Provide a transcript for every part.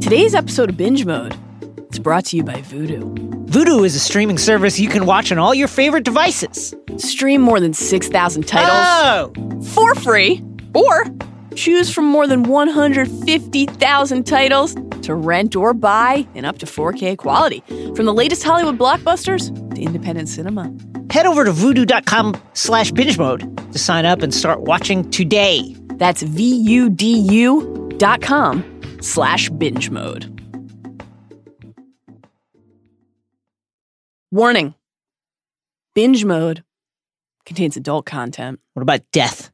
Today's episode of Binge Mode is brought to you by Vudu. Vudu is a streaming service you can watch on all your favorite devices. Stream more than 6,000 titles Oh! for free, or choose from more than 150,000 titles to rent or buy in up to 4K quality. From the latest Hollywood blockbusters to independent cinema. Head over to vudu.com slash binge mode to sign up and start watching today. That's V-U-D-U dot com slash binge mode. Warning. Binge mode contains adult content. What about death?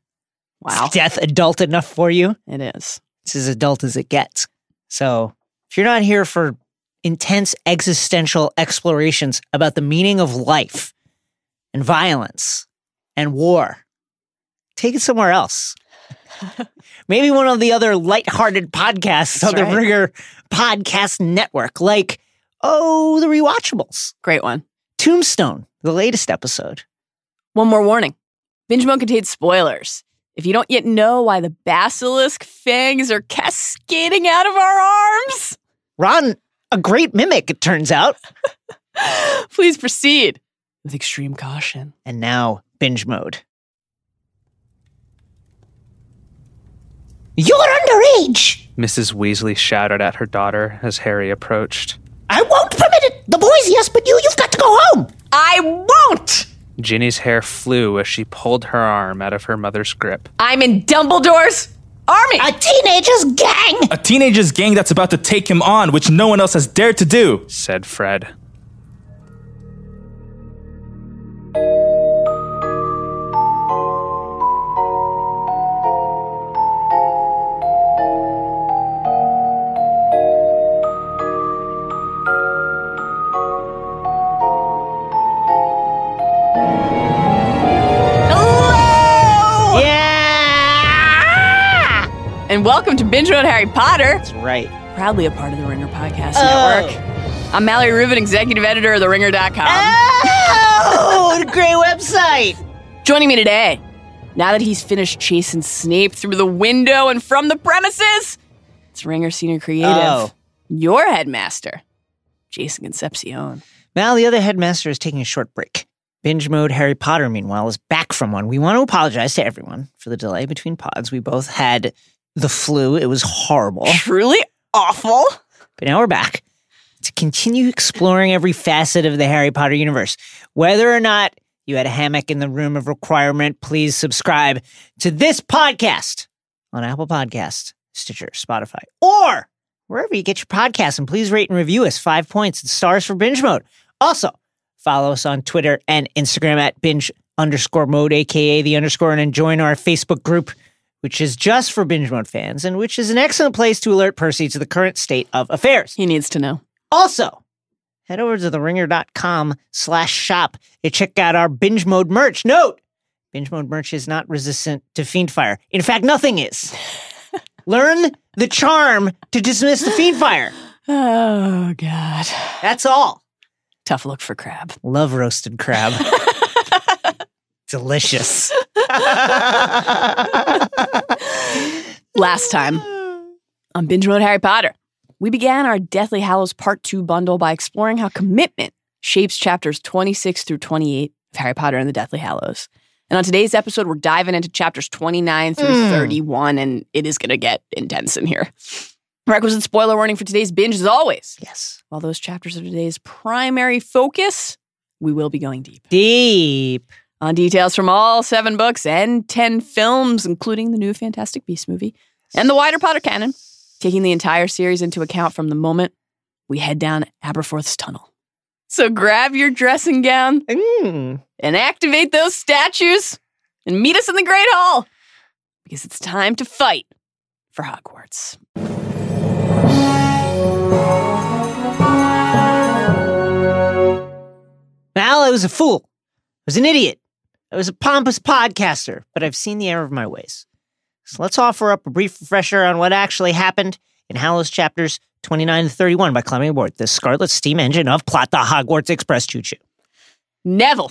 Wow. Is death adult enough for you? It is. It's as adult as it gets. So if you're not here for intense existential explorations about the meaning of life and violence and war, take it somewhere else. Maybe one of the other lighthearted podcasts That's on the right. Ringer Podcast Network, like, oh, The Rewatchables, Great one. Tombstone, the latest episode. One more warning. Binge mode contains spoilers. If you don't yet know why the basilisk fangs are cascading out of our arms, Ron, a great mimic, it turns out. please proceed with extreme caution. And now, binge mode. You're underage! Mrs. Weasley shouted at her daughter as Harry approached. I won't permit it! The boys, yes, but you, you've got to go home! I won't! Ginny's hair flew as she pulled her arm out of her mother's grip. I'm in Dumbledore's army. A teenager's gang! A teenager's gang that's about to take him on, which no one else has dared to do. Said Fred. And welcome to Binge Mode Harry Potter, That's right. proudly a part of the Ringer Podcast Oh. Network. I'm Mallory Rubin, executive editor of TheRinger.com. Oh, what a great website! Joining me today, now that he's finished chasing Snape through the window and from the premises, it's Ringer Senior Creative, Oh. your headmaster, Jason Concepcion. Now, the other headmaster is taking a short break. Binge mode Harry Potter, meanwhile, is back from one. We want to apologize to everyone for the delay between pods. We both had the flu, it was horrible. Truly awful. But now we're back to continue exploring every facet of the Harry Potter universe. Whether or not you had a hammock in the room of requirement, please subscribe to this podcast on Apple Podcasts, Stitcher, Spotify, or wherever you get your podcasts. And please rate and review us five points and stars for binge mode. Also, follow us on Twitter and Instagram at binge underscore mode, aka the underscore, and then join our Facebook group, which is just for binge mode fans and which is an excellent place to alert Percy to the current state of affairs. He needs to know. Also, head over to theringer.com slash shop and check out our binge mode merch. Note, binge mode merch is not resistant to fiend fire. In fact, nothing is. Learn the charm to dismiss the fiend fire. Oh, God. That's all. Tough look for Crabbe. Love roasted crab. Delicious. Last time on Binge Mode Harry Potter, we began our Deathly Hallows Part 2 bundle by exploring how commitment shapes chapters 26 through 28 of Harry Potter and the Deathly Hallows. And on today's episode, we're diving into chapters 29 through Mm. 31, and it is going to get intense in here. Requisite spoiler warning for today's binge, as always. yes. While those chapters are today's primary focus, we will be going deep Deep. On details from all seven books and 10 films, including the new Fantastic Beasts movie and the wider Potter canon, taking the entire series into account from the moment we head down Aberforth's tunnel. So grab your dressing gown Mm. and activate those statues and meet us in the Great Hall because it's time to fight for Hogwarts. Mal, I was a fool. I was an idiot. I was a pompous podcaster, but I've seen the error of my ways. So let's offer up a brief refresher on what actually happened in Hallows chapters 29 to 31 by climbing aboard the Scarlet Steam Engine of Plot the Hogwarts Express Choo Choo. Neville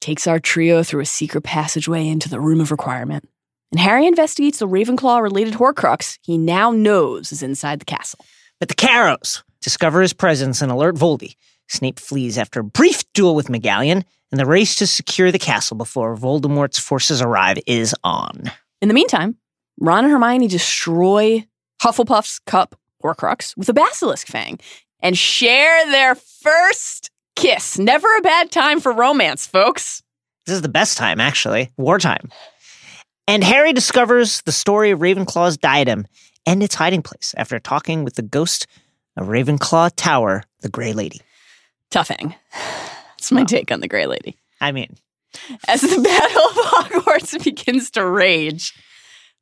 takes our trio through a secret passageway into the Room of Requirement, and Harry investigates the Ravenclaw related Horcrux he now knows is inside the castle. But the Carrows discover his presence and alert Voldy. Snape flees after a brief duel with McGonagall, and the race to secure the castle before Voldemort's forces arrive is on. In the meantime, Ron and Hermione destroy Hufflepuff's cup Horcrux with a basilisk fang and share their first kiss. Never a bad time for romance, folks. This is the best time, actually. Wartime. And Harry discovers the story of Ravenclaw's diadem and its hiding place after talking with the ghost of Ravenclaw Tower, the Grey Lady. Toughing. That's my take on the Grey Lady. I mean, As the Battle of Hogwarts begins to rage,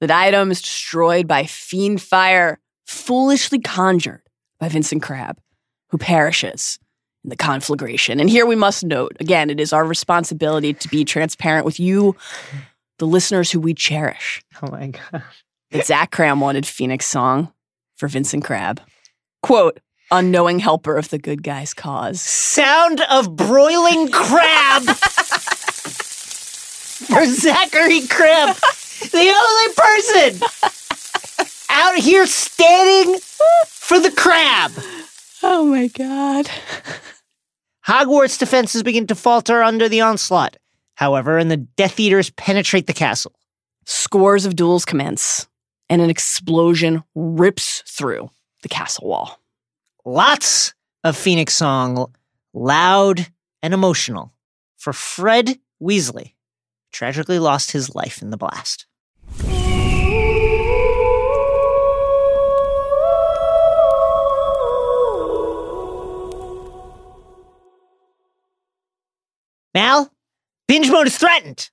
the diadem is destroyed by fiend fire, foolishly conjured by Vincent Crabbe, who perishes in the conflagration. And here we must note again, it is our responsibility to be transparent with you, the listeners who we cherish. oh my God. that Zach Kram wanted Phoenix Song for Vincent Crabbe. Quote, unknowing helper of the good guy's cause. Sound of broiling crab for Zachary Crab, the only person out here standing for the crab. Oh my God. Hogwarts defenses begin to falter under the onslaught, however, and the Death Eaters penetrate the castle. Scores of duels commence, and an explosion rips through the castle wall. Lots of Phoenix song, loud and emotional, for Fred Weasley, tragically lost his life in the blast. Mal, binge mode is threatened.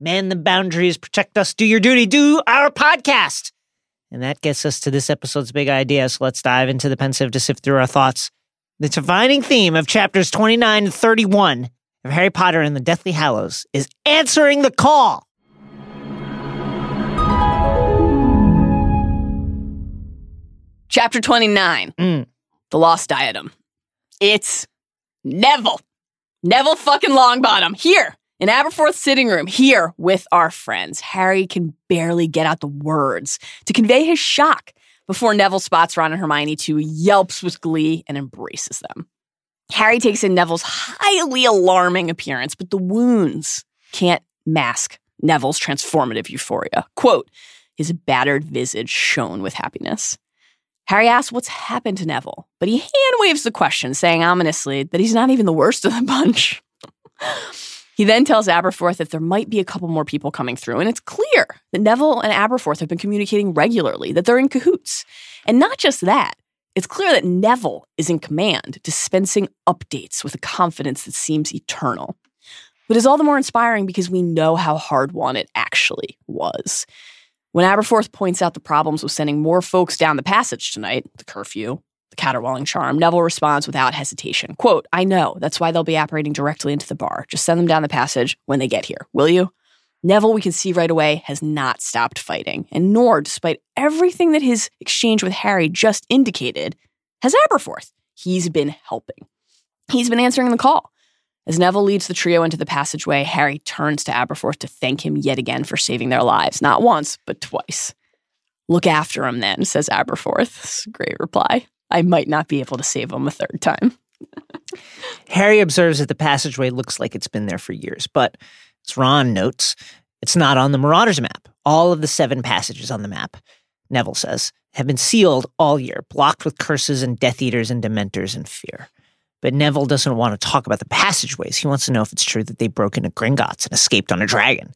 Man the boundaries, protect us, do your duty, do our podcast. And that gets us to this episode's big idea. So let's dive into the Pensieve to sift through our thoughts. The defining theme of chapters 29 and 31 of Harry Potter and the Deathly Hallows is answering the call. Chapter 29 Mm. The Lost Diadem. It's Neville. Neville fucking Longbottom here in Aberforth's sitting room, here with our friends. Harry can barely get out the words to convey his shock before Neville spots Ron and Hermione two yelps with glee and embraces them. Harry takes in Neville's highly alarming appearance, but the wounds can't mask Neville's transformative euphoria. Quote, his battered visage shone with happiness. Harry asks what's happened to Neville, but he hand waves the question, saying ominously that he's not even the worst of the bunch. he then tells Aberforth that there might be a couple more people coming through, and it's clear that Neville and Aberforth have been communicating regularly, that they're in cahoots. And not just that, it's clear that Neville is in command, dispensing updates with a confidence that seems eternal. But is all the more inspiring because we know how hard won it actually was. When Aberforth points out the problems with sending more folks down the passage tonight, the curfew, the caterwauling charm, Neville responds without hesitation. Quote, I know, that's why they'll be apparating directly into the bar. Just send them down the passage when they get here, will you? Neville, we can see right away, has not stopped fighting, and nor, despite everything that his exchange with Harry just indicated, has Aberforth. He's been helping. He's been answering the call. As Neville leads the trio into the passageway, Harry turns to Aberforth to thank him yet again for saving their lives, not once, but twice. Look after him then, says Aberforth. Great reply. I might not be able to save him a third time. Harry observes that the passageway looks like it's been there for years, but as Ron notes, it's not on the Marauders map. All of the seven passages on the map, Neville says, have been sealed all year, blocked with curses and Death Eaters and Dementors and fear. But Neville doesn't want to talk about the passageways. He wants to know if it's true that they broke into Gringotts and escaped on a dragon.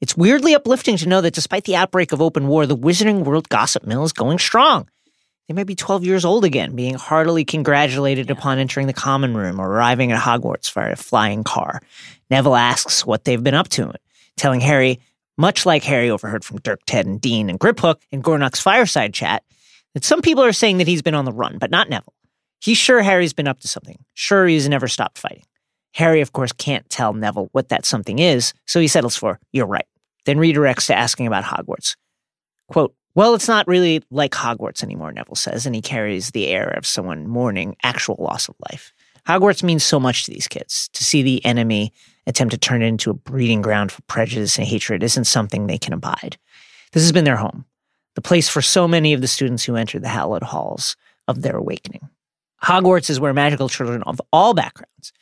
It's weirdly uplifting to know that despite the outbreak of open war, the Wizarding World gossip mill is going strong. They might be 12 years old again, being heartily congratulated upon entering the common room or arriving at Hogwarts via a flying car. Neville asks what they've been up to, telling Harry, much like Harry overheard from Dirk, Ted, and Dean and Griphook in Gornuk's fireside chat, that some people are saying that he's been on the run, but not Neville. He's sure Harry's been up to something. Sure, he's never stopped fighting. Harry, of course, can't tell Neville what that something is, so he settles for, you're right. Then redirects to asking about Hogwarts. Quote, well, it's not really like Hogwarts anymore, Neville says, and he carries the air of someone mourning actual loss of life. Hogwarts means so much to these kids. To see the enemy attempt to turn it into a breeding ground for prejudice and hatred isn't something they can abide. This has been their home, the place for so many of the students who entered the hallowed halls, of their awakening. Hogwarts is where magical children of all backgrounds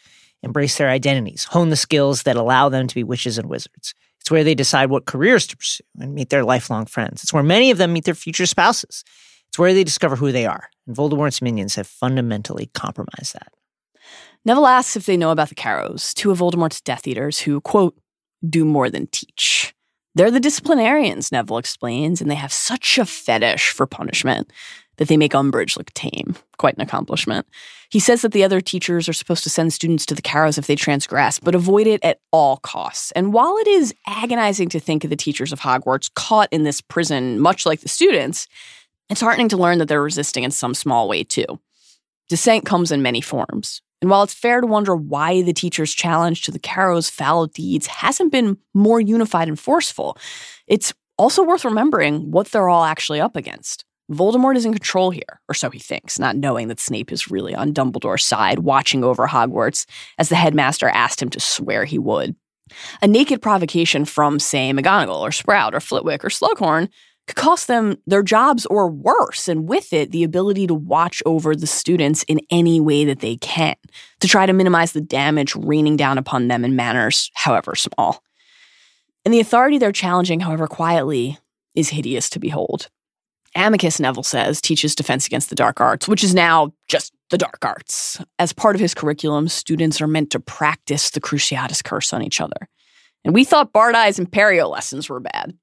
embrace their identities, hone the skills that allow them to be witches and wizards. It's where they decide what careers to pursue and meet their lifelong friends. It's where many of them meet their future spouses. It's where they discover who they are. And Voldemort's minions have fundamentally compromised that. Neville asks if they know about the Carrows, two of Voldemort's Death Eaters who, quote, do more than teach. They're the disciplinarians, Neville explains, and they have such a fetish for punishment that they make Umbridge look tame. Quite an accomplishment. He says that the other teachers are supposed to send students to the Carrows if they transgress, but avoid it at all costs. And while it is agonizing to think of the teachers of Hogwarts caught in this prison, much like the students, it's heartening to learn that they're resisting in some small way too. Dissent comes in many forms. And while it's fair to wonder why the teacher's challenge to the Carrows' foul deeds hasn't been more unified and forceful, it's also worth remembering what they're all actually up against. Voldemort is in control here, or so he thinks, not knowing that Snape is really on Dumbledore's side, watching over Hogwarts, as the headmaster asked him to swear he would. A naked provocation from, say, McGonagall or Sprout or Flitwick or Slughorn could cost them their jobs or worse, and with it, the ability to watch over the students in any way that they can, to try to minimize the damage raining down upon them in manners, however small. And the authority they're challenging, however quietly, is hideous to behold. Amicus, Neville says, teaches defense against the dark arts, which is now just the dark arts. As part of his curriculum, students are meant to practice the Cruciatus Curse on each other. And we thought Bardi-Eye's Imperio lessons were bad.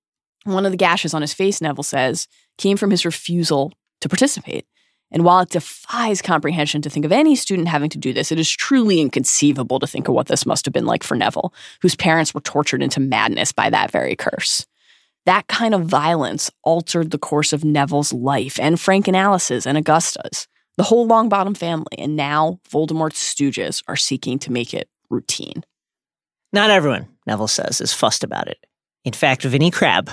One of the gashes on his face, Neville says, came from his refusal to participate. And while it defies comprehension to think of any student having to do this, it is truly inconceivable to think of what this must have been like for Neville, whose parents were tortured into madness by that very curse. That kind of violence altered the course of Neville's life and Frank and Alice's and Augusta's, the whole Longbottom family, and now Voldemort's stooges are seeking to make it routine. Not everyone, Neville says, is fussed about it. In fact, Vinnie Crabbe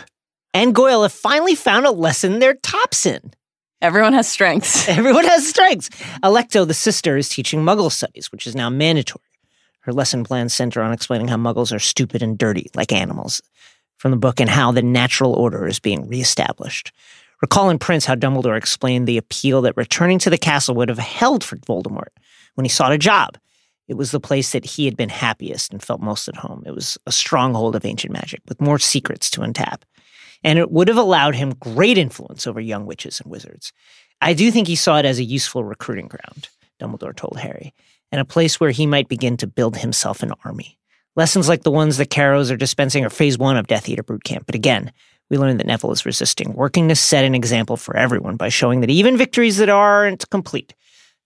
and Goyle have finally found a lesson they're tops in. Everyone has strengths. Everyone has strengths. Alecto, the sister, is teaching Muggle studies, which is now mandatory. Her lesson plans center on explaining how Muggles are stupid and dirty, like animals, from the book and how the natural order is being reestablished. Recall in Prince how Dumbledore explained the appeal that returning to the castle would have held for Voldemort when he sought a job. It was the place that he had been happiest and felt most at home. It was a stronghold of ancient magic with more secrets to untap. And it would have allowed him great influence over young witches and wizards. I do think he saw it as a useful recruiting ground, Dumbledore told Harry, and a place where he might begin to build himself an army. Lessons like the ones the Carrows are dispensing are phase one of Death Eater Boot Camp. But again, we learn that Neville is resisting, working to set an example for everyone by showing that even victories that aren't complete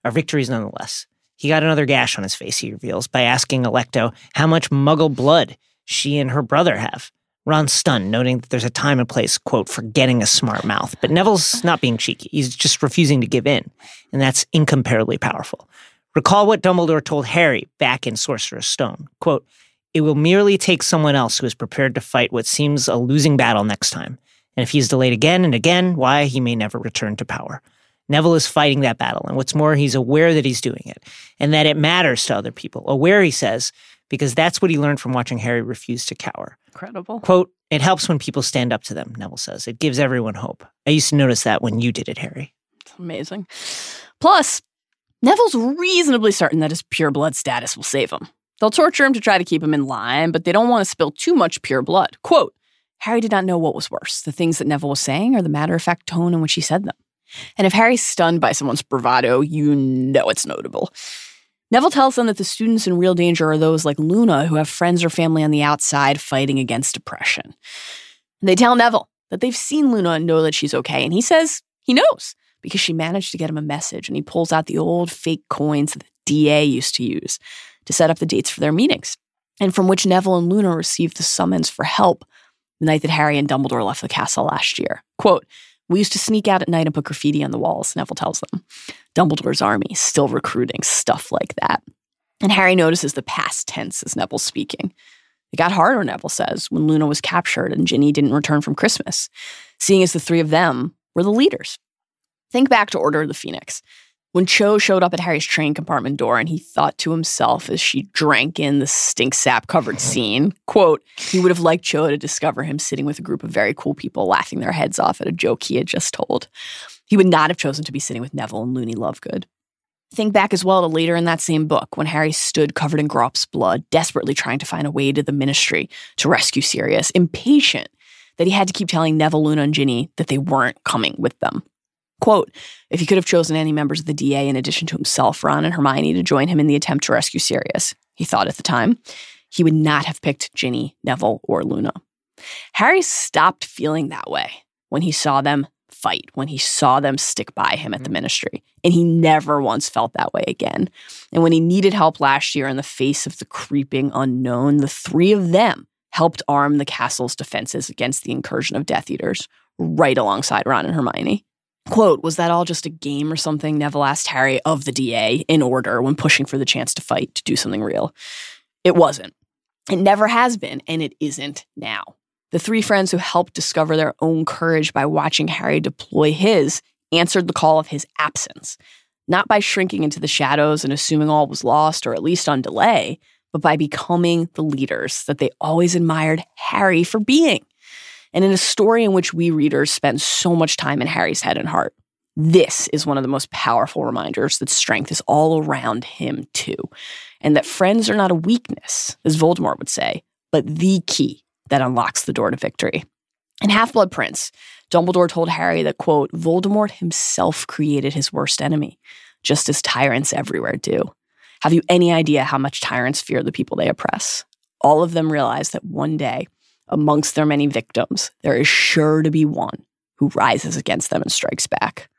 are victories nonetheless. He got another gash on his face, he reveals, by asking Alecto how much muggle blood she and her brother have. Ron's stunned, noting that there's a time and place, quote, for getting a smart mouth. But Neville's not being cheeky. He's just refusing to give in. And that's incomparably powerful. Recall what Dumbledore told Harry back in Sorcerer's Stone. Quote, it will merely take someone else who is prepared to fight what seems a losing battle next time. And if he is delayed again and again, why, he may never return to power. Neville is fighting that battle. And what's more, he's aware that he's doing it and that it matters to other people. Aware, he says, because that's what he learned from watching Harry refuse to cower. Incredible. Quote, it helps when people stand up to them, Neville says. It gives everyone hope. I used to notice that when you did it, Harry. It's amazing. Plus, Neville's reasonably certain that his pure blood status will save him. They'll torture him to try to keep him in line, but they don't want to spill too much pure blood. Quote Harry did not know what was worse, the things that Neville was saying or the matter of fact tone in which he said them. And if Harry's stunned by someone's bravado, you know it's notable. Neville tells them that the students in real danger are those like Luna who have friends or family on the outside fighting against depression. And they tell Neville that they've seen Luna and know that she's okay. And he says he knows because she managed to get him a message and he pulls out the old fake coins that the DA used to use to set up the dates for their meetings, and from which Neville and Luna received the summons for help the night that Harry and Dumbledore left the castle last year. Quote, we used to sneak out at night and put graffiti on the walls, Neville tells them. Dumbledore's army still recruiting stuff like that. And Harry notices the past tense as Neville's speaking. It got harder, Neville says, when Luna was captured and Ginny didn't return from Christmas, seeing as the three of them were the leaders. Think back to Order of the Phoenix. When Cho showed up at Harry's train compartment door and he thought to himself as she drank in the stink sap covered scene, quote, he would have liked Cho to discover him sitting with a group of very cool people laughing their heads off at a joke he had just told. He would not have chosen to be sitting with Neville and Loony Lovegood. Think back as well to later in that same book when Harry stood covered in Grawp's blood, desperately trying to find a way to the ministry to rescue Sirius, impatient that he had to keep telling Neville, Luna, and Ginny that they weren't coming with them. Quote, if he could have chosen any members of the DA in addition to himself, Ron and Hermione to join him in the attempt to rescue Sirius, he thought at the time, he would not have picked Ginny, Neville, or Luna. Harry stopped feeling that way when he saw them fight, when he saw them stick by him at the mm-hmm. ministry. And he never once felt that way again. And when he needed help last year in the face of the creeping unknown, the three of them helped arm the castle's defenses against the incursion of Death Eaters, right alongside Ron and Hermione. Quote, was that all just a game or something? Neville asked Harry of the DA in order when pushing for the chance to fight to do something real. It wasn't. It never has been, and it isn't now. The three friends who helped discover their own courage by watching Harry deploy his answered the call of his absence, not by shrinking into the shadows and assuming all was lost or at least on delay, but by becoming the leaders that they always admired Harry for being. And in a story in which we readers spend so much time in Harry's head and heart, this is one of the most powerful reminders that strength is all around him too, and that friends are not a weakness, as Voldemort would say, but the key that unlocks the door to victory. In Half Blood Prince, Dumbledore told Harry that, quote, Voldemort himself created his worst enemy, just as tyrants everywhere do. Have you any idea how much tyrants fear the people they oppress? All of them realize that one day, amongst their many victims, there is sure to be one who rises against them and strikes back.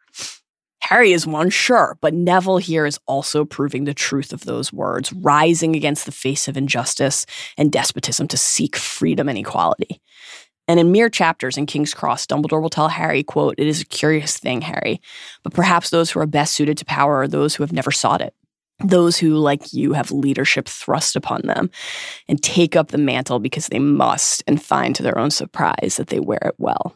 Harry is one, sure, but Neville here is also proving the truth of those words, rising against the face of injustice and despotism to seek freedom and equality. And in mere chapters in King's Cross, Dumbledore will tell Harry, quote, It is a curious thing, Harry, but perhaps those who are best suited to power are those who have never sought it. Those who, like you, have leadership thrust upon them and take up the mantle because they must and find to their own surprise that they wear it well.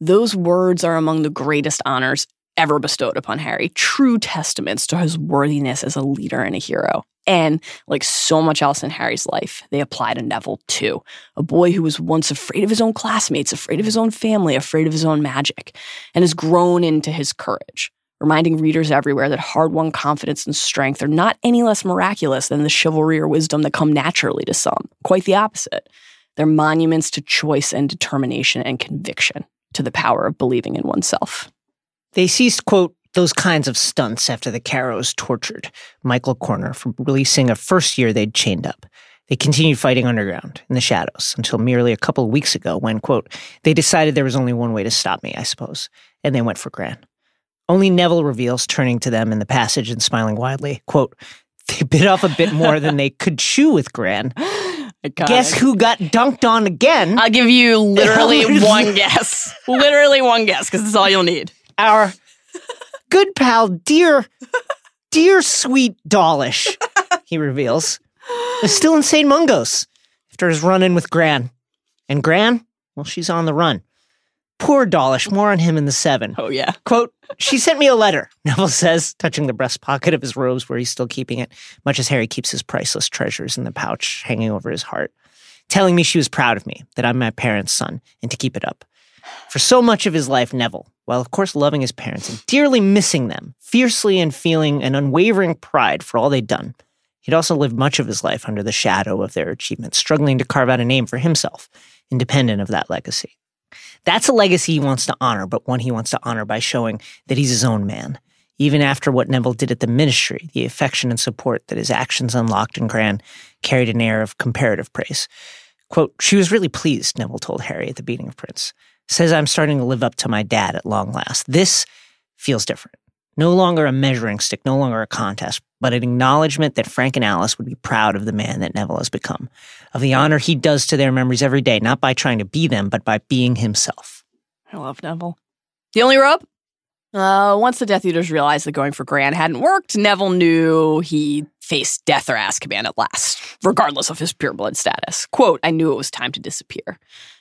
Those words are among the greatest honors ever bestowed upon Harry, true testaments to his worthiness as a leader and a hero. And like so much else in Harry's life, they apply to Neville too. A boy who was once afraid of his own classmates, afraid of his own family, afraid of his own magic, and has grown into his courage, reminding readers everywhere that hard won confidence and strength are not any less miraculous than the chivalry or wisdom that come naturally to some. Quite the opposite. They're monuments to choice and determination and conviction, to the power of believing in oneself. They ceased, quote, those kinds of stunts after the Carrows tortured Michael Corner for releasing a first year they'd chained up. They continued fighting underground in the shadows until merely a couple of weeks ago when, quote, they decided there was only one way to stop me, I suppose, and they went for Gran. Only Neville reveals, turning to them in the passage and smiling widely, quote, they bit off a bit more than they could chew with Gran. Guess who got dunked on again? I'll give you literally one guess. Literally one guess, because that's all you'll need. Our good pal, dear, dear sweet Dawlish, he reveals, is still in St. Mungo's after his run in with Gran. And Gran, well, she's on the run. Poor Dawlish, more on him in the seven. Oh, yeah. Quote, she sent me a letter, Neville says, touching the breast pocket of his robes where he's still keeping it, much as Harry keeps his priceless treasures in the pouch hanging over his heart, telling me she was proud of me, that I'm my parents' son, and to keep it up. For so much of his life, Neville, while of course loving his parents and dearly missing them, fiercely and feeling an unwavering pride for all they'd done, he'd also lived much of his life under the shadow of their achievements, struggling to carve out a name for himself, independent of that legacy. That's a legacy he wants to honor, but one he wants to honor by showing that he's his own man. Even after what Neville did at the ministry, the affection and support that his actions unlocked in Gran carried an air of comparative praise. Quote, she was really pleased, Neville told Harry at the beating of Prince says I'm starting to live up to my dad at long last. This feels different. No longer a measuring stick, no longer a contest, but an acknowledgement that Frank and Alice would be proud of the man that Neville has become, of the honor he does to their memories every day, not by trying to be them, but by being himself. I love Neville. The only rub? Uh, once the Death Eaters realized that going for Gran hadn't worked, Neville knew he faced death or Azkaban at last, regardless of his pureblood status. Quote, I knew it was time to disappear.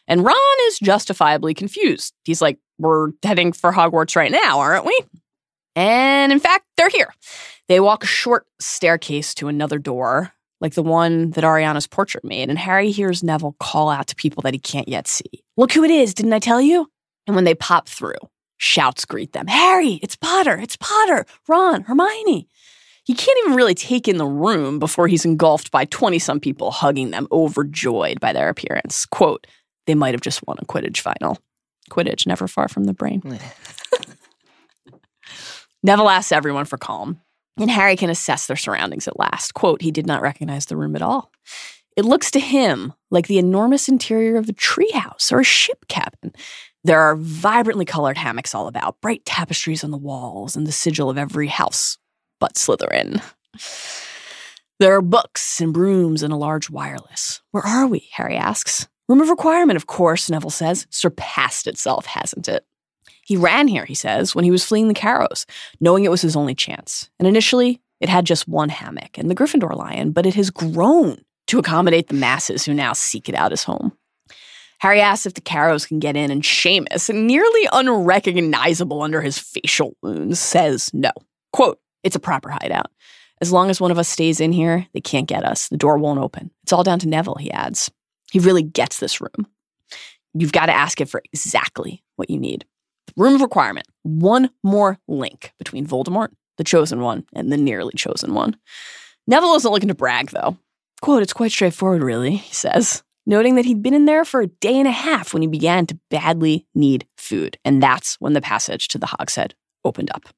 And Ron is justifiably confused. He's like, We're heading for Hogwarts right now, aren't we? And in fact, they're here. They walk a short staircase to another door, like the one that Ariana's portrait made, and Harry hears Neville call out to people that he can't yet see. Look who it is, didn't I tell you? And when they pop through, Shouts greet them Harry, it's Potter, it's Potter, Ron, Hermione. He can't even really take in the room before he's engulfed by 20 some people hugging them, overjoyed by their appearance. Quote, they might have just won a Quidditch final. Quidditch, never far from the brain. Neville asks everyone for calm, and Harry can assess their surroundings at last. Quote, he did not recognize the room at all. It looks to him like the enormous interior of a treehouse or a ship cabin. There are vibrantly colored hammocks all about, bright tapestries on the walls, and the sigil of every house but Slytherin. There are books and brooms and a large wireless. Where are we? Harry asks. Room of requirement, of course, Neville says. Surpassed itself, hasn't it? He ran here, he says, when he was fleeing the Carrows, knowing it was his only chance. And initially, it had just one hammock and the Gryffindor lion, but it has grown to accommodate the masses who now seek it out as home. Harry asks if the Carrows can get in, and Seamus, nearly unrecognizable under his facial wounds, says no. Quote, it's a proper hideout. As long as one of us stays in here, they can't get us. The door won't open. It's all down to Neville, he adds. He really gets this room. You've got to ask it for exactly what you need. Room of requirement one more link between Voldemort, the chosen one, and the nearly chosen one. Neville isn't looking to brag, though. Quote, it's quite straightforward, really, he says, noting that he'd been in there for a day and a half when he began to badly need food. And that's when the passage to the Hogshead opened up.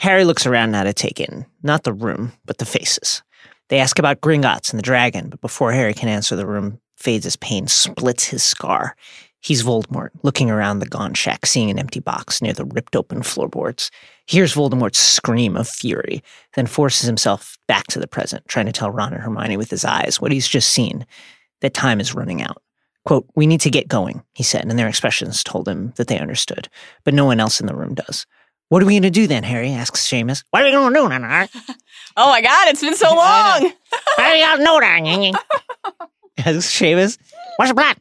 Harry looks around now to take in, not the room, but the faces. They ask about Gringotts and the dragon, but before Harry can answer, the room fades as pain splits his scar. He's Voldemort, looking around the Gaunt shack, seeing an empty box near the ripped open floorboards. He hears Voldemort's scream of fury, then forces himself back to the present, trying to tell Ron and Hermione with his eyes what he's just seen that time is running out. Quote, We need to get going, he said, and their expressions told him that they understood, but no one else in the room does. What are we going to do then, Harry? asks Seamus. What are we going to do Oh my god, it's been so long! what are we going to do then? asks Seamus. What's the plan?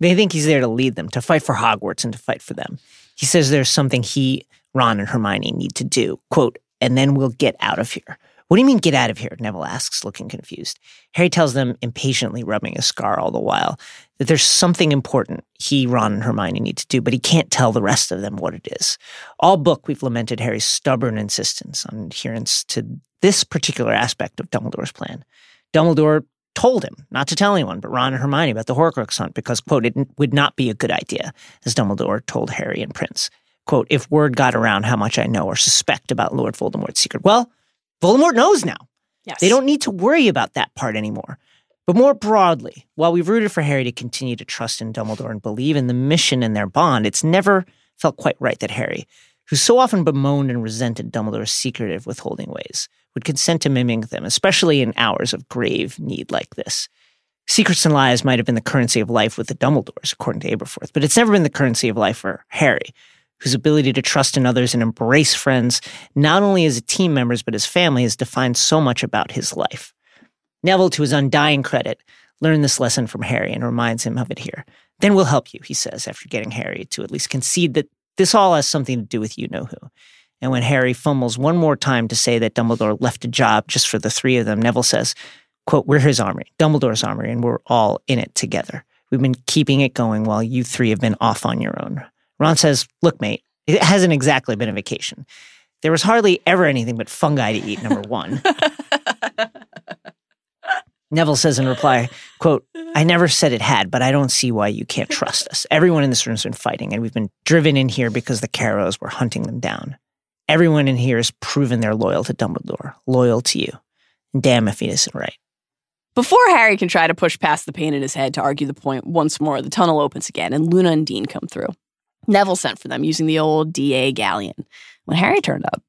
They think he's there to lead them, to fight for Hogwarts and to fight for them. He says there's something he, Ron, and Hermione need to do. Quote, and then we'll get out of here. What do you mean get out of here? Neville asks, looking confused. Harry tells them, impatiently rubbing his scar all the while, that there's something important he, Ron, and Hermione need to do, but he can't tell the rest of them what it is. All book, we've lamented Harry's stubborn insistence on adherence to this particular aspect of Dumbledore's plan. Dumbledore told him not to tell anyone but Ron and Hermione about the Horcrux hunt because, quote, it would not be a good idea, as Dumbledore told Harry and Prince. Quote, if word got around how much I know or suspect about Lord Voldemort's secret, well, Voldemort knows now. Yes. They don't need to worry about that part anymore. But more broadly, while we've rooted for Harry to continue to trust in Dumbledore and believe in the mission and their bond, it's never felt quite right that Harry, who so often bemoaned and resented Dumbledore's secretive withholding ways, would consent to mimicking them, especially in hours of grave need like this. Secrets and lies might have been the currency of life with the Dumbledores, according to Aberforth, but it's never been the currency of life for Harry, whose ability to trust in others and embrace friends, not only as team members but as family, has defined so much about his life. Neville, to his undying credit, learned this lesson from Harry and reminds him of it here. Then we'll help you, he says, after getting Harry to at least concede that this all has something to do with you know who. And when Harry fumbles one more time to say that Dumbledore left a job just for the three of them, Neville says, quote, We're his armory, Dumbledore's armory, and we're all in it together. We've been keeping it going while you three have been off on your own. Ron says, Look, mate, it hasn't exactly been a vacation. There was hardly ever anything but fungi to eat, number one. Neville says in reply, quote, I never said it had, but I don't see why you can't trust us. Everyone in this room's been fighting, and we've been driven in here because the Carrows were hunting them down. Everyone in here has proven they're loyal to Dumbledore, loyal to you. Damn if he isn't right. Before Harry can try to push past the pain in his head to argue the point once more, the tunnel opens again and Luna and Dean come through. Neville sent for them using the old DA galleon. When Harry turned up,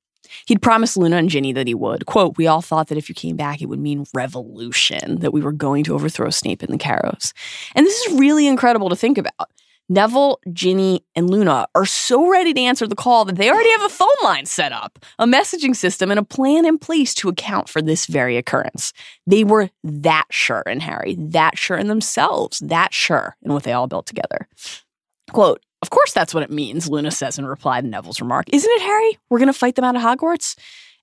he'd promised Luna and Ginny that he would. Quote, We all thought that if you came back, it would mean revolution, that we were going to overthrow Snape and the Carrows. And this is really incredible to think about. Neville, Ginny, and Luna are so ready to answer the call that they already have a phone line set up, a messaging system, and a plan in place to account for this very occurrence. They were that sure in Harry, that sure in themselves, that sure in what they all built together. Quote, of course that's what it means, Luna says in reply to Neville's remark. Isn't it, Harry? We're going to fight them out of Hogwarts?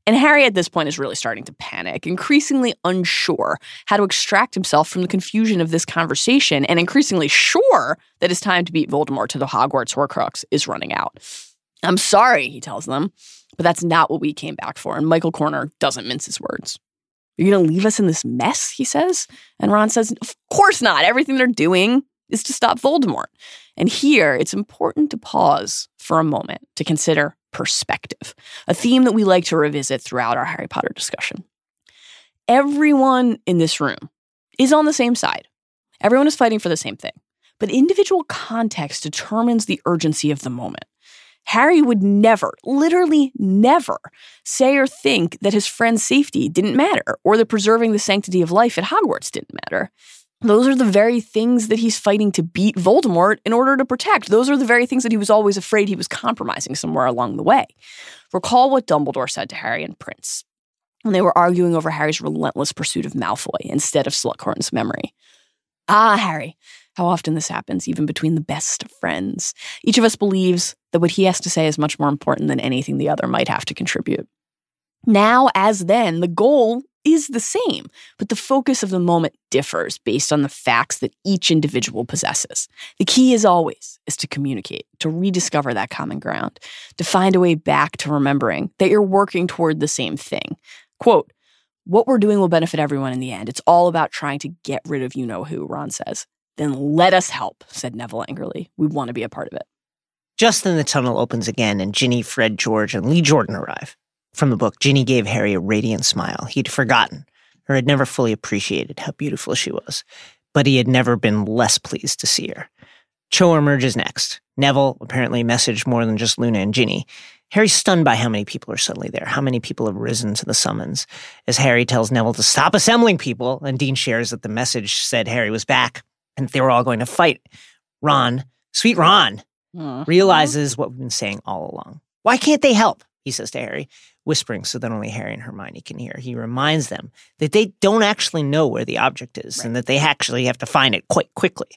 And Harry at this point is really starting to panic, increasingly unsure how to extract himself from the confusion of this conversation, and increasingly sure that his time to beat Voldemort to the Hogwarts Horcrux is running out. I'm sorry, he tells them, but that's not what we came back for. And Michael Corner doesn't mince his words. You're going to leave us in this mess, he says. And Ron says, Of course not. Everything they're doing is to stop Voldemort. And here, it's important to pause for a moment to consider perspective, a theme that we like to revisit throughout our Harry Potter discussion. Everyone in this room is on the same side. Everyone is fighting for the same thing. But individual context determines the urgency of the moment. Harry would never, literally never, say or think that his friend's safety didn't matter or that preserving the sanctity of life at Hogwarts didn't matter. Those are the very things that he's fighting to beat Voldemort in order to protect. Those are the very things that he was always afraid he was compromising somewhere along the way. Recall what Dumbledore said to Harry and Prince when they were arguing over Harry's relentless pursuit of Malfoy instead of Slughorn's memory. Ah, Harry, how often this happens, even between the best of friends. Each of us believes that what he has to say is much more important than anything the other might have to contribute. Now, as then, the goal is the same, but the focus of the moment differs based on the facts that each individual possesses. The key is always is to communicate, to rediscover that common ground, to find a way back to remembering that you're working toward the same thing. Quote, what we're doing will benefit everyone in the end. It's all about trying to get rid of you know who, Ron says. Then let us help, said Neville angrily. We want to be a part of it. Just then the tunnel opens again and Ginny, Fred, George, and Lee Jordan arrive. From the book, Ginny gave Harry a radiant smile. He'd forgotten, or had never fully appreciated how beautiful she was, but he had never been less pleased to see her. Cho emerges next. Neville apparently messaged more than just Luna and Ginny. Harry's stunned by how many people are suddenly there, how many people have risen to the summons. As Harry tells Neville to stop assembling people, and Dean shares that the message said Harry was back and they were all going to fight. Ron, sweet Ron, realizes what we've been saying all along. Why can't they help? He says to Harry, whispering so that only Harry and Hermione can hear. He reminds them that they don't actually know where the object is and that they actually have to find it quite quickly.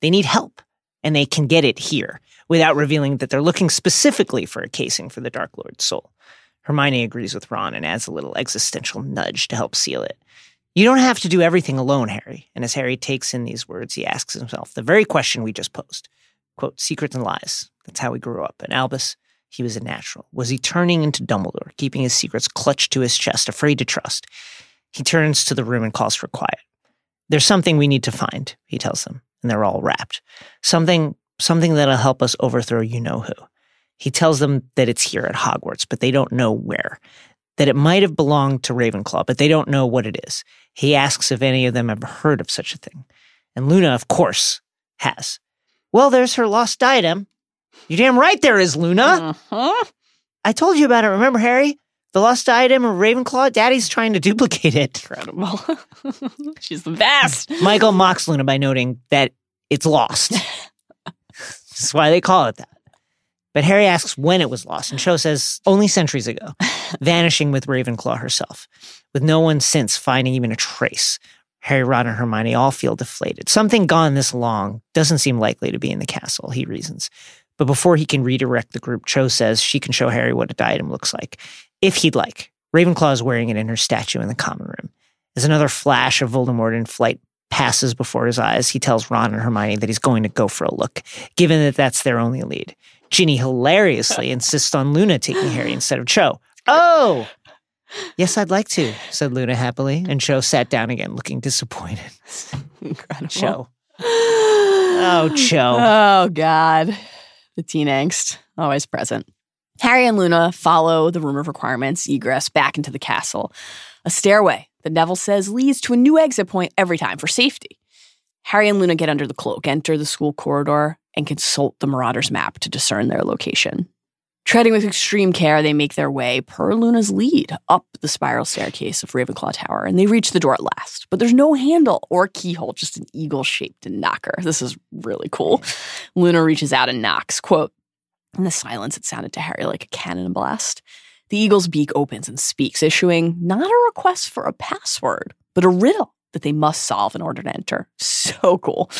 They need help, and they can get it here without revealing that they're looking specifically for a casing for the Dark Lord's soul. Hermione agrees with Ron and adds a little existential nudge to help seal it. You don't have to do everything alone, Harry. And as Harry takes in these words, he asks himself the very question we just posed. Quote, secrets and lies. That's how we grew up. And Albus, he was a natural. Was he turning into Dumbledore, keeping his secrets clutched to his chest, afraid to trust? He turns to the room and calls for quiet. There's something we need to find, he tells them, and they're all wrapped. Something, something that'll help us overthrow you know who. He tells them that it's here at Hogwarts, but they don't know where. That it might have belonged to Ravenclaw, but they don't know what it is. He asks if any of them have heard of such a thing. And Luna, of course, has. Well, there's her lost diadem. You're damn right there is, Luna. Uh-huh. I told you about it. Remember, Harry? The lost item of Ravenclaw? Daddy's trying to duplicate it. Incredible. She's the best. Michael mocks Luna by noting that it's lost. That's why they call it that. But Harry asks when it was lost, and Cho says only centuries ago, vanishing with Ravenclaw herself, with no one since finding even a trace. Harry, Ron, and Hermione all feel deflated. Something gone this long doesn't seem likely to be in the castle, he reasons. But before he can redirect the group, Cho says she can show Harry what a diadem looks like, if he'd like. Ravenclaw is wearing it in her statue in the common room. As another flash of Voldemort in flight passes before his eyes, he tells Ron and Hermione that he's going to go for a look, given that that's their only lead. Ginny hilariously insists on Luna taking Harry instead of Cho. Oh! Yes, I'd like to, said Luna happily, and Cho sat down again, looking disappointed. Incredible. Cho. Oh, Cho. Oh, God. The teen angst, always present. Harry and Luna follow the room of requirements egress back into the castle. A stairway that Neville says leads to a new exit point every time for safety. Harry and Luna get under the cloak, enter the school corridor, and consult the Marauder's map to discern their location. Treading with extreme care, they make their way, per Luna's lead, up the spiral staircase of Ravenclaw Tower, and they reach the door at last. But there's no handle or keyhole, just an eagle-shaped knocker. This is really cool. Luna reaches out and knocks, quote, in the silence, it sounded to Harry like a cannon blast. The eagle's beak opens and speaks, issuing not a request for a password, but a riddle that they must solve in order to enter. So cool.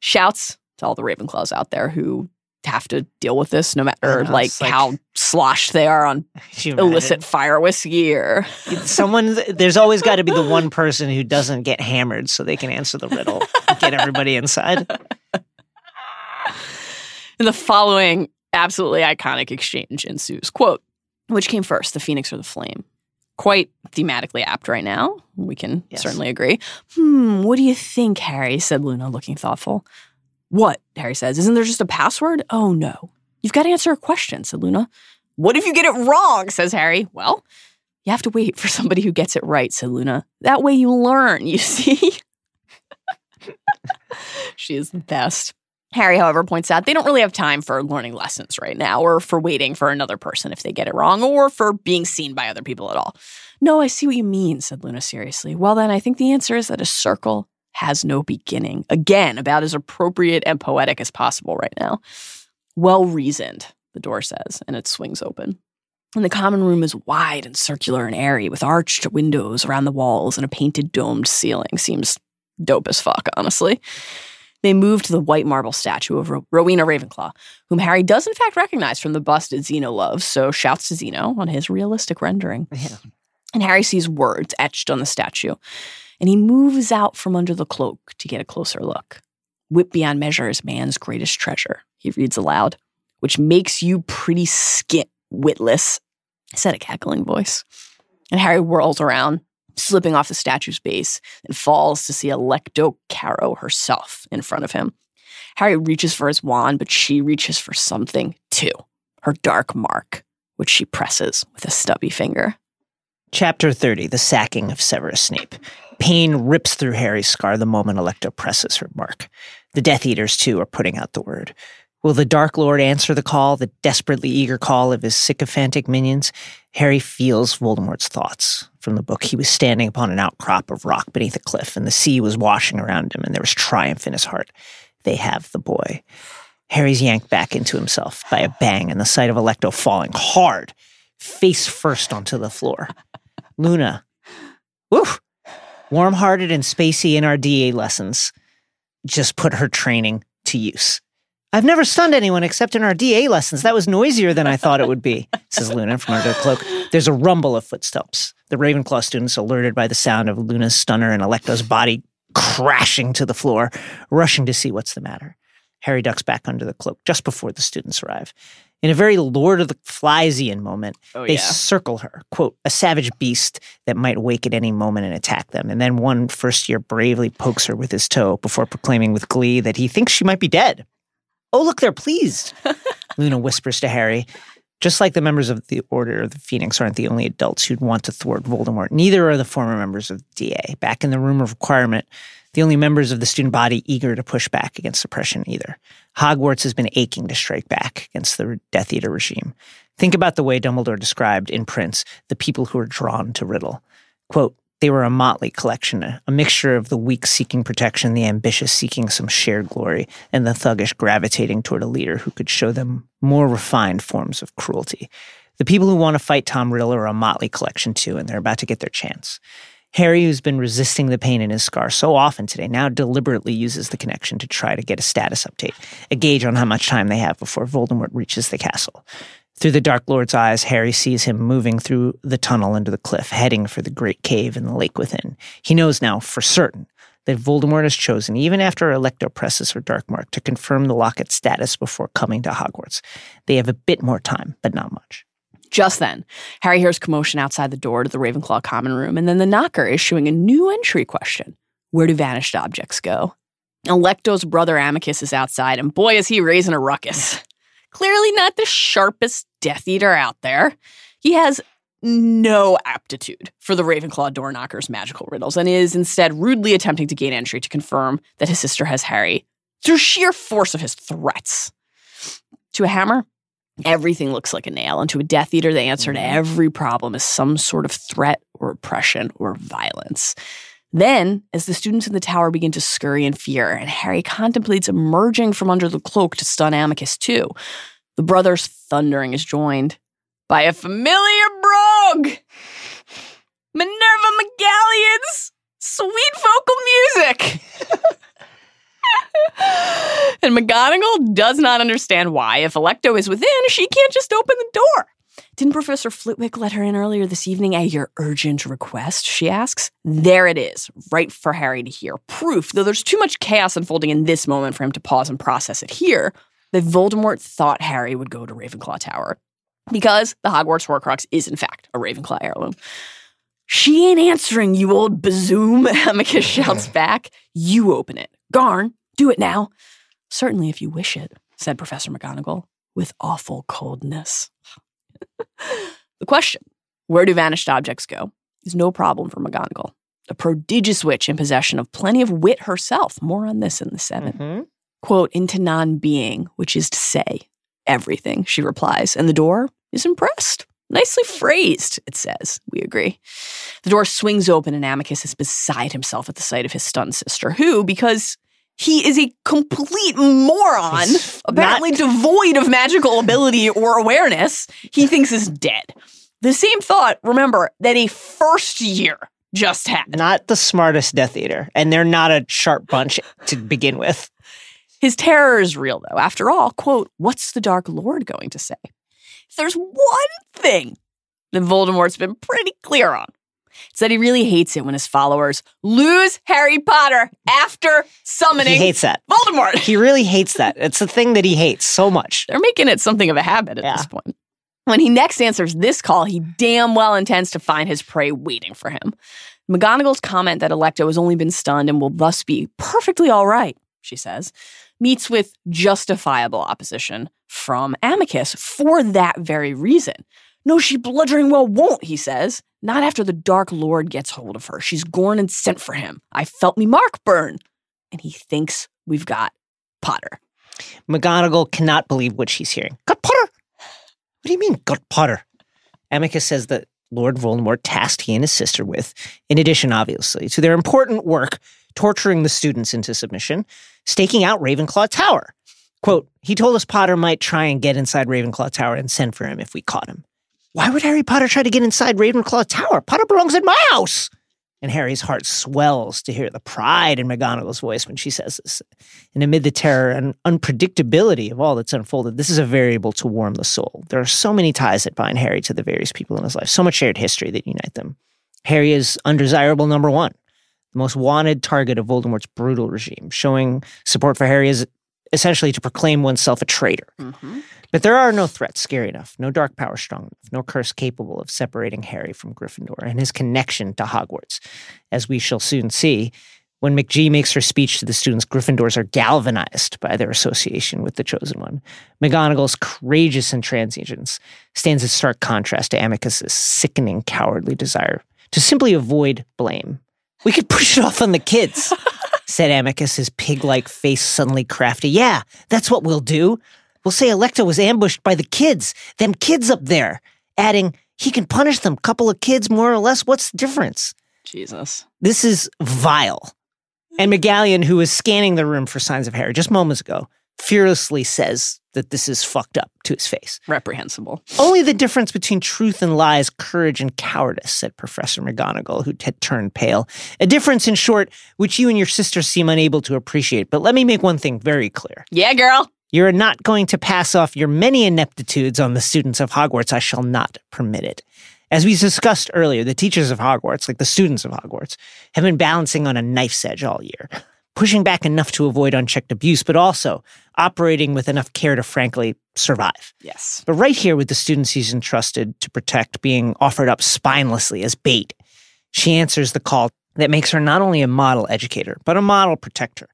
Shouts to all the Ravenclaws out there who have to deal with this no matter know, like, like- how sloshed they are on Could you imagine? illicit fire whiskey or Someone, there's always got to be the one person who doesn't get hammered so they can answer the riddle, and get everybody inside. And the following absolutely iconic exchange ensues. Quote, which came first, the phoenix or the flame? Quite thematically apt right now. We can Yes. certainly agree. Hmm, what do you think, Harry? said Luna, looking thoughtful. What? Harry says. Isn't there just a password? Oh, no. You've got to answer a question, said Luna. What if you get it wrong? says Harry. Well, you have to wait for somebody who gets it right, said Luna. That way you learn, you see? she is the best. Harry, however, points out they don't really have time for learning lessons right now, or for waiting for another person if they get it wrong, or for being seen by other people at all. No, I see what you mean, said Luna seriously. Well, then, I think the answer is that a circle has no beginning. Again, about as appropriate and poetic as possible right now. Well reasoned, the door says, and it swings open. And the common room is wide and circular and airy, with arched windows around the walls and a painted domed ceiling. Seems dope as fuck, honestly. They move to the white marble statue of Ro- Rowena Ravenclaw, whom Harry does in fact recognize from the bust that Xeno loves, so shouts to Xeno on his realistic rendering. Yeah. And Harry sees words etched on the statue, and he moves out from under the cloak to get a closer look. Wit beyond measure is man's greatest treasure, he reads aloud, which makes you pretty skint, witless, said a cackling voice. And Harry whirls around, slipping off the statue's base, and falls to see Alecto Carrow herself in front of him. Harry reaches for his wand, but she reaches for something too her dark mark, which she presses with a stubby finger. Chapter 30 The Sacking of Severus Snape. Pain rips through Harry's scar the moment Alecto presses her mark. The Death Eaters, too, are putting out the word. Will the Dark Lord answer the call, the desperately eager call of his sycophantic minions? Harry feels Voldemort's thoughts. From the book, he was standing upon an outcrop of rock beneath a cliff, and the sea was washing around him, and there was triumph in his heart. They have the boy. Harry's yanked back into himself by a bang and the sight of Alecto falling hard, face first onto the floor. Luna, woof, warm hearted and spacey in our DA lessons, just put her training to use. I've never stunned anyone except in our DA lessons. That was noisier than I thought it would be, says Luna from under the cloak. There's a rumble of footsteps. The Ravenclaw students, alerted by the sound of Luna's stunner and Alecto's body crashing to the floor, rushing to see what's the matter. Harry ducks back under the cloak just before the students arrive. In a very Lord of the Fliesian moment, Oh, they circle her, quote, a savage beast that might wake at any moment and attack them. And then one first year bravely pokes her with his toe before proclaiming with glee that he thinks she might be dead. Oh, look, they're pleased. Luna whispers to Harry. Just like the members of the Order of the Phoenix aren't the only adults who'd want to thwart Voldemort, neither are the former members of the DA. Back in the room of requirement, the only members of the student body eager to push back against oppression either. Hogwarts has been aching to strike back against the Death Eater regime. Think about the way Dumbledore described in Prince the people who are drawn to Riddle. Quote, they were a motley collection, a a mixture of the weak seeking protection, the ambitious seeking some shared glory, and the thuggish gravitating toward a leader who could show them more refined forms of cruelty. The people who want to fight Tom Riddle are a motley collection too, and they're about to get their chance. Harry, who's been resisting the pain in his scar so often today, now deliberately uses the connection to try to get a status update, a gauge on how much time they have before Voldemort reaches the castle. Through the Dark Lord's eyes, Harry sees him moving through the tunnel under the cliff, heading for the great cave in the lake within. He knows now for certain that Voldemort has chosen, even after Alecto presses her dark mark, to confirm the locket's status before coming to Hogwarts. They have a bit more time, but not much. Just then, Harry hears commotion outside the door to the Ravenclaw common room, and then the knocker issuing a new entry question Where do vanished objects go? Alecto's brother Amicus is outside, and boy, is he raising a ruckus. Clearly not the sharpest Death Eater out there. He has no aptitude for the Ravenclaw door knocker's magical riddles and is instead rudely attempting to gain entry to confirm that his sister has Harry through sheer force of his threats. To a hammer, everything looks like a nail, and to a Death Eater, the answer to mm-hmm. every problem is some sort of threat or oppression or violence. Then, as the students in the tower begin to scurry in fear, and Harry contemplates emerging from under the cloak to stun Amicus too, the brothers' thundering is joined by a familiar brogue! Minerva McGonagall's sweet vocal music! and McGonagall does not understand why, if Alecto is within, she can't just open the door. Didn't Professor Flitwick let her in earlier this evening at your urgent request? She asks. There it is, right for Harry to hear. Proof, though there's too much chaos unfolding in this moment for him to pause and process it here, that Voldemort thought Harry would go to Ravenclaw Tower. Because the Hogwarts Horcrux is, in fact, a Ravenclaw heirloom. She ain't answering, you old bazoom, Amicus shouts back. You open it. Garn, do it now. Certainly, if you wish it, said Professor McGonagall, with awful coldness. the question, where do vanished objects go, is no problem for McGonagall. A prodigious witch in possession of plenty of wit herself. More on this in the 7 Mhm. Quote, into non being, which is to say, everything, she replies. And the door is impressed. Nicely phrased, it says. We agree. The door swings open, and Amicus is beside himself at the sight of his stunned sister, who, because he is a complete moron, He's apparently not- devoid of magical ability or awareness, he thinks is dead. The same thought, remember, that a first year just had. Not the smartest Death Eater, and they're not a sharp bunch to begin with. His terror is real, though. After all, quote, what's the Dark Lord going to say? There's one thing that Voldemort's been pretty clear on, it's that he really hates it when his followers lose Harry Potter after summoning He hates that. Voldemort. He really hates that. It's the thing that he hates so much. They're making it something of a habit at Yeah. this point. When he next answers this call, he damn well intends to find his prey waiting for him. McGonagall's comment that Alecto has only been stunned and will thus be perfectly all right, she says, meets with justifiable opposition from Amicus for that very reason. No, she bludgeoning well won't, he says. Not after the Dark Lord gets hold of her. She's gorn and sent for him. I felt me mark burn. And he thinks we've got Potter. McGonagall cannot believe what she's hearing. Got Potter? What do you mean, got Potter? Amicus says that Lord Voldemort tasked he and his sister with, in addition, obviously, to their important work torturing the students into submission, staking out Ravenclaw Tower. Quote, he told us Potter might try and get inside Ravenclaw Tower and send for him if we caught him. Why would Harry Potter try to get inside Ravenclaw Tower? Potter belongs in my house. And Harry's heart swells to hear the pride in McGonagall's voice when she says this. And amid the terror and unpredictability of all that's unfolded, this is a variable to warm the soul. There are so many ties that bind Harry to the various people in his life, so much shared history that unite them. Harry is undesirable number one, the most wanted target of Voldemort's brutal regime. Showing support for Harry is essentially to proclaim oneself a traitor. Mm-hmm. But there are no threats scary enough, no dark power strong enough, no curse capable of separating Harry from Gryffindor and his connection to Hogwarts. As we shall soon see, when McGee makes her speech to the students, Gryffindors are galvanized by their association with the Chosen One. McGonagall's courageous intransigence stands in stark contrast to Amicus's sickening, cowardly desire to simply avoid blame. We could push it off on the kids, said Amicus, his pig like face suddenly crafty. Yeah, that's what we'll do. We'll say Alecto was ambushed by the kids, them kids up there, adding, he can punish them, couple of kids more or less. What's the difference? Jesus. This is vile. And McGonagall, who was scanning the room for signs of Harry just moments ago, fearlessly says that this is fucked up to his face. Reprehensible. Only the difference between truth and lies, courage and cowardice, said Professor McGonagall, who had turned pale. A difference, in short, which you and your sister seem unable to appreciate. But let me make one thing very clear. Yeah, girl. You're not going to pass off your many ineptitudes on the students of Hogwarts. I shall not permit it. As we discussed earlier, the teachers of Hogwarts, like the students of Hogwarts, have been balancing on a knife's edge all year, pushing back enough to avoid unchecked abuse, but also operating with enough care to frankly survive. Yes. But right here with the students he's entrusted to protect being offered up spinelessly as bait, she answers the call that makes her not only a model educator, but a model protector.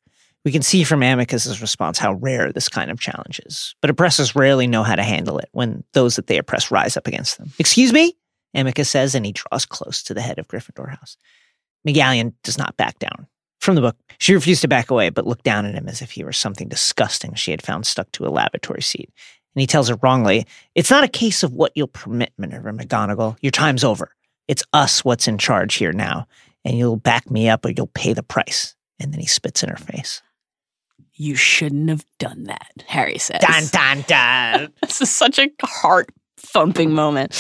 We can see from Amicus's response how rare this kind of challenge is. But oppressors rarely know how to handle it when those that they oppress rise up against them. Excuse me? Amicus says, and he draws close to the head of Gryffindor House. McGonagall does not back down. From the book, she refused to back away, but looked down at him as if he were something disgusting she had found stuck to a lavatory seat. And he tells her wrongly, It's not a case of what you'll permit, Minerva McGonagall. Your time's over. It's us what's in charge here now, and you'll back me up or you'll pay the price. And then he spits in her face. You shouldn't have done that, Harry says. Dun, dun, dun. This is such a heart thumping moment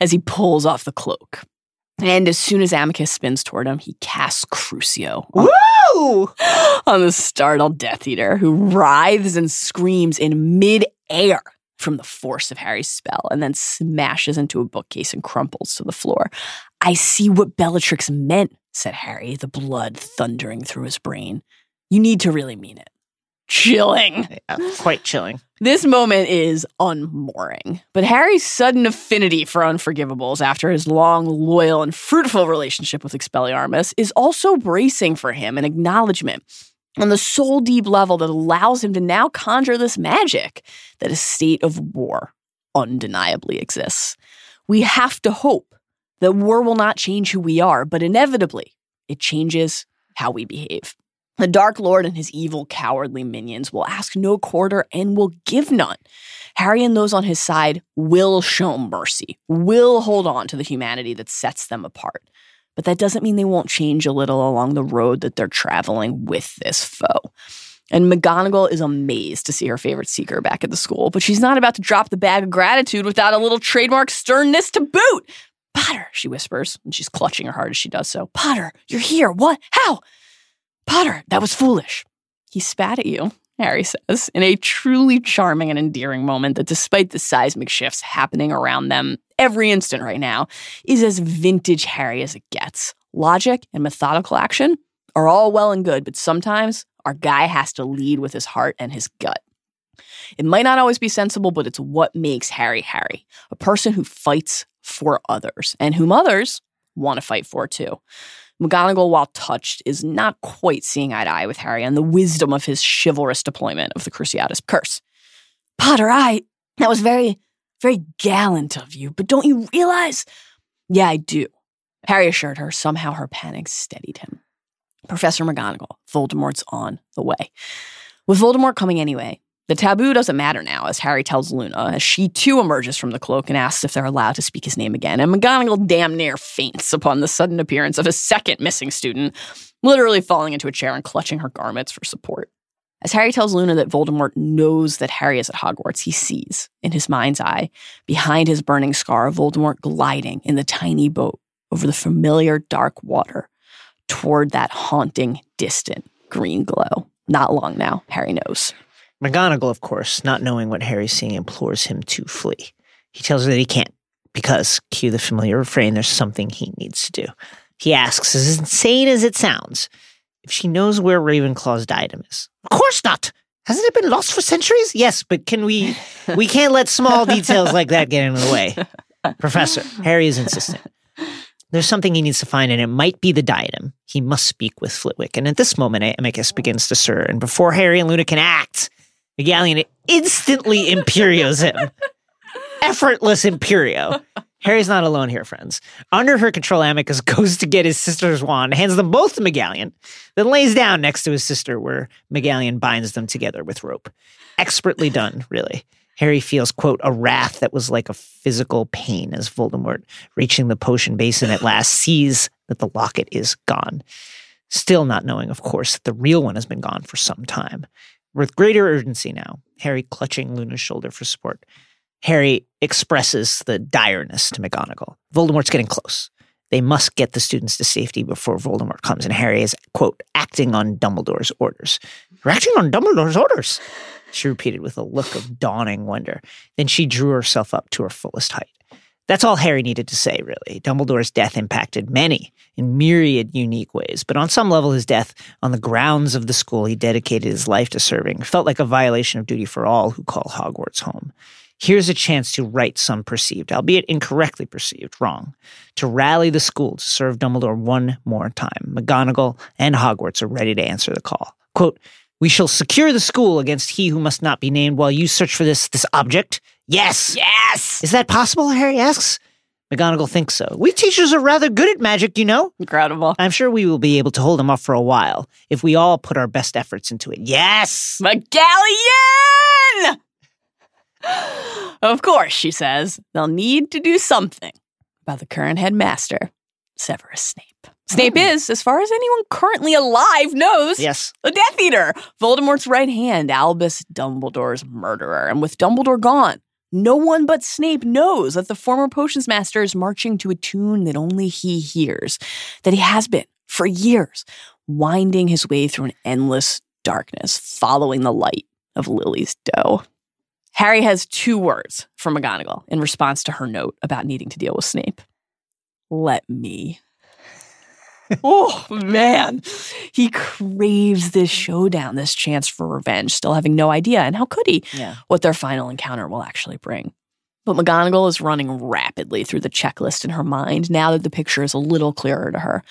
as he pulls off the cloak. And as soon as Amicus spins toward him, he casts Crucio on, Woo! on the startled Death Eater, who writhes and screams in midair from the force of Harry's spell and then smashes into a bookcase and crumples to the floor. I see what Bellatrix meant, said Harry, the blood thundering through his brain. You need to really mean it. Chilling. Yeah, quite chilling. This moment is unmooring, but Harry's sudden affinity for unforgivables after his long, loyal, and fruitful relationship with Expelliarmus is also bracing for him an acknowledgement on the soul deep level that allows him to now conjure this magic that a state of war undeniably exists. We have to hope that war will not change who we are, but inevitably it changes how we behave. The Dark Lord and his evil, cowardly minions will ask no quarter and will give none. Harry and those on his side will show mercy, will hold on to the humanity that sets them apart. But that doesn't mean they won't change a little along the road that they're traveling with this foe. And McGonagall is amazed to see her favorite seeker back at the school, but she's not about to drop the bag of gratitude without a little trademark sternness to boot. Potter, she whispers, and she's clutching her heart as she does so. Potter, you're here. What? How? Potter, that was foolish. He spat at you, Harry says, in a truly charming and endearing moment that, despite the seismic shifts happening around them every instant right now, is as vintage Harry as it gets. Logic and methodical action are all well and good, but sometimes our guy has to lead with his heart and his gut. It might not always be sensible, but it's what makes Harry Harry, a person who fights for others and whom others want to fight for too. McGonagall, while touched, is not quite seeing eye to eye with Harry on the wisdom of his chivalrous deployment of the Cruciatus curse. Potter, I. That was very, very gallant of you, but don't you realize? Yeah, I do. Harry assured her. Somehow her panic steadied him. Professor McGonagall, Voldemort's on the way. With Voldemort coming anyway, the taboo doesn't matter now, as Harry tells Luna, as she too emerges from the cloak and asks if they're allowed to speak his name again. And McGonagall damn near faints upon the sudden appearance of a second missing student, literally falling into a chair and clutching her garments for support. As Harry tells Luna that Voldemort knows that Harry is at Hogwarts, he sees, in his mind's eye, behind his burning scar, Voldemort gliding in the tiny boat over the familiar dark water toward that haunting, distant green glow. Not long now, Harry knows. McGonagall, of course, not knowing what Harry's seeing, implores him to flee. He tells her that he can't, because, cue the familiar refrain, there's something he needs to do. He asks, as insane as it sounds, if she knows where Ravenclaw's diadem is. Of course not! Hasn't it been lost for centuries? Yes, but can we we can't let small details like that get in the way. Professor, Harry is insistent. There's something he needs to find, and it might be the diadem. He must speak with Flitwick. And at this moment, Amicus begins to stir, and before Harry and Luna can act, McGonagall instantly imperios him. Effortless imperio. Harry's not alone here, friends. Under her control, Amicus goes to get his sister's wand, hands them both to McGonagall, then lays down next to his sister, where McGonagall binds them together with rope. Expertly done, really. Harry feels, quote, a wrath that was like a physical pain as Voldemort, reaching the potion basin at last, sees that the locket is gone. Still not knowing, of course, that the real one has been gone for some time. With greater urgency now, Harry clutching Luna's shoulder for support. Harry expresses the direness to McGonagall. Voldemort's getting close. They must get the students to safety before Voldemort comes, and Harry is, quote, acting on Dumbledore's orders. You're acting on Dumbledore's orders, she repeated with a look of dawning wonder. Then she drew herself up to her fullest height. That's all Harry needed to say, really. Dumbledore's death impacted many in myriad unique ways, but on some level, his death on the grounds of the school he dedicated his life to serving felt like a violation of duty for all who call Hogwarts home. Here's a chance to right some perceived, albeit incorrectly perceived, wrong, to rally the school to serve Dumbledore one more time. McGonagall and Hogwarts are ready to answer the call. Quote, we shall secure the school against he who must not be named while you search for this this object. Yes. Yes! Is that possible? Harry asks. McGonagall thinks so. We teachers are rather good at magic, you know. Incredible. I'm sure we will be able to hold him off for a while if we all put our best efforts into it. Yes. McGonagall! of course, she says, they'll need to do something about the current headmaster, Severus Snape. Snape oh. is, as far as anyone currently alive knows, Yes. a Death Eater, Voldemort's right hand, Albus Dumbledore's murderer. And with Dumbledore gone, No one but Snape knows that the former potions master is marching to a tune that only he hears, that he has been for years, winding his way through an endless darkness, following the light of Lily's doe. Harry has two words from McGonagall in response to her note about needing to deal with Snape. Let me. Oh, man. He craves this showdown, this chance for revenge, still having no idea, and how could he, Yeah. what their final encounter will actually bring. But McGonagall is running rapidly through the checklist in her mind now that the picture is a little clearer to her.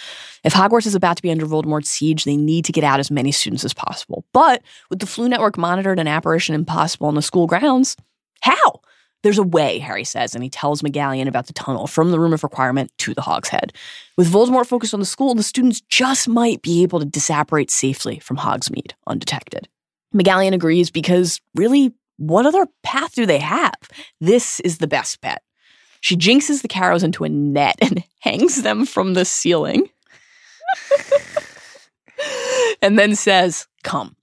If Hogwarts is about to be under Voldemort's siege, they need to get out as many students as possible. But with the Floo network monitored and apparition impossible on the school grounds, how? There's a way, Harry says, and he tells McGonagall about the tunnel from the room of requirement to the Hog's Head. With Voldemort focused on the school, the students just might be able to disapparate safely from Hogsmeade undetected. McGonagall agrees because really, what other path do they have? This is the best bet. She jinxes the Carrows into a net and hangs them from the ceiling. and then says, Come,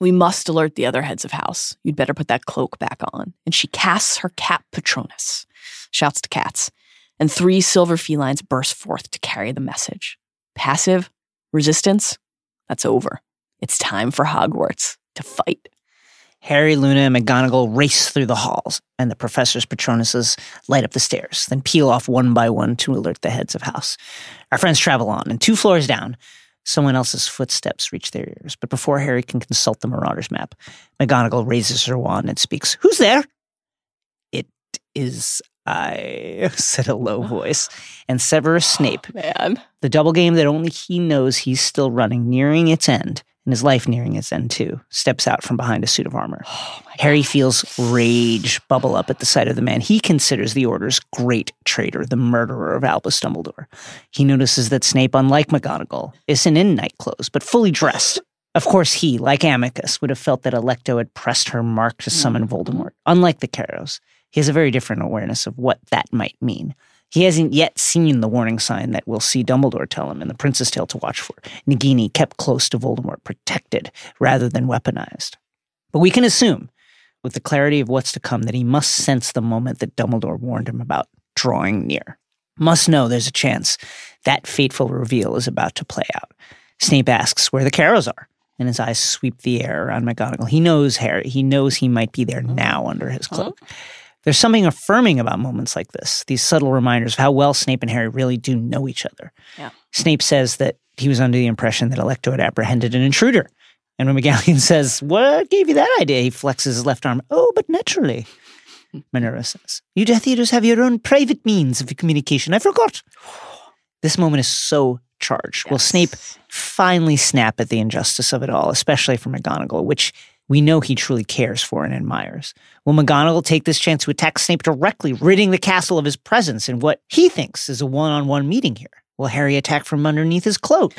we must alert the other heads of house. You'd better put that cloak back on. And she casts her cap Patronus, shouts to cats, and three silver felines burst forth to carry the message. Passive resistance, that's over. It's time for Hogwarts to fight. Harry, Luna, and McGonagall race through the halls, and the professor's Patronuses light up the stairs, then peel off one by one to alert the heads of house. Our friends travel on, and two floors down, someone else's footsteps reach their ears. But before Harry can consult the Marauder's map, McGonagall raises her wand and speaks, Who's there? It is I, said a low voice, and Severus Snape, oh, Man. the double game that only he knows he's still running, nearing its end, and his life nearing its end too, steps out from behind a suit of armor. Oh Harry feels rage bubble up at the sight of the man he considers the Order's great traitor, the murderer of Albus Dumbledore. He notices that Snape, unlike McGonagall, isn't in night clothes, but fully dressed. Of course, he, like Amicus, would have felt that Alecto had pressed her mark to summon mm. Voldemort. Unlike the Carrows, he has a very different awareness of what that might mean. He hasn't yet seen the warning sign that we'll see Dumbledore tell him in the Prince's Tale to watch for. Nagini kept close to Voldemort, protected rather than weaponized. But we can assume, with the clarity of what's to come, that he must sense the moment that Dumbledore warned him about drawing near. Must know there's a chance that fateful reveal is about to play out. Snape asks where the Carrows are, and his eyes sweep the air around McGonagall. He knows Harry. He knows he might be there oh. now under his cloak. There's something affirming about moments like this, these subtle reminders of how well Snape and Harry really do know each other. Yeah. Snape says that he was under the impression that Alecto had apprehended an intruder. And when McGonagall says, What gave you that idea? He flexes his left arm. Oh, but naturally, Minerva says. You Death Eaters have your own private means of communication. I forgot. This moment is so charged. Will Snape finally snap at the injustice of it all, especially for McGonagall, which we know he truly cares for and admires. Will McGonagall take this chance to attack Snape directly, ridding the castle of his presence in what he thinks is a one on one meeting here? Will Harry attack from underneath his cloak?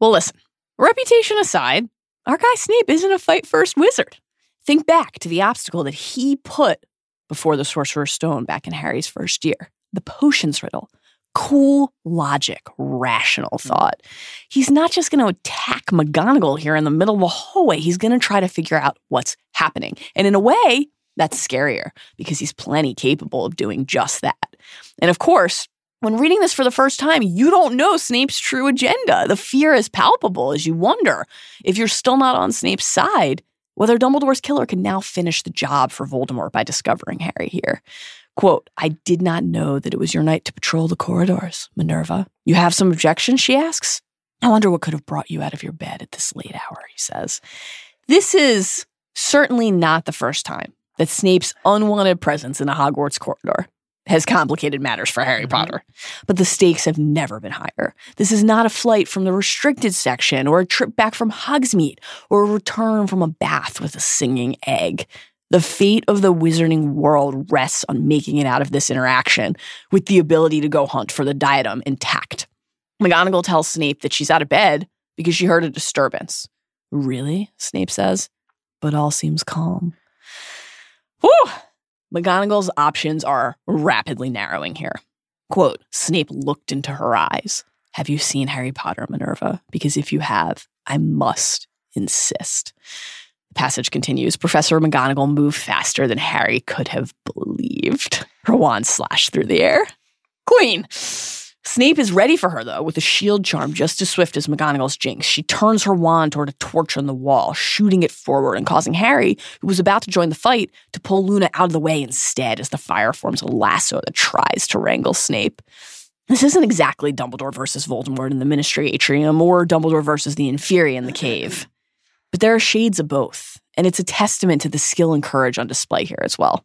Well, listen, reputation aside, our guy Snape isn't a fight first wizard. Think back to the obstacle that he put before the Sorcerer's Stone back in Harry's first year the potions riddle. Cool logic, rational mm. thought. He's not just going to attack McGonagall here in the middle of a hallway. He's going to try to figure out what's happening. And in a way, that's scarier because he's plenty capable of doing just that. And of course, when reading this for the first time, you don't know Snape's true agenda. The fear is palpable as you wonder if you're still not on Snape's side, whether Dumbledore's killer can now finish the job for Voldemort by discovering Harry here. Quote, I did not know that it was your night to patrol the corridors, Minerva. You have some objections, she asks. I wonder what could have brought you out of your bed at this late hour, he says. This is certainly not the first time that Snape's unwanted presence in a Hogwarts corridor has complicated matters for Harry mm-hmm. Potter. But the stakes have never been higher. This is not a flight from the restricted section or a trip back from Hogsmeade or a return from a bath with a singing egg. The fate of the wizarding world rests on making it out of this interaction with the ability to go hunt for the diadem intact. McGonagall tells Snape that she's out of bed because she heard a disturbance. Really? Snape says. But all seems calm. Whew! McGonagall's options are rapidly narrowing here. Quote Snape looked into her eyes. Have you seen Harry Potter, Minerva? Because if you have, I must insist. The Passage continues. Professor McGonagall moved faster than Harry could have believed. Her wand slashed through the air. Queen! Snape is ready for her, though, with a shield charm just as swift as McGonagall's jinx. She turns her wand toward a torch on the wall, shooting it forward and causing Harry, who was about to join the fight, to pull Luna out of the way instead as the fire forms a lasso that tries to wrangle Snape. This isn't exactly Dumbledore versus Voldemort in the Ministry Atrium or Dumbledore versus the Inferi in the cave. But there are shades of both, and it's a testament to the skill and courage on display here as well.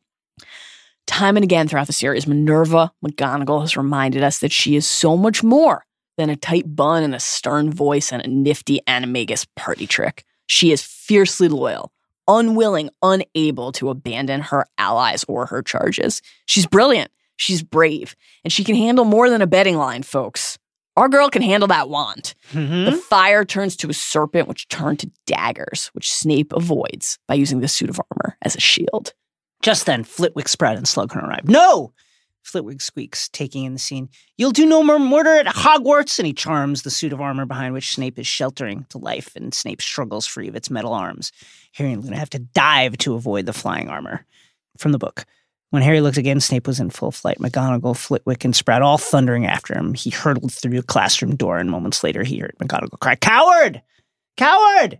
Time and again throughout the series, Minerva McGonagall has reminded us that she is so much more than a tight bun and a stern voice and a nifty animagus party trick. She is fiercely loyal, unwilling, unable to abandon her allies or her charges. She's brilliant, she's brave, and she can handle more than a betting line, folks. Our girl can handle that wand. Mhm. The fire turns to a serpent, which turned to daggers, which Snape avoids by using the suit of armor as a shield. Just then, Flitwick, Sprout, and Slughorn arrive. No! Flitwick squeaks, taking in the scene. You'll do no more murder at Hogwarts! And he charms the suit of armor behind which Snape is sheltering to life, and Snape struggles free of its metal arms. Harry and Luna have to dive to avoid the flying armor. From the book. When Harry looked again, Snape was in full flight. McGonagall, Flitwick, and Sprout all thundering after him. He hurtled through a classroom door, and moments later he heard McGonagall cry, Coward! Coward!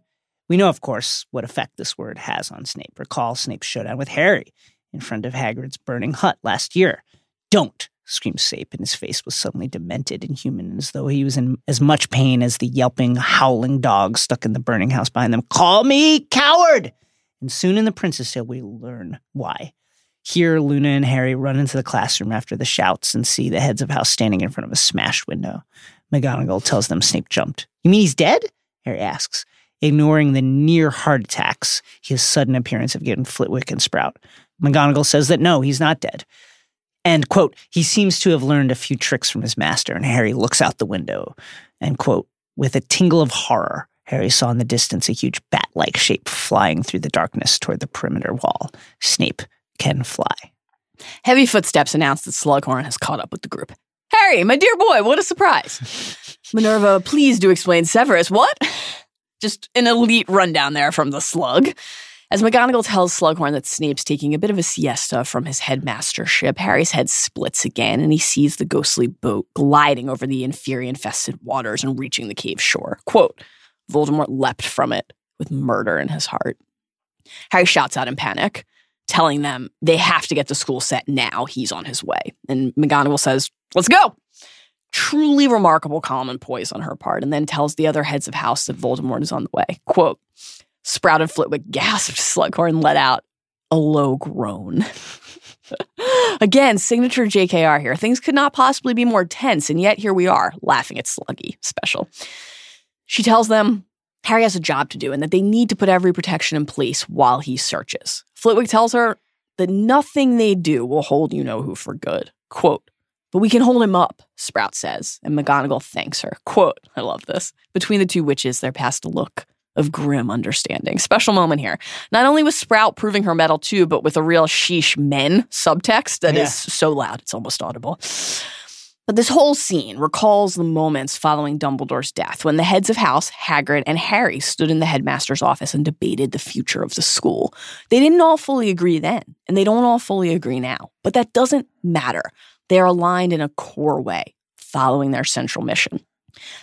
We know, of course, what effect this word has on Snape. Recall Snape's showdown with Harry in front of Hagrid's burning hut last year. Don't, screamed Snape, and his face was suddenly demented and human, as though he was in as much pain as the yelping, howling dog stuck in the burning house behind them. Call me coward! And soon in the Prince's Tale, we learn why. Here, Luna and Harry run into the classroom after the shouts and see the heads of house standing in front of a smashed window. McGonagall tells them Snape jumped. You mean he's dead? Harry asks, ignoring the near heart attacks his sudden appearance have given Flitwick and Sprout. McGonagall says that no, he's not dead. And, quote, he seems to have learned a few tricks from his master. And Harry looks out the window and, quote, with a tingle of horror, Harry saw in the distance a huge bat like shape flying through the darkness toward the perimeter wall. Snape can fly. Heavy footsteps announce that Slughorn has caught up with the group. Harry, my dear boy, what a surprise. Minerva, please do explain Severus. What? Just an elite rundown there from the slug. As McGonagall tells Slughorn that Snape's taking a bit of a siesta from his headmastership, Harry's head splits again and he sees the ghostly boat gliding over the inferi infested waters and reaching the cave shore. Quote, Voldemort leapt from it with murder in his heart. Harry shouts out in panic, telling them they have to get the school set now. He's on his way. And McGonagall says, Let's go. Truly remarkable calm and poise on her part, and then tells the other heads of house that Voldemort is on the way. Quote, Sprout and Flitwick gasped. Slughorn let out a low groan. Again, signature JKR here. Things could not possibly be more tense, and yet here we are, laughing at Sluggy. Special. She tells them Harry has a job to do and that they need to put every protection in place while he searches. Flitwick tells her that nothing they do will hold you know who for good. Quote, but we can hold him up, Sprout says, and McGonagall thanks her. Quote, I love this. Between the two witches, there passed a look of grim understanding. Special moment here. Not only was Sprout proving her mettle too, but with a real sheesh men subtext that is Yeah. so loud it's almost audible. But this whole scene recalls the moments following Dumbledore's death when the heads of house, Hagrid, and Harry stood in the headmaster's office and debated the future of the school. They didn't all fully agree then, and they don't all fully agree now. But that doesn't matter. They are aligned in a core way, following their central mission.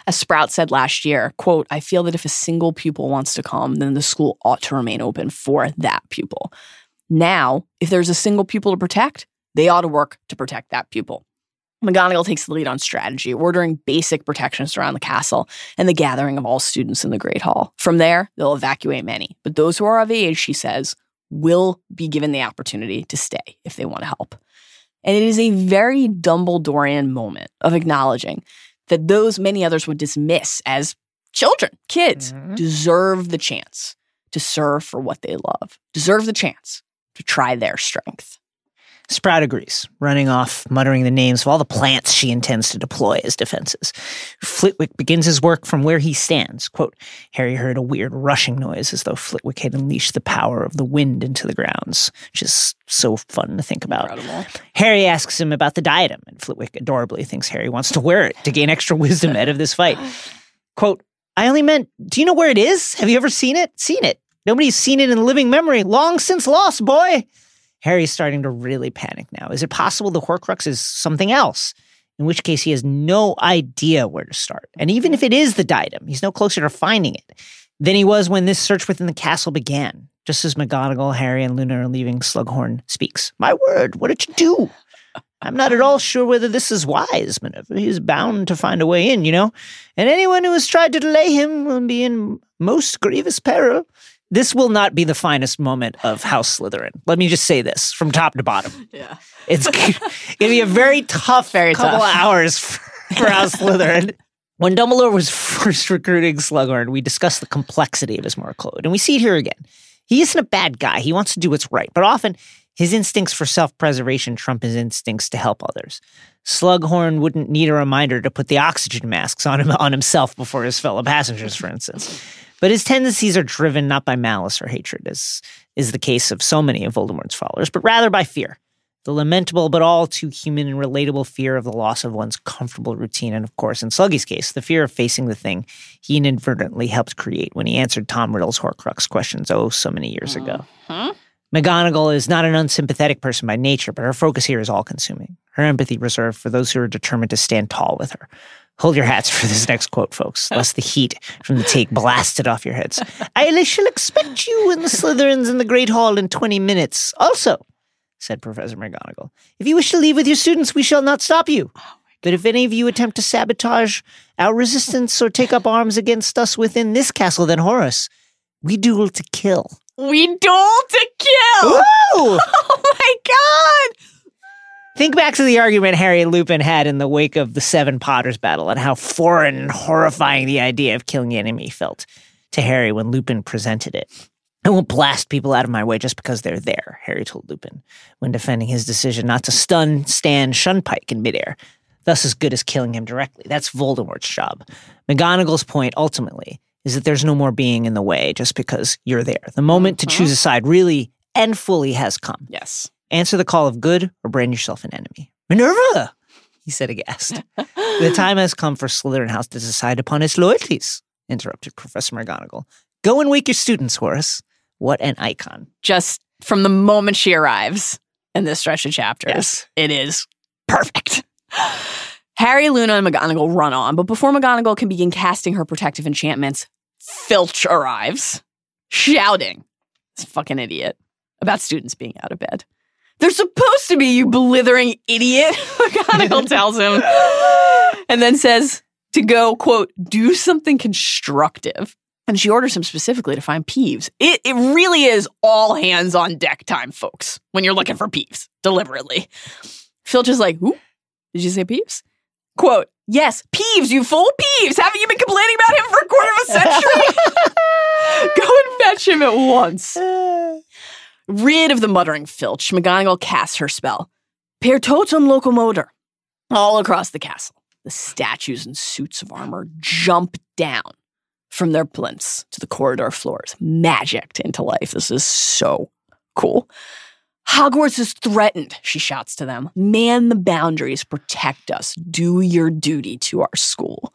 As Sprout said last year, quote, I feel that if a single pupil wants to come, then the school ought to remain open for that pupil. Now, if there's a single pupil to protect, they ought to work to protect that pupil. McGonagall takes the lead on strategy, ordering basic protections around the castle and the gathering of all students in the Great Hall. From there, they'll evacuate many, but those who are of age, she says, will be given the opportunity to stay if they want to help. And it is a very Dumbledorian moment of acknowledging that those many others would dismiss as children, kids, Mhm. deserve the chance to serve for what they love, deserve the chance to try their strength. Sprout agrees, running off, muttering the names of all the plants she intends to deploy as defenses. Flitwick begins his work from where he stands. Quote, Harry heard a weird rushing noise as though Flitwick had unleashed the power of the wind into the grounds, which is so fun to think about. Incredible. Harry asks him about the diadem, and Flitwick adorably thinks Harry wants to wear it to gain extra wisdom ahead of this fight. Quote, I only meant, do you know where it is? Have you ever seen it? Seen it? Nobody's seen it in living memory. Long since lost, boy. Harry's starting to really panic now. Is it possible the Horcrux is something else? In which case, he has no idea where to start. And even if it is the diadem, he's no closer to finding it than he was when this search within the castle began. Just as McGonagall, Harry, and Luna are leaving, Slughorn speaks. My word, what did you do? I'm not at all sure whether this is wise, Minerva. He's bound to find a way in, you know? And anyone who has tried to delay him will be in most grievous peril. This will not be the finest moment of House Slytherin. Let me just say this from top to bottom. Yeah. It's going to be a very tough Very couple tough. of hours for, for House Slytherin. When Dumbledore was first recruiting Slughorn, we discussed the complexity of his moral code, and we see it here again. He isn't a bad guy. He wants to do what's right, but often his instincts for self-preservation trump his instincts to help others. Slughorn wouldn't need a reminder to put the oxygen masks on him on himself before his fellow passengers, for instance. But his tendencies are driven not by malice or hatred, as is the case of so many of Voldemort's followers, but rather by fear. The lamentable but all too human and relatable fear of the loss of one's comfortable routine, and of course, in Sluggy's case, the fear of facing the thing he inadvertently helped create when he answered Tom Riddle's Horcrux questions oh so many years ago. Mm-hmm. McGonagall is not an unsympathetic person by nature, but her focus here is all consuming. Her empathy reserved for those who are determined to stand tall with her. Hold your hats for this next quote, folks, lest the heat from the take blast it off your heads. I shall expect you in the Slytherins in the Great Hall in 20 minutes. Also, said Professor McGonagall, if you wish to leave with your students, we shall not stop you. But if any of you attempt to sabotage our resistance or take up arms against us within this castle, then Horace, we duel to kill. We duel to kill. Woo! Oh my god. Think back to the argument Harry and Lupin had in the wake of the Seven Potters battle and how foreign and horrifying the idea of killing the enemy felt to Harry when Lupin presented it. I won't blast people out of my way just because they're there, Harry told Lupin, when defending his decision not to stun Stan Shunpike in midair, thus as good as killing him directly. That's Voldemort's job. McGonagall's point, ultimately, is that there's no more being in the way just because you're there. The moment to uh-huh. choose a side really and fully has come. Yes. Answer the call of good or brand yourself an enemy. Minerva, he said aghast. the time has come for Slytherin House to decide upon its loyalties, interrupted Professor McGonagall. Go and wake your students, Horace. What an icon. Just from the moment she arrives in this stretch of chapters, Yes. it is perfect. Harry, Luna, and McGonagall run on, but before McGonagall can begin casting her protective enchantments, Filch arrives, shouting, this fucking idiot, about students being out of bed. They're supposed to be, you blithering idiot, McGonagall tells him, and then says to go, quote, do something constructive. And she orders him specifically to find Peeves. It, it really is all hands on deck time, folks, when you're looking for Peeves, deliberately. Filch is like, who? Did you say Peeves? Quote, yes, Peeves, you fool, Peeves. Haven't you been complaining about him for a quarter of a century? Go and fetch him at once. Rid of the muttering Filch, McGonagall casts her spell. Piertotum locomotor. All across the castle, the statues and suits of armor jump down from their plinths to the corridor floors, magicked into life. This is so cool. Hogwarts is threatened, she shouts to them. Man the boundaries, protect us, do your duty to our school.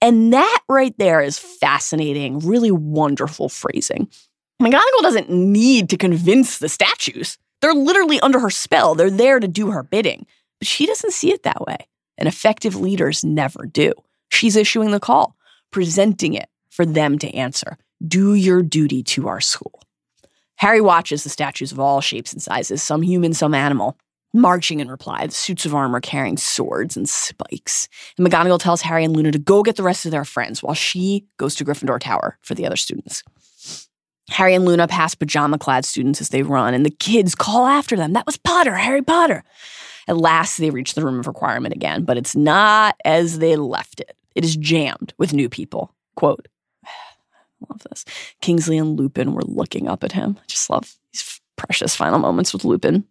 And that right there is fascinating, really wonderful phrasing. McGonagall doesn't need to convince the statues. They're literally under her spell. They're there to do her bidding. But she doesn't see it that way. And effective leaders never do. She's issuing the call, presenting it for them to answer. Do your duty to our school. Harry watches the statues of all shapes and sizes, some human, some animal, marching in reply, the suits of armor carrying swords and spikes. And McGonagall tells Harry and Luna to go get the rest of their friends while she goes to Gryffindor Tower for the other students. Harry and Luna pass pajama clad students as they run, and the kids call after them. That was Potter, Harry Potter. At last, they reach the room of requirement again, but it's not as they left it. It is jammed with new people. Quote, love this. Kingsley and Lupin were looking up at him. I just love these precious final moments with Lupin.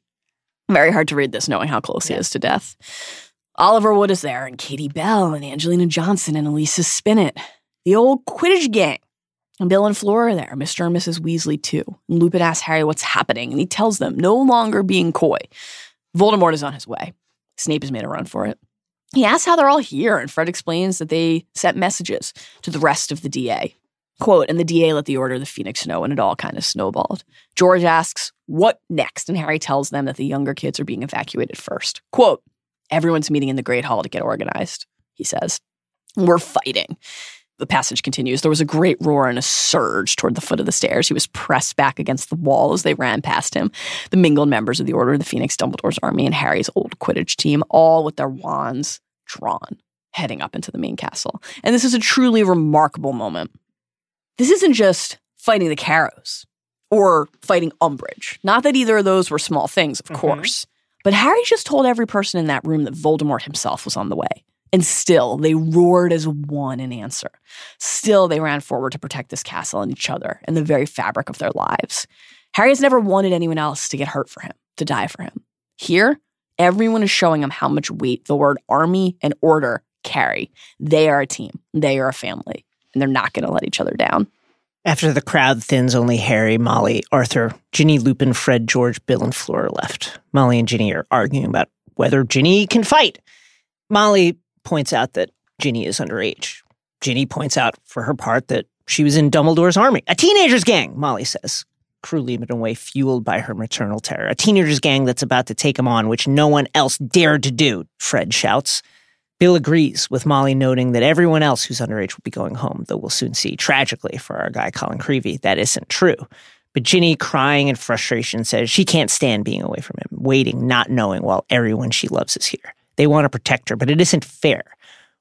Very hard to read this knowing how close he is to death. Oliver Wood is there, and Katie Bell, and Angelina Johnson, and Alicia Spinnet. The old Quidditch gang. And Bill and Fleur are there, Mr. and Mrs. Weasley too. And Lupin asks Harry what's happening, and he tells them, no longer being coy. Voldemort is on his way. Snape has made a run for it. He asks how they're all here, and Fred explains that they sent messages to the rest of the DA. Quote, and the DA let the Order of the Phoenix know, and it all kind of snowballed. George asks, What next? And Harry tells them that the younger kids are being evacuated first. Quote, Everyone's meeting in the Great Hall to get organized, he says. We're fighting. The passage continues. There was a great roar and a surge toward the foot of the stairs. He was pressed back against the wall as they ran past him. The mingled members of the Order of the Phoenix, Dumbledore's army, and Harry's old Quidditch team, all with their wands drawn, heading up into the main castle. And this is a truly remarkable moment. This isn't just fighting the Carrows or fighting Umbridge. Not that either of those were small things, of Mhm. course. But Harry just told every person in that room that Voldemort himself was on the way. And still, they roared as one in answer. Still, they ran forward to protect this castle and each other and the very fabric of their lives. Harry has never wanted anyone else to get hurt for him, to die for him. Here, everyone is showing him how much weight the word army and order carry. They are a team, they are a family, and they're not going to let each other down. After the crowd thins, only Harry, Molly, Arthur, Ginny, Lupin, Fred, George, Bill, and Fleur are left. Molly and Ginny are arguing about whether Ginny can fight. Molly points out that Ginny is underage. Ginny points out, for her part, that she was in Dumbledore's army. A teenagers' gang, Molly says, cruelly in a way fueled by her maternal terror. A teenagers' gang that's about to take him on, which no one else dared to do, Fred shouts. Bill agrees, with Molly noting that everyone else who's underage will be going home, though we'll soon see, tragically for our guy Colin Creevey, that isn't true. But Ginny, crying in frustration, says she can't stand being away from him, waiting, not knowing while everyone she loves is here. They want to protect her, but it isn't fair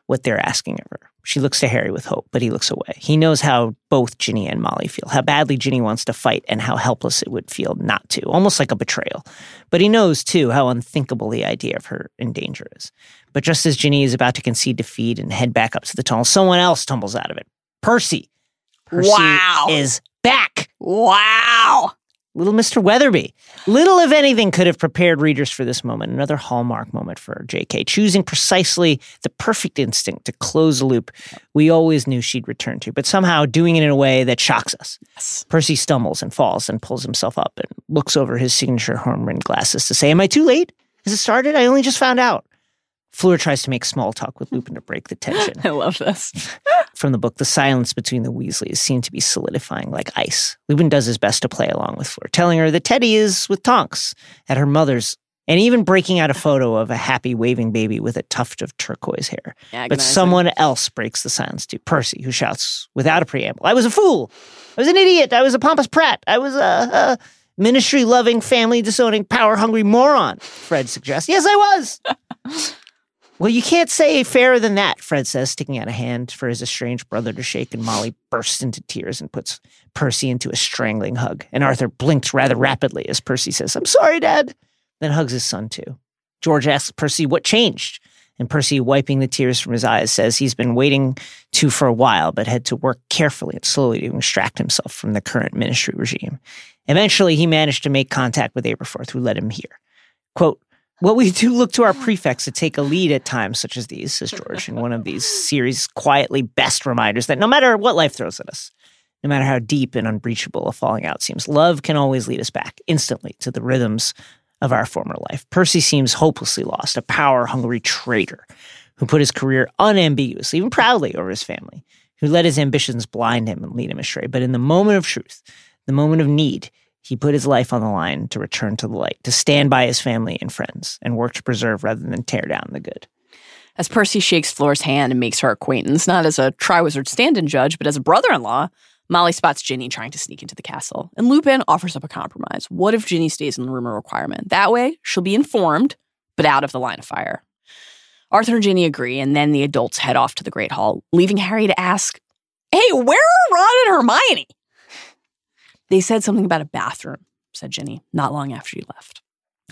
what they're asking of her. She looks to Harry with hope, but he looks away. He knows how both Ginny and Molly feel, how badly Ginny wants to fight and how helpless it would feel not to, almost like a betrayal. But he knows, too, how unthinkable the idea of her in danger is. But just as Ginny is about to concede defeat and head back up to the tunnel, someone else tumbles out of it. Percy. Percy Wow. is back. Wow. Little Mr. Weatherby. Little, if anything, could have prepared readers for this moment. Another hallmark moment for JK, choosing precisely the perfect instinct to close a loop we always knew she'd return to, but somehow doing it in a way that shocks us. Yes. Percy stumbles and falls and pulls himself up and looks over his signature horn rimmed glasses to say, Am I too late? Has it started? I only just found out. Fleur tries to make small talk with Lupin to break the tension. I love this. From the book, the silence between the Weasleys seemed to be solidifying like ice. Lupin does his best to play along with Fleur, telling her that Teddy is with Tonks at her mother's, and even breaking out a photo of a happy waving baby with a tuft of turquoise hair. But someone else breaks the silence too. Percy, who shouts without a preamble, I was a fool. I was an idiot. I was a pompous prat. I was a, a ministry loving, family disowning, power hungry moron. Fred suggests. Yes, I was. well, you can't say fairer than that, Fred says, sticking out a hand for his estranged brother to shake, and Molly bursts into tears and puts Percy into a strangling hug. And Arthur blinks rather rapidly as Percy says, I'm sorry, Dad. Then hugs his son too. George asks Percy what changed. And Percy, wiping the tears from his eyes, says he's been waiting to for a while, but had to work carefully and slowly to extract himself from the current ministry regime. Eventually, he managed to make contact with Aberforth, who led him here. Quote, well, we do look to our prefects to take a lead at times such as these, says George, in one of these series' quietly best reminders that no matter what life throws at us, no matter how deep and unbreachable a falling out seems, love can always lead us back instantly to the rhythms of our former life. Percy seems hopelessly lost, a power hungry traitor who put his career unambiguously, even proudly, over his family, who let his ambitions blind him and lead him astray. But in the moment of truth, the moment of need, he put his life on the line to return to the light, to stand by his family and friends, and work to preserve rather than tear down the good. As Percy shakes Fleur's hand and makes her acquaintance, not as a Triwizard stand-in judge, but as a brother-in-law, Molly spots Ginny trying to sneak into the castle, and Lupin offers up a compromise. What if Ginny stays in the room of requirement? That way, she'll be informed, but out of the line of fire. Arthur and Ginny agree, and then the adults head off to the Great Hall, leaving Harry to ask, Hey, where are Ron and Hermione? They said something about a bathroom, said Ginny, not long after she left.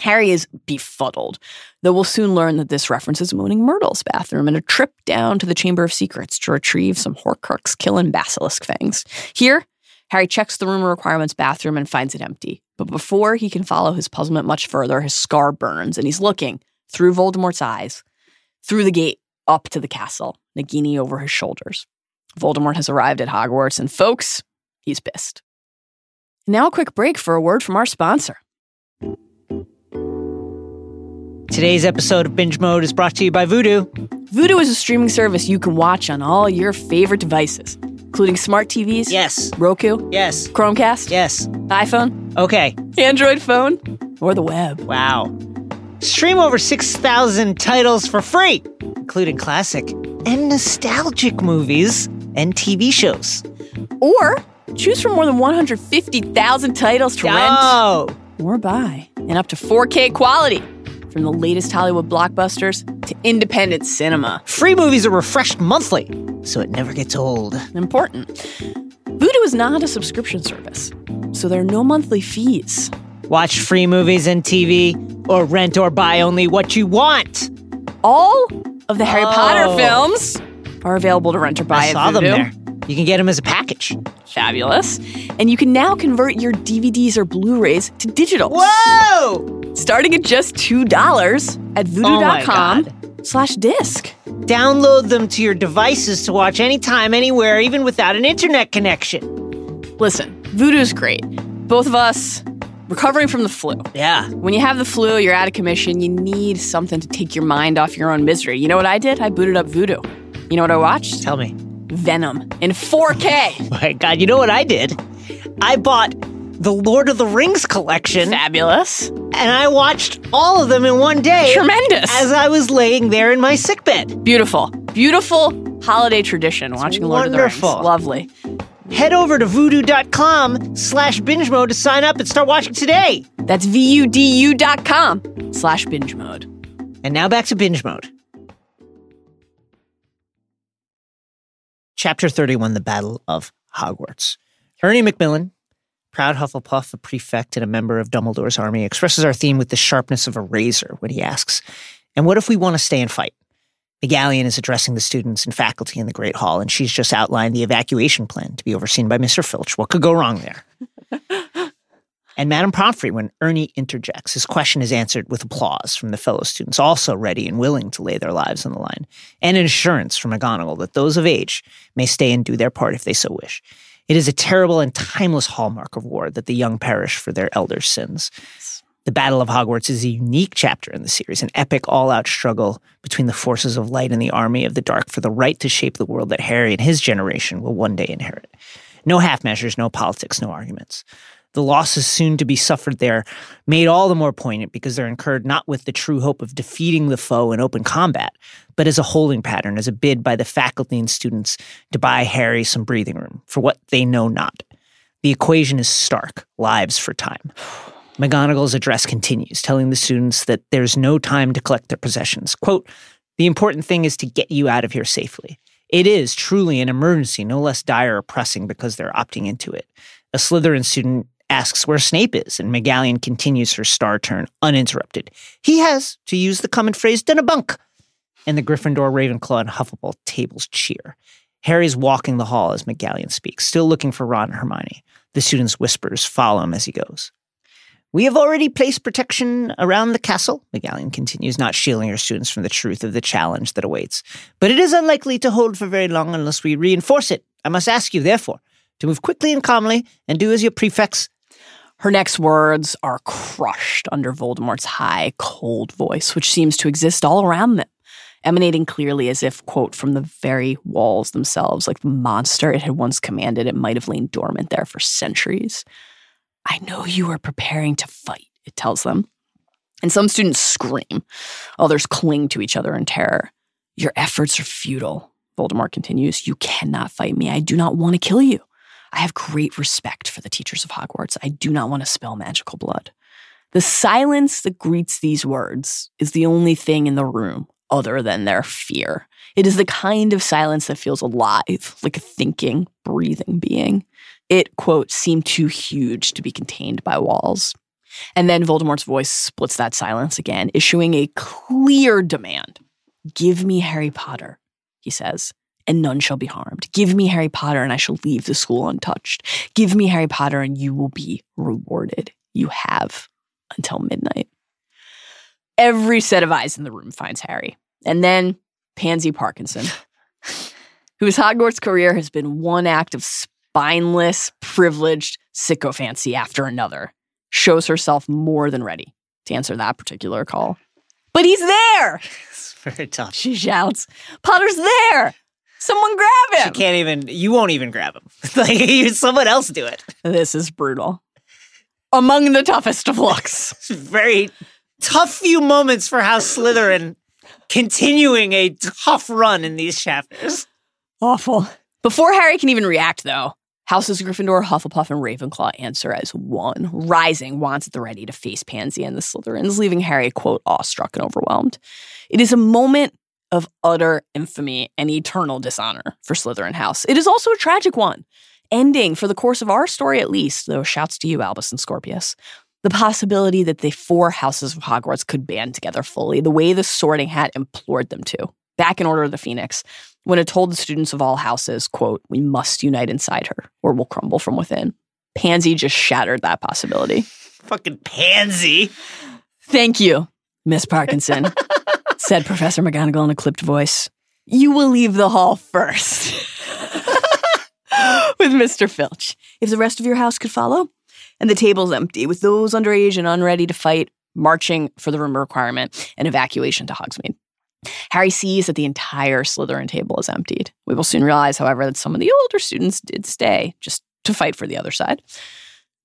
Harry is befuddled, though we'll soon learn that this references Moaning Myrtle's bathroom and a trip down to the Chamber of Secrets to retrieve some Horcrux killing basilisk fangs. Here, Harry checks the room requirements bathroom and finds it empty. But before he can follow his puzzlement much further, his scar burns and he's looking through Voldemort's eyes, through the gate, up to the castle, Nagini over his shoulders. Voldemort has arrived at Hogwarts, and folks, he's pissed. Now, a quick break for a word from our sponsor. Today's episode of Binge Mode is brought to you by Voodoo. Vudu is a streaming service you can watch on all your favorite devices. including smart TVs, Yes. Roku, Yes. Chromecast, Yes. iPhone, Okay. Android phone, or the web. Wow. Stream over 6,000 titles for free, including classic and nostalgic movies and TV shows. Or choose from more than 150,000 titles to rent or buy, and up to 4K quality from the latest Hollywood blockbusters to independent cinema. free movies are refreshed monthly, so it never gets old. Important. Vudu is not a subscription service, so there are no monthly fees. Watch free movies and TV, or rent or buy only what you want. All of the Harry Oh. Potter films are available to rent or buy I at saw them Vudu. there. You can get them as a package. Fabulous. And you can now convert your DVDs or Blu-rays to digital. Whoa! Starting at just $2 at Oh vudu.com God. slash disc. Download them to your devices to watch anytime, anywhere, even without an internet connection. Listen, Vudu's great. Both of us recovering from the flu. Yeah. When you have the flu, you're out of commission, you need something to take your mind off your own misery. You know what I did? I booted up Voodoo. You know what I watched? Tell me. Venom in 4K. My God, you know what I did? I bought the Lord of the Rings collection Fabulous. and I watched all of them in one day Tremendous. as I was laying there in my sickbed. Beautiful. Beautiful holiday tradition watching Lord wonderful. of the Rings. Lovely. Head over to vudu.com slash binge mode to sign up and start watching today. That's V-U-D-U dot com slash binge mode. And now back to binge mode. Chapter 31 The Battle of Hogwarts. Ernie Macmillan, proud Hufflepuff, a prefect and a member of Dumbledore's army, expresses our theme with the sharpness of a razor when he asks, And what if we want to stay and fight? McGonagall is addressing the students and faculty in the Great Hall, and she's just outlined the evacuation plan to be overseen by Mr. Filch. What could go wrong there? and Madame Pomfrey, when Ernie interjects, his question is answered with applause from the fellow students, also ready and willing to lay their lives on the line, and an assurance from McGonagall that those of age may stay and do their part if they so wish. It is a terrible and timeless hallmark of war that the young perish for their elders' sins. The Battle of Hogwarts is a unique chapter in the series, an epic all out struggle between the forces of light and the army of the dark for the right to shape the world that Harry and his generation will one day inherit. No half measures, no politics, no arguments. The losses soon to be suffered there made all the more poignant because they're incurred not with the true hope of defeating the foe in open combat, but as a holding pattern, as a bid by the faculty and students to buy Harry some breathing room for what they know not. The equation is stark lives for time. McGonagall's address continues, telling the students that there's no time to collect their possessions. Quote, the important thing is to get you out of here safely. It is truly an emergency, no less dire or pressing because they're opting into it. A Slytherin student asks where Snape is, and McGonagall continues her star turn uninterrupted. He has, to use the common phrase, done a bunk. And the Gryffindor, Ravenclaw, and Hufflepuff tables cheer. Harry's walking the hall as McGonagall speaks, still looking for Ron and Hermione. The students' whispers follow him as he goes. We have already placed protection around the castle, McGonagall continues, not shielding her students from the truth of the challenge that awaits. But it is unlikely to hold for very long unless we reinforce it. I must ask you, therefore, to move quickly and calmly and do as your prefects. Her next words are crushed under Voldemort's high, cold voice, which seems to exist all around them, emanating clearly as if, quote, from the very walls themselves, like the monster it had once commanded, it might have lain dormant there for centuries. I know you are preparing to fight, it tells them. And some students scream, others cling to each other in terror. Your efforts are futile, Voldemort continues. You cannot fight me. I do not want to kill you. I have great respect for the teachers of Hogwarts. I do not want to spill magical blood. The silence that greets these words is the only thing in the room other than their fear. It is the kind of silence that feels alive, like a thinking, breathing being. It, quote, seemed too huge to be contained by walls. And then Voldemort's voice splits that silence again, issuing a clear demand. Give me Harry Potter, he says and none shall be harmed. Give me Harry Potter and I shall leave the school untouched. Give me Harry Potter and you will be rewarded. You have until midnight. Every set of eyes in the room finds Harry. And then Pansy Parkinson, whose Hogwarts career has been one act of spineless, privileged sycophancy after another, shows herself more than ready to answer that particular call. But he's there! It's very tough. She shouts, Potter's there! Someone grab She him. can't even. You won't even grab him. like you, someone else do it. This is brutal. Among the toughest of looks. Very tough few moments for House Slytherin, continuing a tough run in these chapters. Awful. Before Harry can even react, though, Houses Gryffindor, Hufflepuff, and Ravenclaw answer as one. Rising wants at the ready to face Pansy and the Slytherins, leaving Harry, quote, awestruck and overwhelmed. It is a moment of utter infamy and eternal dishonor for Slytherin House. It is also a tragic one, ending, for the course of our story at least, though shouts to you, Albus and Scorpius, the possibility that the four houses of Hogwarts could band together fully, the way the sorting hat implored them to. Back in Order of the Phoenix, when it told the students of all houses, quote, we must unite inside her or we'll crumble from within. Pansy just shattered that possibility. Fucking pansy. Thank you, Miss Parkinson, said Professor McGonagall in a clipped voice. You will leave the hall first. with Mr. Filch. If the rest of your house could follow. And the table's empty, with those underage and unready to fight marching for the room requirement and evacuation to Hogsmeade. Harry sees that the entire Slytherin table is emptied. We will soon realize, however, that some of the older students did stay just to fight for the other side.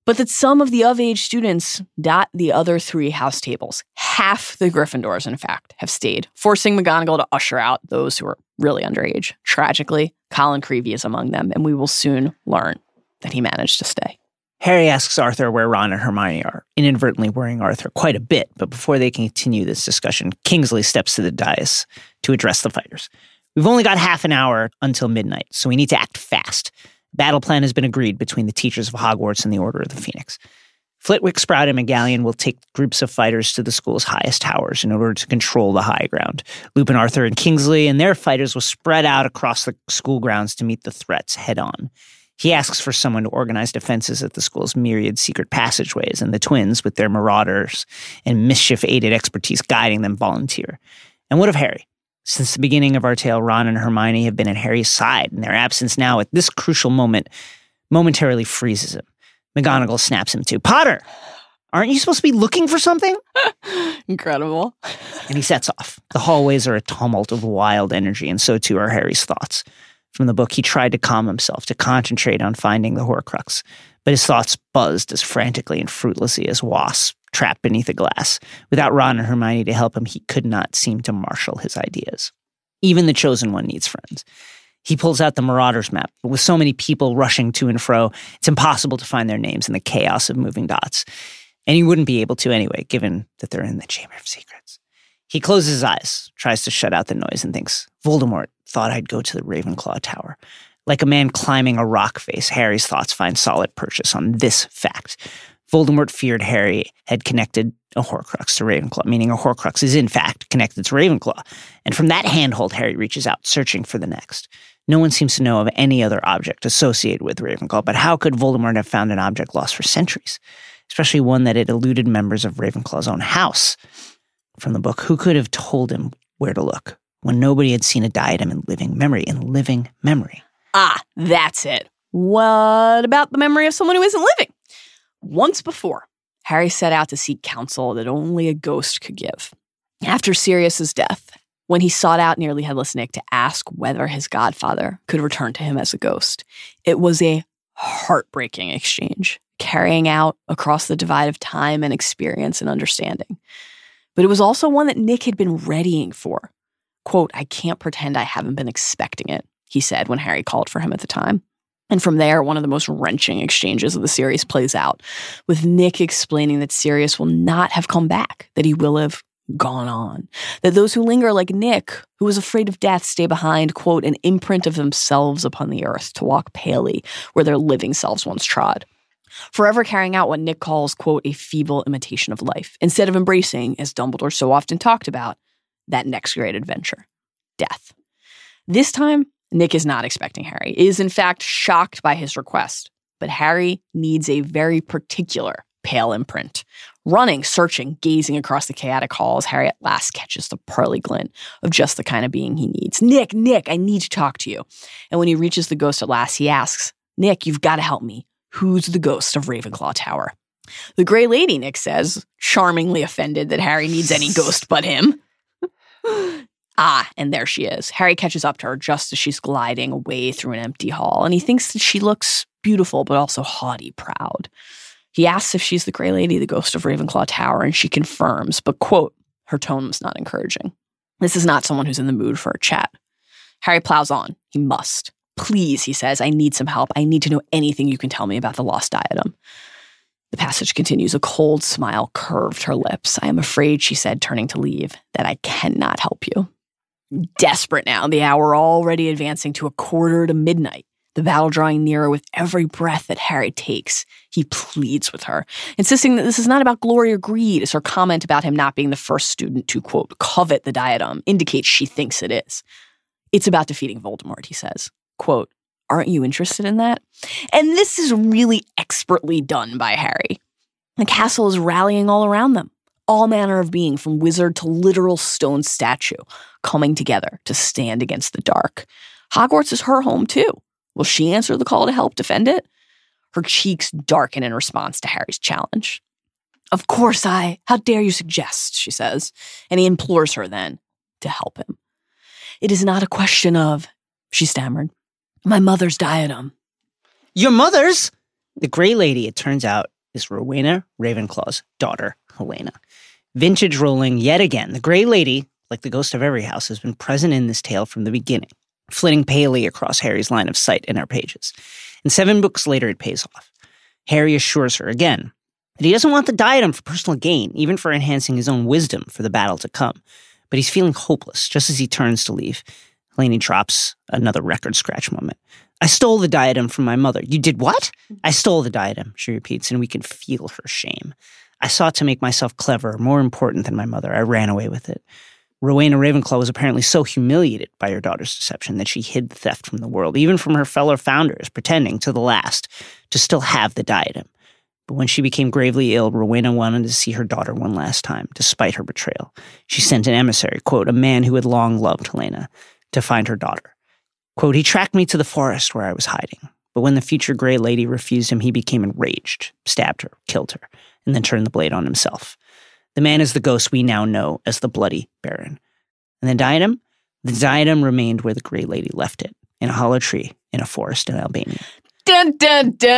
But that some of the of age students dot the other three house tables. Half the Gryffindors, in fact, have stayed, forcing McGonagall to usher out those who are really underage. Tragically, Colin Creevey is among them, and we will soon learn that he managed to stay. Harry asks Arthur where Ron and Hermione are, inadvertently worrying Arthur quite a bit. But before they continue this discussion, Kingsley steps to the dais to address the fighters. We've only got half an hour until midnight, so we need to act fast. Battle plan has been agreed between the teachers of Hogwarts and the Order of the Phoenix. Flitwick, Sprout, and McGonagall will take groups of fighters to the school's highest towers in order to control the high ground. Lupin, Arthur, and Kingsley and their fighters will spread out across the school grounds to meet the threats head on. He asks for someone to organize defenses at the school's myriad secret passageways, and the twins, with their marauders and mischief aided expertise guiding them, volunteer. And what of Harry? Since the beginning of our tale, Ron and Hermione have been at Harry's side, and their absence now at this crucial moment momentarily freezes him. McGonagall snaps him to Potter, aren't you supposed to be looking for something? Incredible. And he sets off. The hallways are a tumult of wild energy, and so too are Harry's thoughts. From the book, he tried to calm himself, to concentrate on finding the Horcrux, but his thoughts buzzed as frantically and fruitlessly as wasps trapped beneath a glass. Without Ron and Hermione to help him, he could not seem to marshal his ideas. Even the chosen one needs friends. He pulls out the Marauders map, but with so many people rushing to and fro, it's impossible to find their names in the chaos of moving dots. And he wouldn't be able to anyway, given that they're in the Chamber of Secrets. He closes his eyes, tries to shut out the noise, and thinks, Voldemort thought I'd go to the Ravenclaw Tower. Like a man climbing a rock face, Harry's thoughts find solid purchase on this fact. Voldemort feared Harry had connected a Horcrux to Ravenclaw, meaning a Horcrux is in fact connected to Ravenclaw. And from that handhold, Harry reaches out, searching for the next. No one seems to know of any other object associated with Ravenclaw, but how could Voldemort have found an object lost for centuries, especially one that had eluded members of Ravenclaw's own house? From the book, who could have told him where to look when nobody had seen a diadem in living memory? In living memory. Ah, that's it. What about the memory of someone who isn't living? Once before, Harry set out to seek counsel that only a ghost could give. After Sirius's death, when he sought out nearly headless Nick to ask whether his godfather could return to him as a ghost, it was a heartbreaking exchange, carrying out across the divide of time and experience and understanding. But it was also one that Nick had been readying for. Quote, I can't pretend I haven't been expecting it, he said when Harry called for him at the time. And from there, one of the most wrenching exchanges of the series plays out, with Nick explaining that Sirius will not have come back, that he will have gone on, that those who linger like Nick, who was afraid of death, stay behind, quote, an imprint of themselves upon the earth to walk palely where their living selves once trod. Forever carrying out what Nick calls, quote, a feeble imitation of life, instead of embracing, as Dumbledore so often talked about, that next great adventure, death. This time, Nick is not expecting Harry, is in fact shocked by his request. But Harry needs a very particular pale imprint. Running, searching, gazing across the chaotic halls, Harry at last catches the pearly glint of just the kind of being he needs. Nick, Nick, I need to talk to you. And when he reaches the ghost at last, he asks, Nick, you've got to help me. Who's the ghost of Ravenclaw Tower? The Grey Lady, Nick says, charmingly offended that Harry needs any ghost but him. Ah, and there she is. Harry catches up to her just as she's gliding away through an empty hall, and he thinks that she looks beautiful, but also haughty proud. He asks if she's the Grey Lady, the ghost of Ravenclaw Tower, and she confirms, but quote, her tone was not encouraging. This is not someone who's in the mood for a chat. Harry plows on. He must. Please, he says, I need some help. I need to know anything you can tell me about the lost diadem. The passage continues. A cold smile curved her lips. I am afraid, she said, turning to leave, that I cannot help you. Desperate now, the hour already advancing to a quarter to midnight. The battle drawing nearer with every breath that Harry takes. He pleads with her, insisting that this is not about glory or greed, as her comment about him not being the first student to, quote, covet the diadem indicates she thinks it is. It's about defeating Voldemort, he says. Quote, aren't you interested in that? And this is really expertly done by Harry. The castle is rallying all around them. All manner of being, from wizard to literal stone statue, coming together to stand against the dark. Hogwarts is her home, too. Will she answer the call to help defend it? Her cheeks darken in response to Harry's challenge. Of course I. How dare you suggest, she says, and he implores her then to help him. It is not a question of, she stammered, my mother's diadem. Your mother's? The Grey Lady, it turns out, is Rowena Ravenclaw's daughter, Helena. Vintage Rowling yet again. The Grey Lady, like the ghost of every house, has been present in this tale from the beginning, flitting palely across Harry's line of sight in our pages. And seven books later, it pays off. Harry assures her again that he doesn't want the diadem for personal gain, even for enhancing his own wisdom for the battle to come. But he's feeling hopeless just as he turns to leave. Helena drops another record scratch moment. I stole the diadem from my mother. You did what? I stole the diadem, she repeats, and we can feel her shame. I sought to make myself clever, more important than my mother. I ran away with it. Rowena Ravenclaw was apparently so humiliated by her daughter's deception that she hid the theft from the world, even from her fellow founders, pretending to the last to still have the diadem. But when she became gravely ill, Rowena wanted to see her daughter one last time, despite her betrayal. She sent an emissary, quote, a man who had long loved Helena, to find her daughter. Quote, he tracked me to the forest where I was hiding. But when the future Grey Lady refused him, he became enraged, stabbed her, killed her, and then turned the blade on himself. The man is the ghost we now know as the Bloody Baron. And the diadem? The diadem remained where the Grey Lady left it, in a hollow tree in a forest in Albania. Dun dun dun!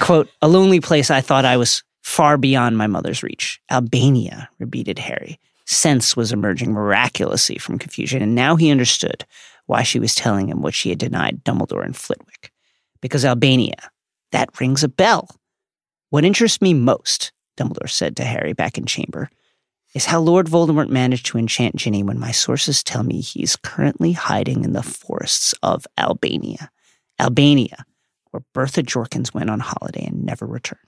Quote, a lonely place I thought I was far beyond my mother's reach. Albania, repeated Harry. Sense was emerging miraculously from confusion, and now he understood why she was telling him what she had denied Dumbledore and Flitwick. Because Albania, that rings a bell. What interests me most, Dumbledore said to Harry back in chamber, is how Lord Voldemort managed to enchant Ginny when my sources tell me he's currently hiding in the forests of Albania. Albania, where Bertha Jorkins went on holiday and never returned.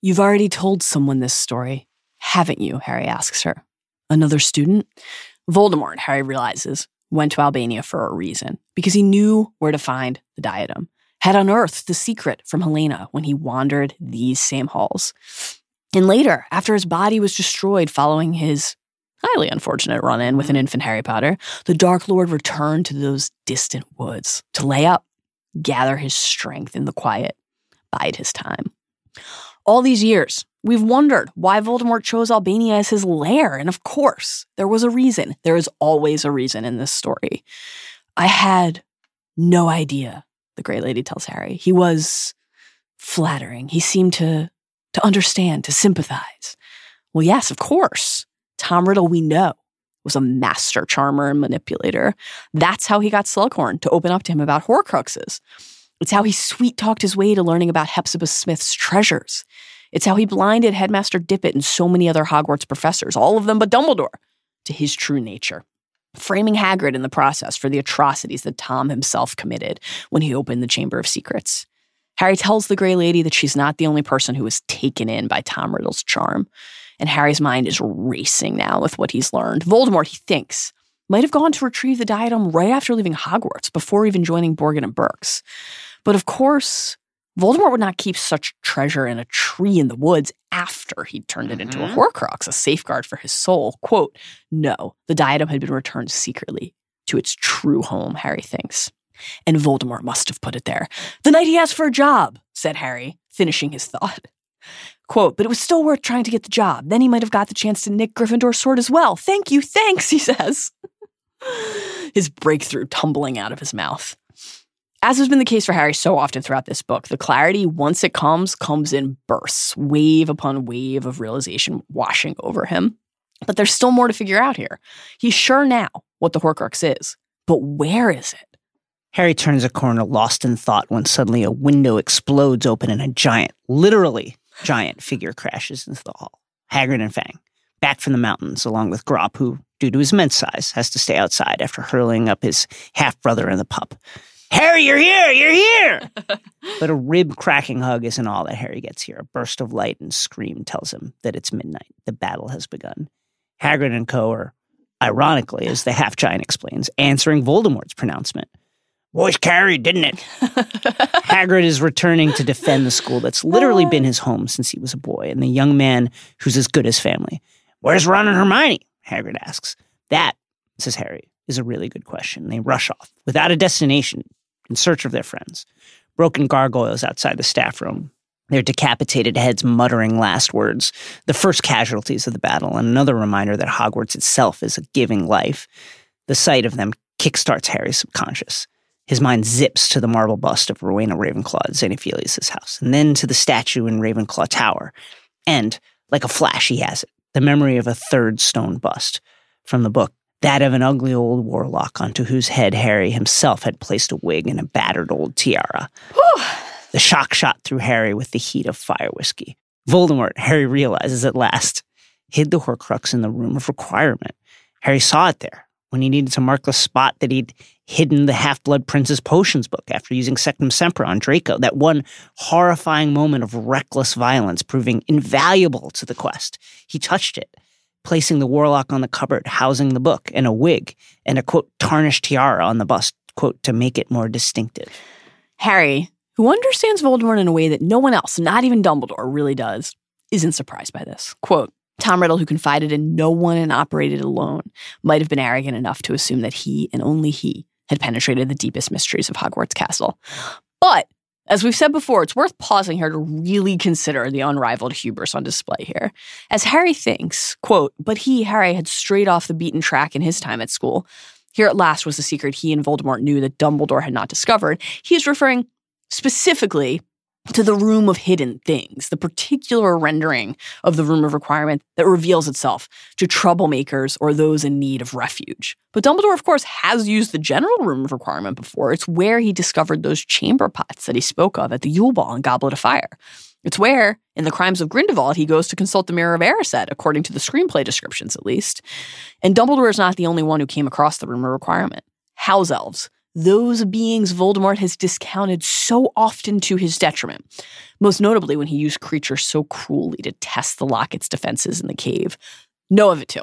You've already told someone this story, haven't you? Harry asks her. Another student? Voldemort, Harry realizes, went to Albania for a reason, because he knew where to find the diadem, had unearthed the secret from Helena when he wandered these same halls. And later, after his body was destroyed following his highly unfortunate run in with an infant Harry Potter, the Dark Lord returned to those distant woods to lay up, gather his strength in the quiet, bide his time. All these years, we've wondered why Voldemort chose Albania as his lair, and of course, there was a reason. There is always a reason in this story. I had no idea, the Grey Lady tells Harry. He was flattering. He seemed to to understand, to sympathize. Well, yes, of course. Tom Riddle, we know, was a master charmer and manipulator. That's how he got Slughorn to open up to him about Horcruxes. It's how he sweet talked his way to learning about Hepzibah Smith's treasures. It's how he blinded Headmaster Dippet and so many other Hogwarts professors, all of them but Dumbledore, to his true nature, framing Hagrid in the process for the atrocities that Tom himself committed when he opened the Chamber of Secrets. Harry tells the Grey Lady that she's not the only person who was taken in by Tom Riddle's charm. And Harry's mind is racing now with what he's learned. Voldemort, he thinks, might have gone to retrieve the diadem right after leaving Hogwarts, before even joining Borgin and Burkes. But of course, Voldemort would not keep such treasure in a tree in the woods after he'd turned it into a Mhm. Horcrux, a safeguard for his soul. Quote, no, the diadem had been returned secretly to its true home, Harry thinks. And Voldemort must have put it there. The night he asked for a job, said Harry, finishing his thought. Quote, but it was still worth trying to get the job. Then he might have got the chance to nick Gryffindor's sword as well. Thank you, thanks, he says. his breakthrough tumbling out of his mouth. As has been the case for Harry so often throughout this book, the clarity, once it comes, comes in bursts, wave upon wave of realization washing over him. But there's still more to figure out here. He's sure now what the Horcrux is, but where is it? Harry turns a corner lost in thought when suddenly a window explodes open and a giant, literally giant figure crashes into the hall. Hagrid and Fang, back from the mountains, along with Grawp, who, due to his immense size, has to stay outside after hurling up his half brother and the pup. Harry, you're here, you're here! but a rib cracking hug isn't all that Harry gets here. A burst of light and scream tells him that it's midnight. The battle has begun. Hagrid and co are, ironically, as the half giant explains, answering Voldemort's pronouncement. Voice carried, didn't it? Hagrid is returning to defend the school that's literally been his home since he was a boy, and the young man who's as good as family. Where's Ron and Hermione? Hagrid asks. That, says Harry, is a really good question. They rush off without a destination in search of their friends. Broken gargoyles outside the staff room, their decapitated heads muttering last words, the first casualties of the battle, and another reminder that Hogwarts itself is a giving life. The sight of them kickstarts Harry's subconscious. His mind zips to the marble bust of Rowena Ravenclaw at Xenophilius' house, and then to the statue in Ravenclaw Tower. And, like a flash, he has it the memory of a third stone bust from the book, that of an ugly old warlock onto whose head Harry himself had placed a wig and a battered old tiara. the shock shot through Harry with the heat of fire whiskey. Voldemort, Harry realizes at last, hid the Horcrux in the room of requirement. Harry saw it there when he needed to mark the spot that he'd hidden the Half Blood Prince's potions book after using Sectumsempra on Draco, that one horrifying moment of reckless violence proving invaluable to the quest. He touched it, placing the warlock on the cupboard, housing the book, and a wig, and a quote, tarnished tiara on the bust, quote, to make it more distinctive. Harry, who understands Voldemort in a way that no one else, not even Dumbledore, really does, isn't surprised by this. Quote, Tom Riddle, who confided in no one and operated alone, might have been arrogant enough to assume that he and only he had penetrated the deepest mysteries of Hogwarts Castle. But as we've said before, it's worth pausing here to really consider the unrivaled hubris on display here. As Harry thinks, quote, but he, Harry, had strayed off the beaten track in his time at school. Here at last was the secret he and Voldemort knew that Dumbledore had not discovered. He is referring specifically to the room of hidden things, the particular rendering of the room of requirement that reveals itself to troublemakers or those in need of refuge. But Dumbledore, of course, has used the general room of requirement before. It's where he discovered those chamber pots that he spoke of at the Yule Ball and Goblet of Fire. It's where, in the Crimes of Grindelwald, he goes to consult the Mirror of Erised, according to the screenplay descriptions at least. And Dumbledore is not the only one who came across the room of requirement. House elves, those beings Voldemort has discounted so often to his detriment, most notably when he used creatures so cruelly to test the locket's defenses in the cave. Know of it too.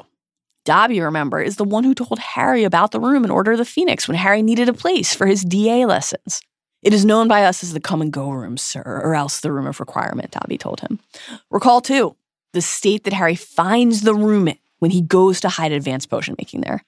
Dobby, remember, is the one who told Harry about the room in Order of the Phoenix when Harry needed a place for his DA lessons. It is known by us as the come and go room, sir, or else the room of requirement, Dobby told him. Recall, too, the state that Harry finds the room in when he goes to hide advanced potion making there.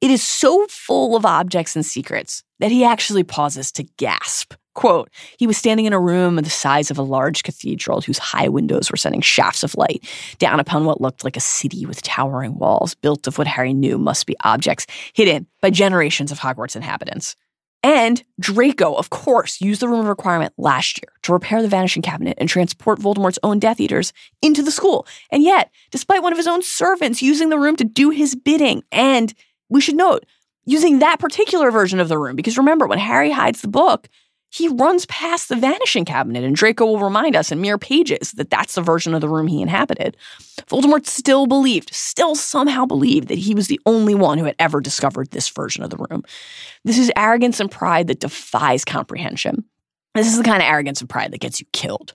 It is so full of objects and secrets that he actually pauses to gasp. Quote, he was standing in a room the size of a large cathedral whose high windows were sending shafts of light down upon what looked like a city with towering walls built of what Harry knew must be objects hidden by generations of Hogwarts inhabitants. And Draco, of course, used the room of requirement last year to repair the vanishing cabinet and transport Voldemort's own Death Eaters into the school. And yet, despite one of his own servants using the room to do his bidding and we should note using that particular version of the room because remember when Harry hides the book, he runs past the vanishing cabinet, and Draco will remind us in mere pages that that's the version of the room he inhabited. Voldemort still believed, still somehow believed, that he was the only one who had ever discovered this version of the room. This is arrogance and pride that defies comprehension. This is the kind of arrogance and pride that gets you killed.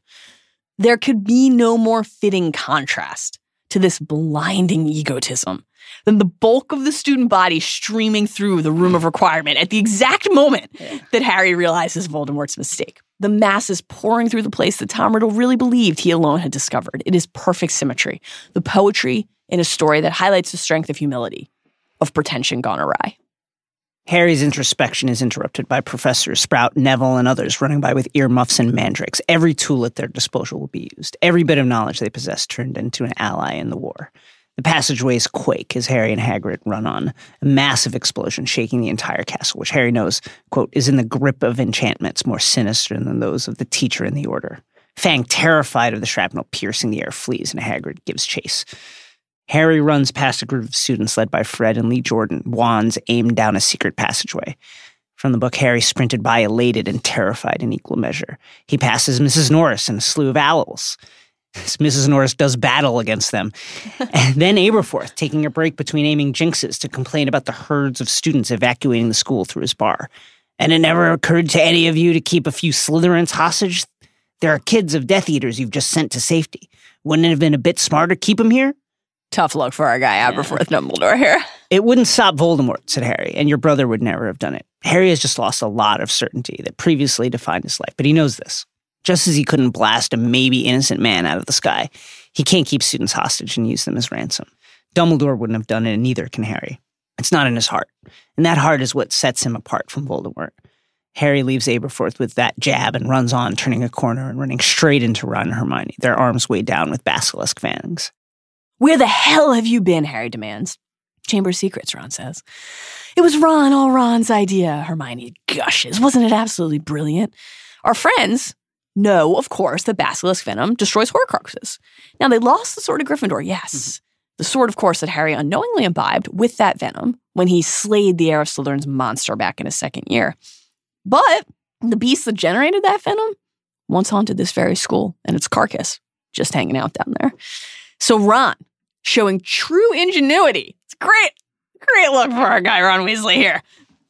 There could be no more fitting contrast to this blinding egotism than the bulk of the student body streaming through the room of requirement at the exact moment that Harry realizes Voldemort's mistake. The masses pouring through the place that Tom Riddle really believed he alone had discovered. It is perfect symmetry, the poetry in a story that highlights the strength of humility, of pretension gone awry. Harry's introspection is interrupted by Professor Sprout, Neville, and others running by with earmuffs and mandrakes. Every tool at their disposal will be used. Every bit of knowledge they possess turned into an ally in the war. The passageways quake as Harry and Hagrid run on, a massive explosion shaking the entire castle, which Harry knows, quote, is in the grip of enchantments more sinister than those of the teacher in the order. Fang, terrified of the shrapnel piercing the air, flees, and Hagrid gives chase. Harry runs past a group of students led by Fred and Lee Jordan, wands aimed down a secret passageway. From the book, Harry sprinted by, elated and terrified in equal measure. He passes Mrs. Norris and a slew of owls. Mrs. Norris does battle against them. and then Aberforth, taking a break between aiming jinxes to complain about the herds of students evacuating the school through his bar. And it never occurred to any of you to keep a few Slytherins hostage? There are kids of Death Eaters you've just sent to safety. Wouldn't it have been a bit smarter to keep them here? Tough luck for our guy Aberforth Dumbledore here. It wouldn't stop Voldemort, said Harry, and your brother would never have done it. Harry has just lost a lot of certainty that previously defined his life, but he knows this. Just as he couldn't blast a maybe innocent man out of the sky, he can't keep students hostage and use them as ransom. Dumbledore wouldn't have done it, and neither can Harry. It's not in his heart. And that heart is what sets him apart from Voldemort. Harry leaves Aberforth with that jab and runs on, turning a corner and running straight into Ron and Hermione, their arms weighed down with basilisk fangs. Where the hell have you been? Harry demands. Chamber of Secrets, Ron says. It was Ron, all Ron's idea, Hermione gushes. Wasn't it absolutely brilliant? Our friends know, of course, that basilisk venom destroys Horcruxes. Now, they lost the sword of Gryffindor, yes. Mm-hmm. The sword, of course, that Harry unknowingly imbibed with that venom when he slayed the heir of Slytherin's monster back in his second year. But the beast that generated that venom once haunted this very school and its carcass just hanging out down there. So Ron, showing true ingenuity. It's great, great look for our guy Ron Weasley here.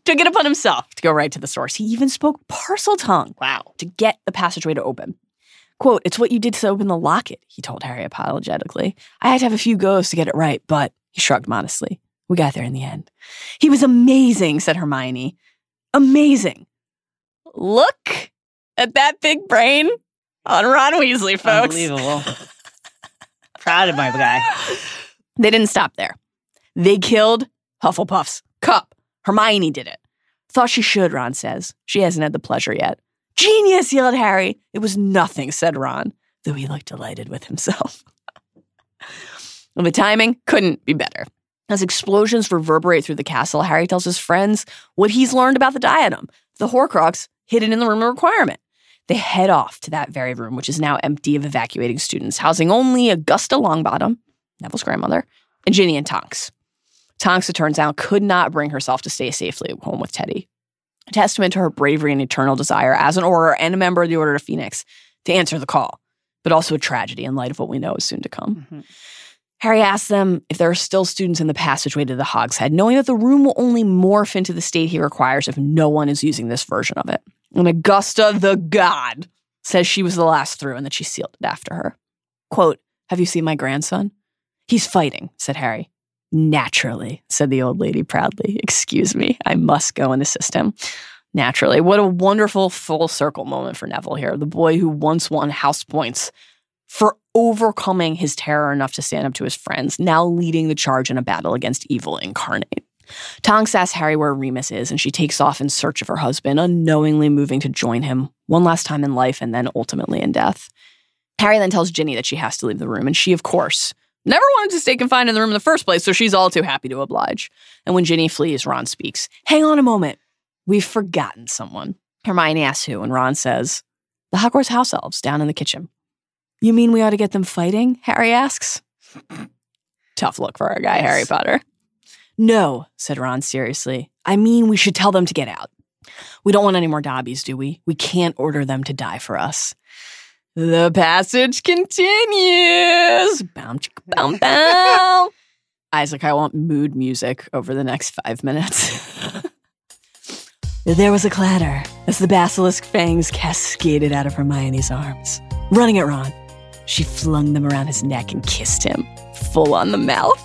Took it upon himself to go right to the source. He even spoke Parseltongue. Wow. To get the passageway to open. Quote, it's what you did to open the locket, he told Harry apologetically. I had to have a few goes to get it right, but he shrugged modestly. We got there in the end. He was amazing, said Hermione. Amazing. Look at that big brain on Ron Weasley, folks. Unbelievable. Proud of my guy. They didn't stop there. They killed Hufflepuff's cup. Hermione did it. Thought she should, Ron says. She hasn't had the pleasure yet. Genius, yelled Harry. It was nothing, said Ron, though he looked delighted with himself. well, the timing couldn't be better. As explosions reverberate through the castle, Harry tells his friends what he's learned about the diadem, the Horcrux hidden in the room of requirement. They head off to that very room, which is now empty of evacuating students, housing only Augusta Longbottom, Neville's grandmother, and Ginny and Tonks. Tonks, it turns out, could not bring herself to stay safely at home with Teddy. A testament to her bravery and eternal desire as an Auror and a member of the Order of Phoenix to answer the call, but also a tragedy in light of what we know is soon to come. Mm-hmm. Harry asks them if there are still students in the passageway to the Hogshead, knowing that the room will only morph into the state he requires if no one is using this version of it. And Augusta the God says she was the last through and that she sealed it after her. Quote, Have you seen my grandson? He's fighting, said Harry. Naturally, said the old lady proudly. Excuse me, I must go and assist him. Naturally. What a wonderful full circle moment for Neville here. The boy who once won house points for overcoming his terror enough to stand up to his friends, now leading the charge in a battle against evil incarnate. Tonks asks Harry where Remus is, and she takes off in search of her husband, unknowingly moving to join him one last time in life and then ultimately in death. Harry then tells Ginny that she has to leave the room, and she, of course, never wanted to stay confined in the room in the first place, so she's all too happy to oblige. And when Ginny flees, Ron speaks. Hang on a moment. We've forgotten someone. Hermione asks who, and Ron says, The Hogwarts house elves down in the kitchen. You mean we ought to get them fighting? Harry asks. Tough look for our guy, yes. Harry Potter. No, said Ron seriously. I mean, we should tell them to get out. We don't want any more Dobbies, do we? We can't order them to die for us. The passage continues. Bow, bow, bow. Isaac, I want mood music over the next five minutes. there was a clatter as the basilisk fangs cascaded out of Hermione's arms. Running at Ron, she flung them around his neck and kissed him, full on the mouth.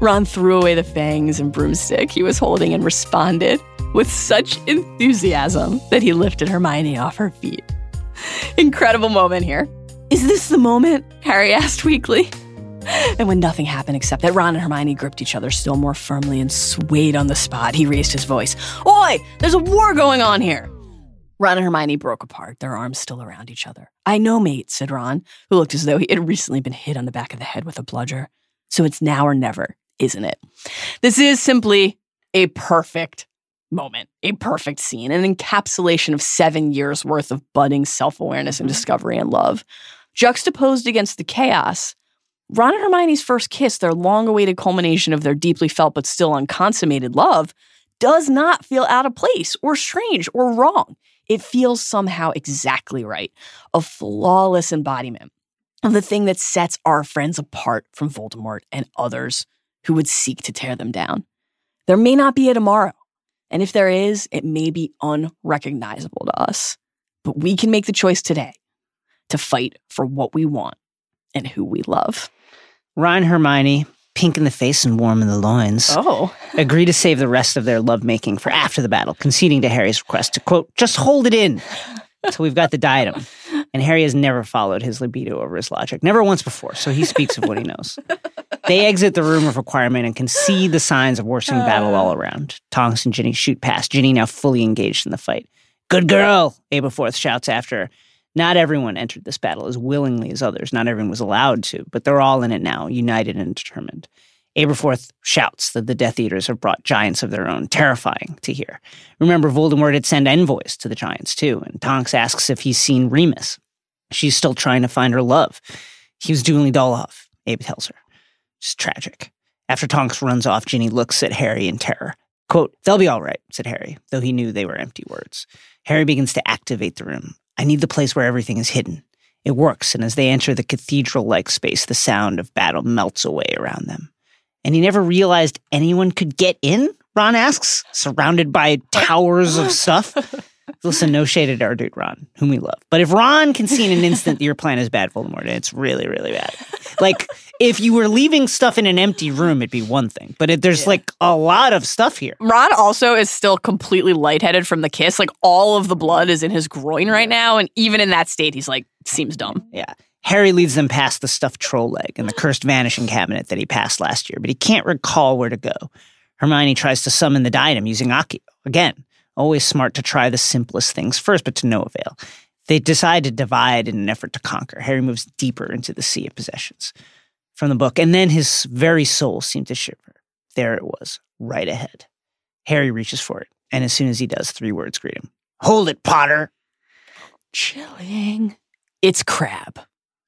Ron threw away the fangs and broomstick he was holding and responded with such enthusiasm that he lifted Hermione off her feet. Incredible moment here. Is this the moment? Harry asked weakly. and when nothing happened except that Ron and Hermione gripped each other still more firmly and swayed on the spot, he raised his voice. Oi, there's a war going on here. Ron and Hermione broke apart, their arms still around each other. I know, mate, said Ron, who looked as though he had recently been hit on the back of the head with a bludger. So it's now or never, isn't it? This is simply a perfect moment, a perfect scene, an encapsulation of seven years worth of budding self awareness and mm-hmm. discovery and love. Juxtaposed against the chaos, Ron and Hermione's first kiss, their long awaited culmination of their deeply felt but still unconsummated love, does not feel out of place or strange or wrong. It feels somehow exactly right, a flawless embodiment of the thing that sets our friends apart from Voldemort and others who would seek to tear them down. There may not be a tomorrow, and if there is, it may be unrecognizable to us. But we can make the choice today to fight for what we want and who we love. Ron Hermione, pink in the face and warm in the loins, Oh. agree to save the rest of their lovemaking for after the battle, conceding to Harry's request to, quote, just hold it in until we've got the diadem. And Harry has never followed his libido over his logic, never once before, so he speaks of what he knows. They exit the room of requirement and can see the signs of worsening uh. battle all around. Tonks and Ginny shoot past, Ginny now fully engaged in the fight. Good girl, Aberforth shouts after her. Not everyone entered this battle as willingly as others. Not everyone was allowed to, but they're all in it now, united and determined. Aberforth shouts that the Death Eaters have brought giants of their own, terrifying to hear. Remember, Voldemort had sent envoys to the giants too, and Tonks asks if he's seen Remus. She's still trying to find her love. He was duly Dolohov, Abe tells her. It's tragic. After Tonks runs off, Ginny looks at Harry in terror. Quote, they'll be all right, said Harry, though he knew they were empty words. Harry begins to activate the room. I need the place where everything is hidden. It works, and as they enter the cathedral like space, the sound of battle melts away around them. And he never realized anyone could get in? Ron asks, surrounded by towers of stuff. Listen, no shade at our dude Ron, whom we love. But if Ron can see in an instant that your plan is bad, Voldemort, it's really, really bad. Like, if you were leaving stuff in an empty room, it'd be one thing. But it, there's like a lot of stuff here. Ron also is still completely lightheaded from the kiss. Like all of the blood is in his groin right now. And even in that state, he's like, seems dumb. Yeah. Harry leads them past the stuffed troll leg and the cursed vanishing cabinet that he passed last year, but he can't recall where to go. Hermione tries to summon the diadem using Accio. Again, always smart to try the simplest things first, but to no avail. They decide to divide in an effort to conquer. Harry moves deeper into the sea of possessions from the book, and then his very soul seemed to shiver. There it was, right ahead. Harry reaches for it, and as soon as he does, three words greet him Hold it, Potter! Chilling. It's Crabbe.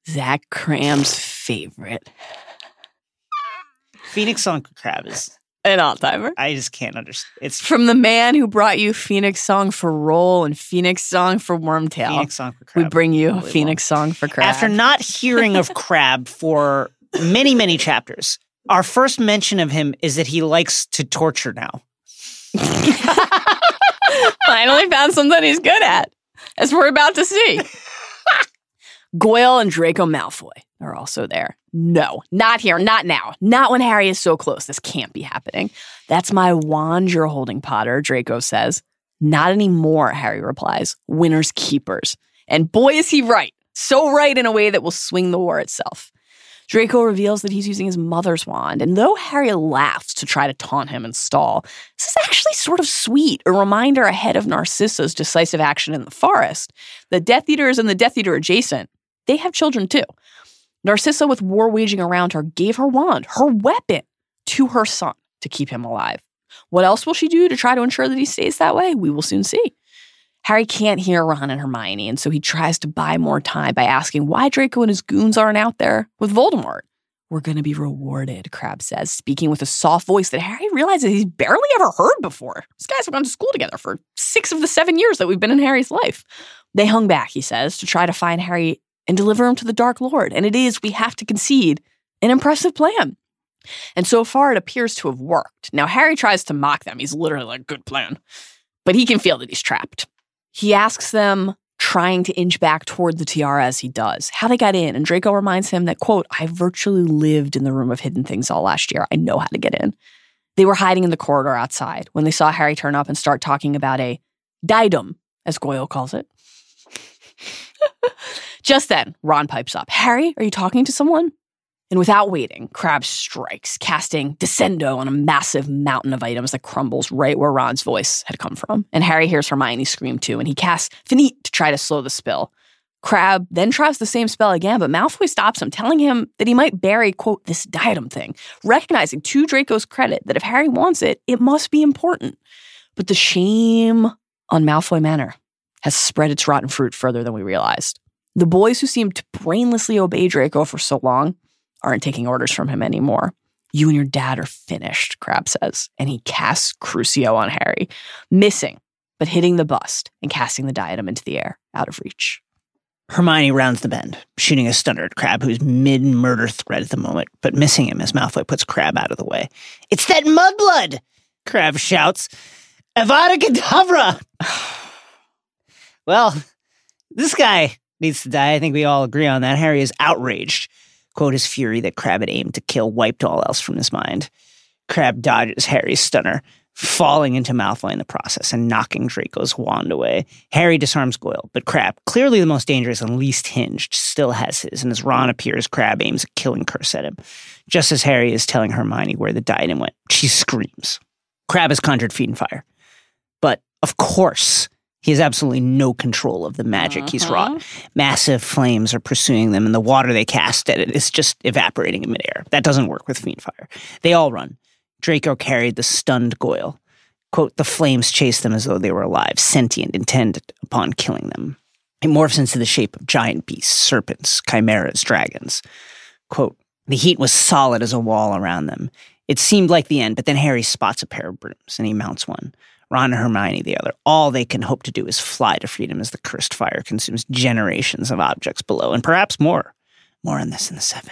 Zach Kram's favorite. Phoenix Song Crabbe is, An all timer. I just can't understand. It's From the man who brought you Phoenix Song for Rowle and Phoenix Song for Wormtail. Phoenix Song for Crabbe. we bring you Really Phoenix Song for Crabbe. After not hearing of Crabbe for many, many chapters, our first mention of him is that he likes to torture now. Finally found something he's good at, as we're about to see. Goyle and Draco Malfoy are also there. No, not here, not now, not when Harry is so close. This can't be happening. That's my wand you're holding, Potter, Draco says. Not anymore, Harry replies. Winners keepers. And boy, is he right. So right in a way that will swing the war itself. Draco reveals that he's using his mother's wand, and though Harry laughs to try to taunt him and stall, this is actually sort of sweet, a reminder ahead of Narcissa's decisive action in the forest. The Death Eaters and the Death Eater adjacent, they have children too. Narcissa, with war waging around her, gave her wand, her weapon, to her son to keep him alive. What else will she do to try to ensure that he stays that way? We will soon see. Harry can't hear Ron and Hermione, and so he tries to buy more time by asking why Draco and his goons aren't out there with Voldemort. We're going to be rewarded, Crabbe says, speaking with a soft voice that Harry realizes he's barely ever heard before. These guys have gone to school together for six of the seven years that we've been in Harry's life. They hung back, he says, to try to find Harry and deliver him to the Dark Lord. And it is, we have to concede, an impressive plan. And so far, it appears to have worked. Now, Harry tries to mock them. He's literally like, good plan. But he can feel that he's trapped. He asks them, trying to inch back toward the tiara as he does, how they got in. And Draco reminds him that, quote, I virtually lived in the room of hidden things all last year. I know how to get in. They were hiding in the corridor outside when they saw Harry turn up and start talking about a diadem, as Goyle calls it. Just then, Ron pipes up. Harry, are you talking to someone? And without waiting, Crabbe strikes, casting Descendo on a massive mountain of items that crumbles right where Ron's voice had come from. And Harry hears Hermione scream too, and he casts Finite to try to slow the spill. Crabbe then tries the same spell again, but Malfoy stops him, telling him that he might bury, quote, this diadem thing, recognizing to Draco's credit that if Harry wants it, it must be important. But the shame on Malfoy Manor has spread its rotten fruit further than we realized. The boys who seemed to brainlessly obey Draco for so long aren't taking orders from him anymore. You and your dad are finished, Crabbe says, and he casts Crucio on Harry, missing, but hitting the bust and casting the diadem into the air, out of reach. Hermione rounds the bend, shooting a stunner at Crabbe, who's mid murder threat at the moment, but missing him as Malfoy puts Crabbe out of the way. It's that mudblood! Crabbe shouts. Avada Kedavra! Well, this guy needs to die. I think we all agree on that. Harry is outraged. Quote his fury that Crabbe had aimed to kill wiped all else from his mind. Crabbe dodges Harry's stunner, falling into Malfoy in the process and knocking Draco's wand away. Harry disarms Goyle, but Crabbe, clearly the most dangerous and least hinged, still has his, and as Ron appears, Crabbe aims a killing curse at him. Just as Harry is telling Hermione where the diadem went, she screams. Crabbe has conjured Fiend Fire. But, of course, he has absolutely no control of the magic he's mm-hmm. wrought. Massive flames are pursuing them, and the water they cast at it is just evaporating in midair. That doesn't work with Fiend Fire. They all run. Draco carried the stunned Goyle. Quote, the flames chase them as though they were alive, sentient, intent upon killing them. It morphs into the shape of giant beasts, serpents, chimeras, dragons. Quote, the heat was solid as a wall around them. It seemed like the end, but then Harry spots a pair of brooms and he mounts one. Ron and Hermione the other. All they can hope to do is fly to freedom as the cursed fire consumes generations of objects below, and perhaps more. More on this in the seven.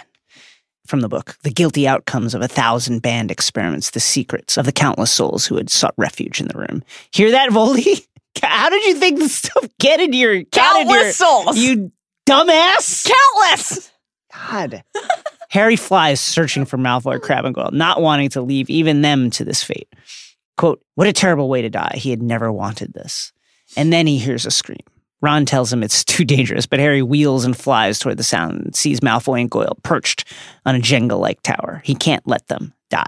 From the book, The Guilty Outcomes of a Thousand Banned Experiments, The Secrets of the Countless Souls Who Had Sought Refuge in the Room. Hear that, Voldy? How did you think this stuff get into your got into your- Countless souls! You dumbass! Countless! God. Harry flies searching for Malfoy, Crabbe, and Goyle, not wanting to leave even them to this fate. Quote, what a terrible way to die. He had never wanted this. And then he hears a scream. Ron tells him it's too dangerous, but Harry wheels and flies toward the sound and sees Malfoy and Goyle perched on a Jenga like tower. He can't let them die.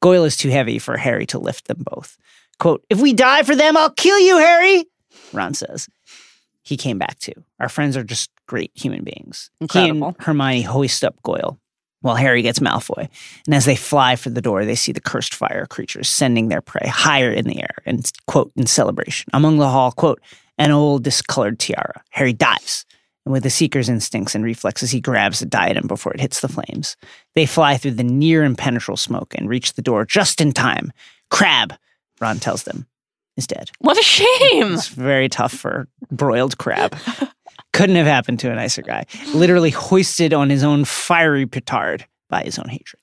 Goyle is too heavy for Harry to lift them both. Quote, if we die for them, I'll kill you, Harry, Ron says. He came back too. Our friends are just great human beings. He Incredible. and Hermione hoist up Goyle while Harry gets Malfoy. And as they fly for the door, they see the cursed fire creatures sending their prey higher in the air and, quote, in celebration. Among the hall, quote, an old discolored tiara. Harry dives. And with the seeker's instincts and reflexes, he grabs the diadem before it hits the flames. They fly through the near impenetrable smoke and reach the door just in time. Crabbe, Ron tells them, is dead. What a shame! It's very tough for broiled crab. Couldn't have happened to a nicer guy. Literally hoisted on his own fiery petard by his own hatred.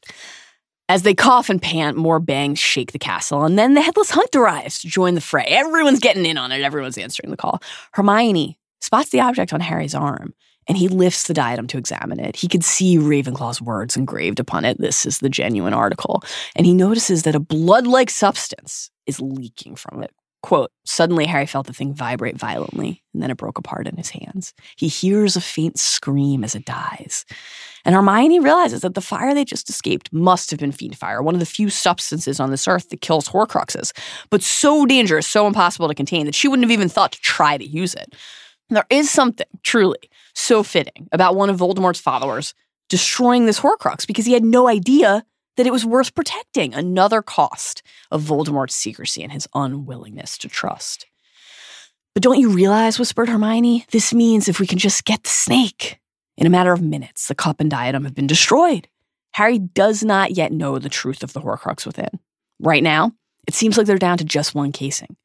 As they cough and pant, more bangs shake the castle, and then the headless hunt arrives to join the fray. Everyone's getting in on it, everyone's answering the call. Hermione spots the object on Harry's arm, and he lifts the diadem to examine it. He could see Ravenclaw's words engraved upon it. This is the genuine article. And he notices that a blood like substance is leaking from it. Quote, suddenly Harry felt the thing vibrate violently, and then it broke apart in his hands. He hears a faint scream as it dies. And Hermione realizes that the fire they just escaped must have been fiend fire, one of the few substances on this earth that kills Horcruxes, but so dangerous, so impossible to contain that she wouldn't have even thought to try to use it. There is something truly so fitting about one of Voldemort's followers destroying this Horcrux because he had no idea that it was worth protecting. Another cost of Voldemort's secrecy and his unwillingness to trust. But don't you realize, whispered Hermione, this means if we can just get the snake. In a matter of minutes, the cup and diadem have been destroyed. Harry does not yet know the truth of the Horcrux within. Right now, it seems like they're down to just one casing,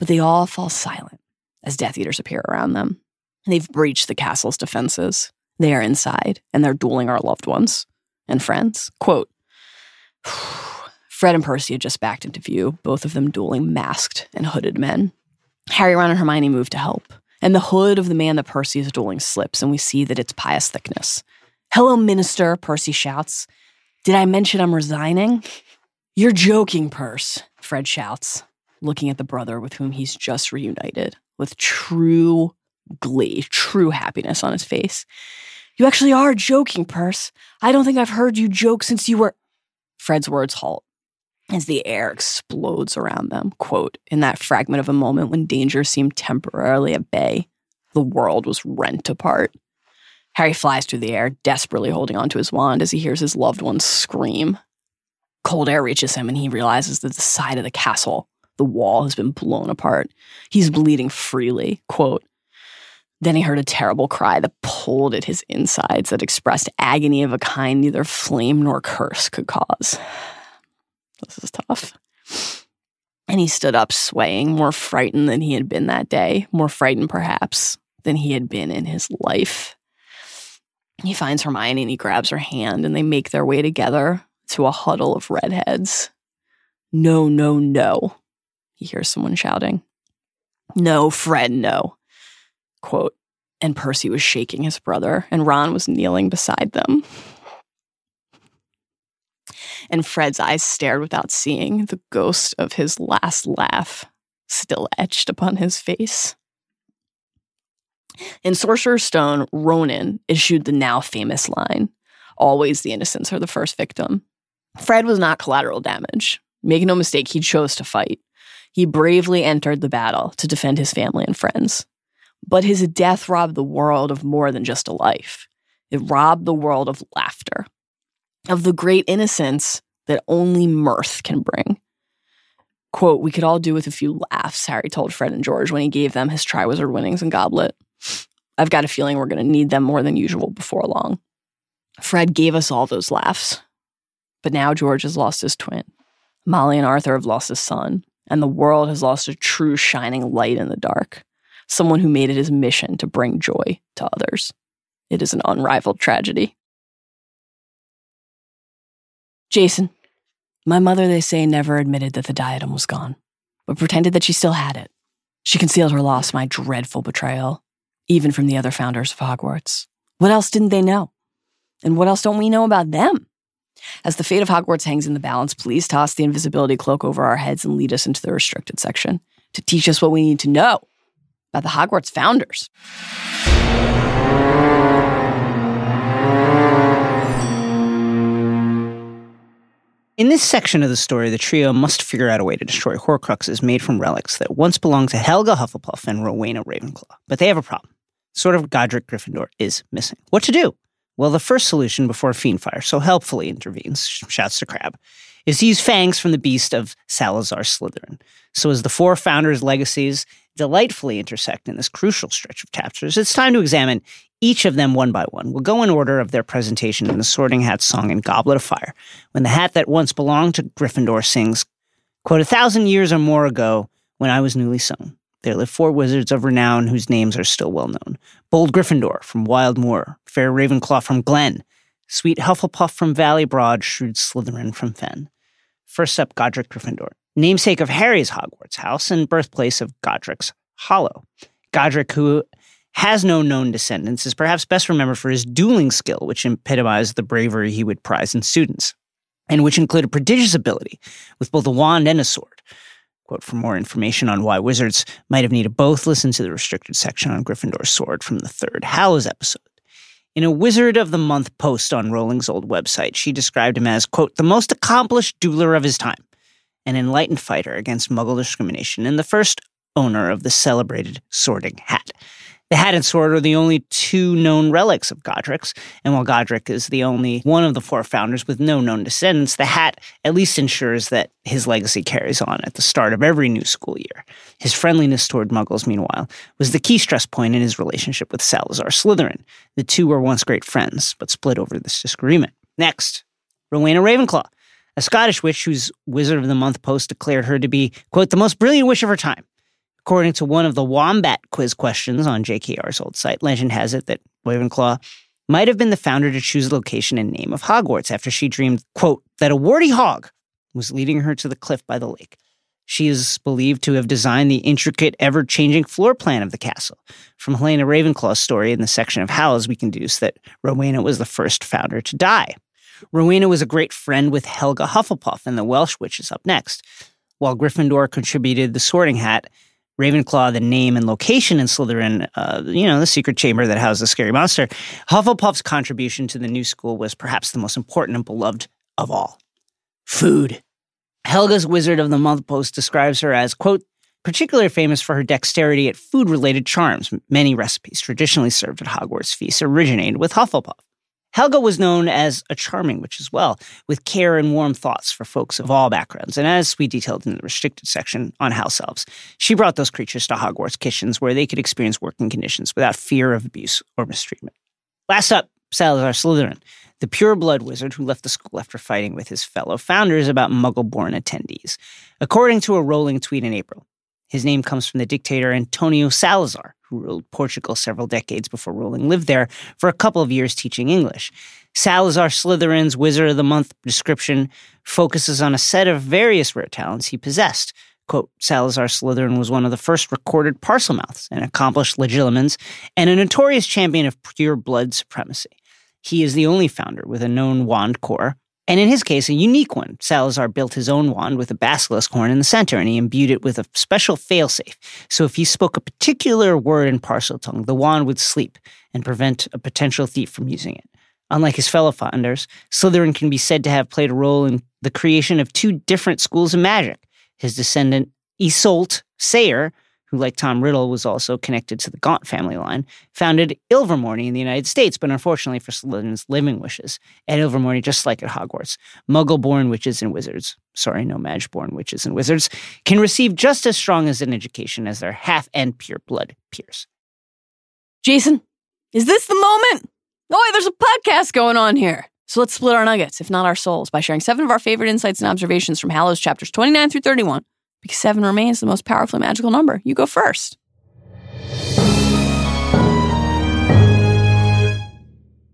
but they all fall silent as Death Eaters appear around them. They've breached the castle's defenses. They are inside, and they're dueling our loved ones and friends. Quote Fred and Percy had just backed into view, both of them dueling masked and hooded men. Harry, Ron, and Hermione move to help, and the hood of the man that Percy is dueling slips, and we see that it's Pius Thicknesse. Hello, minister, Percy shouts. Did I mention I'm resigning? You're joking, Perce, Fred shouts, looking at the brother with whom he's just reunited, with true glee, true happiness on his face. You actually are joking, Perce. I don't think I've heard you joke since you were. Fred's words halt as the air explodes around them. Quote, in that fragment of a moment when danger seemed temporarily at bay, the world was rent apart. Harry flies through the air, desperately holding onto his wand as he hears his loved ones scream. Cold air reaches him, and he realizes that the side of the castle, the wall, has been blown apart. He's bleeding freely. Quote, then he heard a terrible cry that pulled at his insides that expressed agony of a kind neither flame nor curse could cause. This is tough. And he stood up, swaying, more frightened than he had been that day, more frightened perhaps than he had been in his life. He finds Hermione and he grabs her hand, and they make their way together to a huddle of redheads. No, no, no, he hears someone shouting. No, Fred, no. Quote, and Percy was shaking his brother, and Ron was kneeling beside them. And Fred's eyes stared without seeing, the ghost of his last laugh still etched upon his face. In Sorcerer's Stone, Ronan issued the now famous line Always the innocents are the first victim. Fred was not collateral damage. Make no mistake, he chose to fight. He bravely entered the battle to defend his family and friends. But his death robbed the world of more than just a life. It robbed the world of laughter, of the great innocence that only mirth can bring. Quote, we could all do with a few laughs, Harry told Fred and George when he gave them his Triwizard winnings and goblet. I've got a feeling we're going to need them more than usual before long. Fred gave us all those laughs. But now George has lost his twin. Molly and Arthur have lost a son, and the world has lost a true shining light in the dark, someone who made it his mission to bring joy to others. It is an unrivaled tragedy. Jason, my mother, they say, never admitted that the diadem was gone, but pretended that she still had it. She concealed her loss, my dreadful betrayal, even from the other founders of Hogwarts. What else didn't they know? And what else don't we know about them? As the fate of Hogwarts hangs in the balance, please toss the invisibility cloak over our heads and lead us into the restricted section to teach us what we need to know about the Hogwarts founders. In this section of the story, the trio must figure out a way to destroy Horcruxes made from relics that once belonged to Helga Hufflepuff and Rowena Ravenclaw. But they have a problem. Sort of Godric Gryffindor is missing. What to do? Well, the first solution before Fiendfire so helpfully intervenes, shouts to Crabbe, is to use fangs from the beast of Salazar Slytherin. So as the four founders' legacies delightfully intersect in this crucial stretch of chapters, it's time to examine each of them one by one. We'll go in order of their presentation in the Sorting Hat song and Goblet of Fire, when the hat that once belonged to Gryffindor sings, quote, a thousand years or more ago, when I was newly sown. There lived four wizards of renown whose names are still well known. Bold Gryffindor from Wild Moor, Fair Ravenclaw from Glen, Sweet Hufflepuff from Valley Broad, Shrewd Slytherin from Fen. First up, Godric Gryffindor, namesake of Harry's Hogwarts house and birthplace of Godric's Hollow. Godric, who has no known descendants, is perhaps best remembered for his dueling skill, which epitomized the bravery he would prize in students, and which included prodigious ability with both a wand and a sword. Quote, for more information on why wizards might have needed both, listen to the restricted section on Gryffindor's sword from the third Hallows episode. In a Wizard of the Month post on Rowling's old website, she described him as, quote, the most accomplished dueler of his time, an enlightened fighter against Muggle discrimination, and the first owner of the celebrated sorting hat. The hat and sword are the only two known relics of Godric's, and while Godric is the only one of the four founders with no known descendants, the hat at least ensures that his legacy carries on at the start of every new school year. His friendliness toward muggles, meanwhile, was the key stress point in his relationship with Salazar Slytherin. The two were once great friends, but split over this disagreement. Next, Rowena Ravenclaw, a Scottish witch whose Wizard of the Month post declared her to be, quote, the most brilliant witch of her time. According to one of the Wombat quiz questions on JKR's old site, legend has it that Ravenclaw might have been the founder to choose the location and name of Hogwarts after she dreamed, quote, that a warty hog was leading her to the cliff by the lake. She is believed to have designed the intricate, ever changing floor plan of the castle. From Helena Ravenclaw's story in the section of Hallows, we can deduce that Rowena was the first founder to die. Rowena was a great friend with Helga Hufflepuff, and the Welsh Witch is up next. While Gryffindor contributed the sorting hat, Ravenclaw, the name and location in Slytherin, uh, you know, the secret chamber that housed the scary monster, Hufflepuff's contribution to the new school was perhaps the most important and beloved of all. Food. Helga's Wizard of the Month post describes her as, quote, particularly famous for her dexterity at food related charms. Many recipes traditionally served at Hogwarts feasts originated with Hufflepuff. Helga was known as a charming witch as well, with care and warm thoughts for folks of all backgrounds. And as we detailed in the restricted section on house elves, she brought those creatures to Hogwarts kitchens where they could experience working conditions without fear of abuse or mistreatment. Last up, Salazar Slytherin, the pure blood wizard who left the school after fighting with his fellow founders about muggle born attendees. According to a Rowling tweet in April, his name comes from the dictator Antonio Salazar, who ruled Portugal several decades before Rowling lived there for a couple of years teaching English. Salazar Slytherin's Wizard of the Month description focuses on a set of various rare talents he possessed. Quote, Salazar Slytherin was one of the first recorded Parselmouths, an accomplished legilimens, and a notorious champion of pure blood supremacy. He is the only founder with a known wand core, and in his case, a unique one. Salazar built his own wand with a basilisk horn in the center, and he imbued it with a special failsafe. So if he spoke a particular word in Parseltongue, the wand would sleep and prevent a potential thief from using it. Unlike his fellow founders, Slytherin can be said to have played a role in the creation of two different schools of magic. His descendant, Isolt Sayre, who, like Tom Riddle, was also connected to the Gaunt family line, founded Ilvermorny in the United States, but unfortunately for Slytherin's living wishes. At Ilvermorny, just like at Hogwarts, Muggle born witches and wizards, sorry, no-Maj born witches and wizards, can receive just as strong as an education as their half and pure blood peers. Jason, is this the moment? Oh, there's a podcast going on here. So let's split our nuggets, if not our souls, by sharing seven of our favorite insights and observations from Hallows chapters 29 through 31 because seven remains the most powerfully magical number. You go first.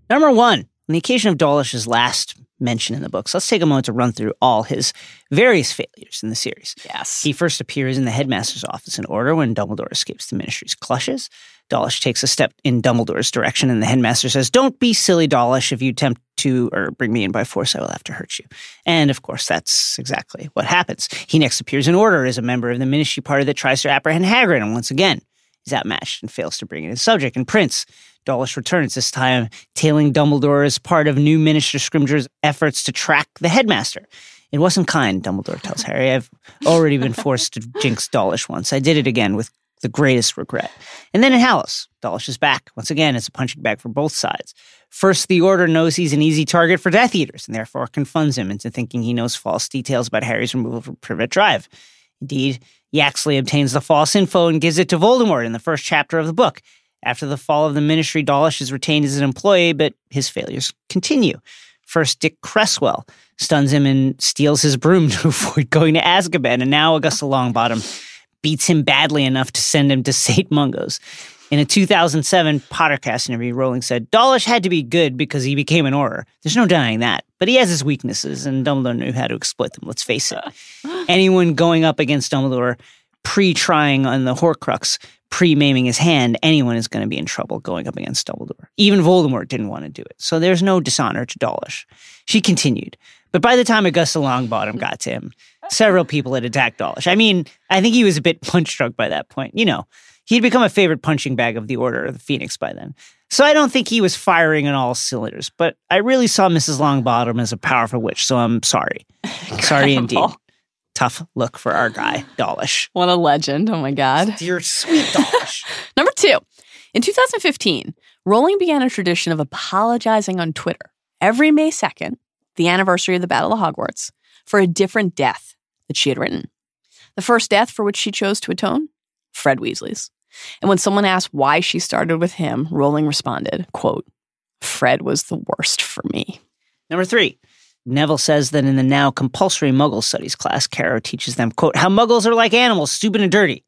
Number one, on the occasion of Dawlish's last mention in the books, let's take a moment to run through all his various failures in the series. Yes. He first appears in the headmaster's office in order when Dumbledore escapes the ministry's clutches. Dawlish takes a step in Dumbledore's direction, and the headmaster says, Don't be silly, Dawlish. If you attempt to or bring me in by force, I will have to hurt you. And of course, that's exactly what happens. He next appears in order as a member of the ministry party that tries to apprehend Hagrid, and once again, he's outmatched and fails to bring in his subject. And Prince, Dawlish returns, this time tailing Dumbledore as part of new Minister Scrimgeour's efforts to track the headmaster. It wasn't kind, Dumbledore tells Harry. I've already been forced to jinx Dawlish once. I did it again with the greatest regret. And then in Hallows, Dawlish is back. Once again, it's a punching bag for both sides. First, the Order knows he's an easy target for Death Eaters and therefore confunds him into thinking he knows false details about Harry's removal from Privet Drive. Indeed, Yaxley obtains the false info and gives it to Voldemort in the first chapter of the book. After the fall of the ministry, Dawlish is retained as an employee, but his failures continue. First, Dirk Cresswell stuns him and steals his broom to avoid going to Azkaban, and now Augusta Longbottom beats him badly enough to send him to St. Mungo's. In a 2007 Pottercast interview, Rowling said, Dawlish had to be good because he became an Auror. There's no denying that. But he has his weaknesses, and Dumbledore knew how to exploit them, let's face it. Anyone going up against Dumbledore pre-trying on the Horcrux, pre-maiming his hand, anyone is going to be in trouble going up against Dumbledore. Even Voldemort didn't want to do it. So there's no dishonor to Dawlish. She continued. But by the time Augusta Longbottom got to him, several people had attacked Dawlish. I mean, I think he was a bit punch drunk by that point. You know, he'd become a favorite punching bag of the Order of the Phoenix by then. So I don't think he was firing on all cylinders, but I really saw Mrs. Longbottom as a powerful witch, so I'm sorry. sorry indeed. Tough look for our guy, Dawlish. What a legend. Oh my God. Dear sweet Dawlish. Number two, in 2015, Rowling began a tradition of apologizing on Twitter every May 2nd, the anniversary of the Battle of Hogwarts, for a different death that she had written. The first death for which she chose to atone? Fred Weasley's. And when someone asked why she started with him, Rowling responded, quote, Fred was the worst for me. Number three, Neville says that in the now compulsory Muggle studies class, Carrow teaches them, quote, how Muggles are like animals, stupid and dirty.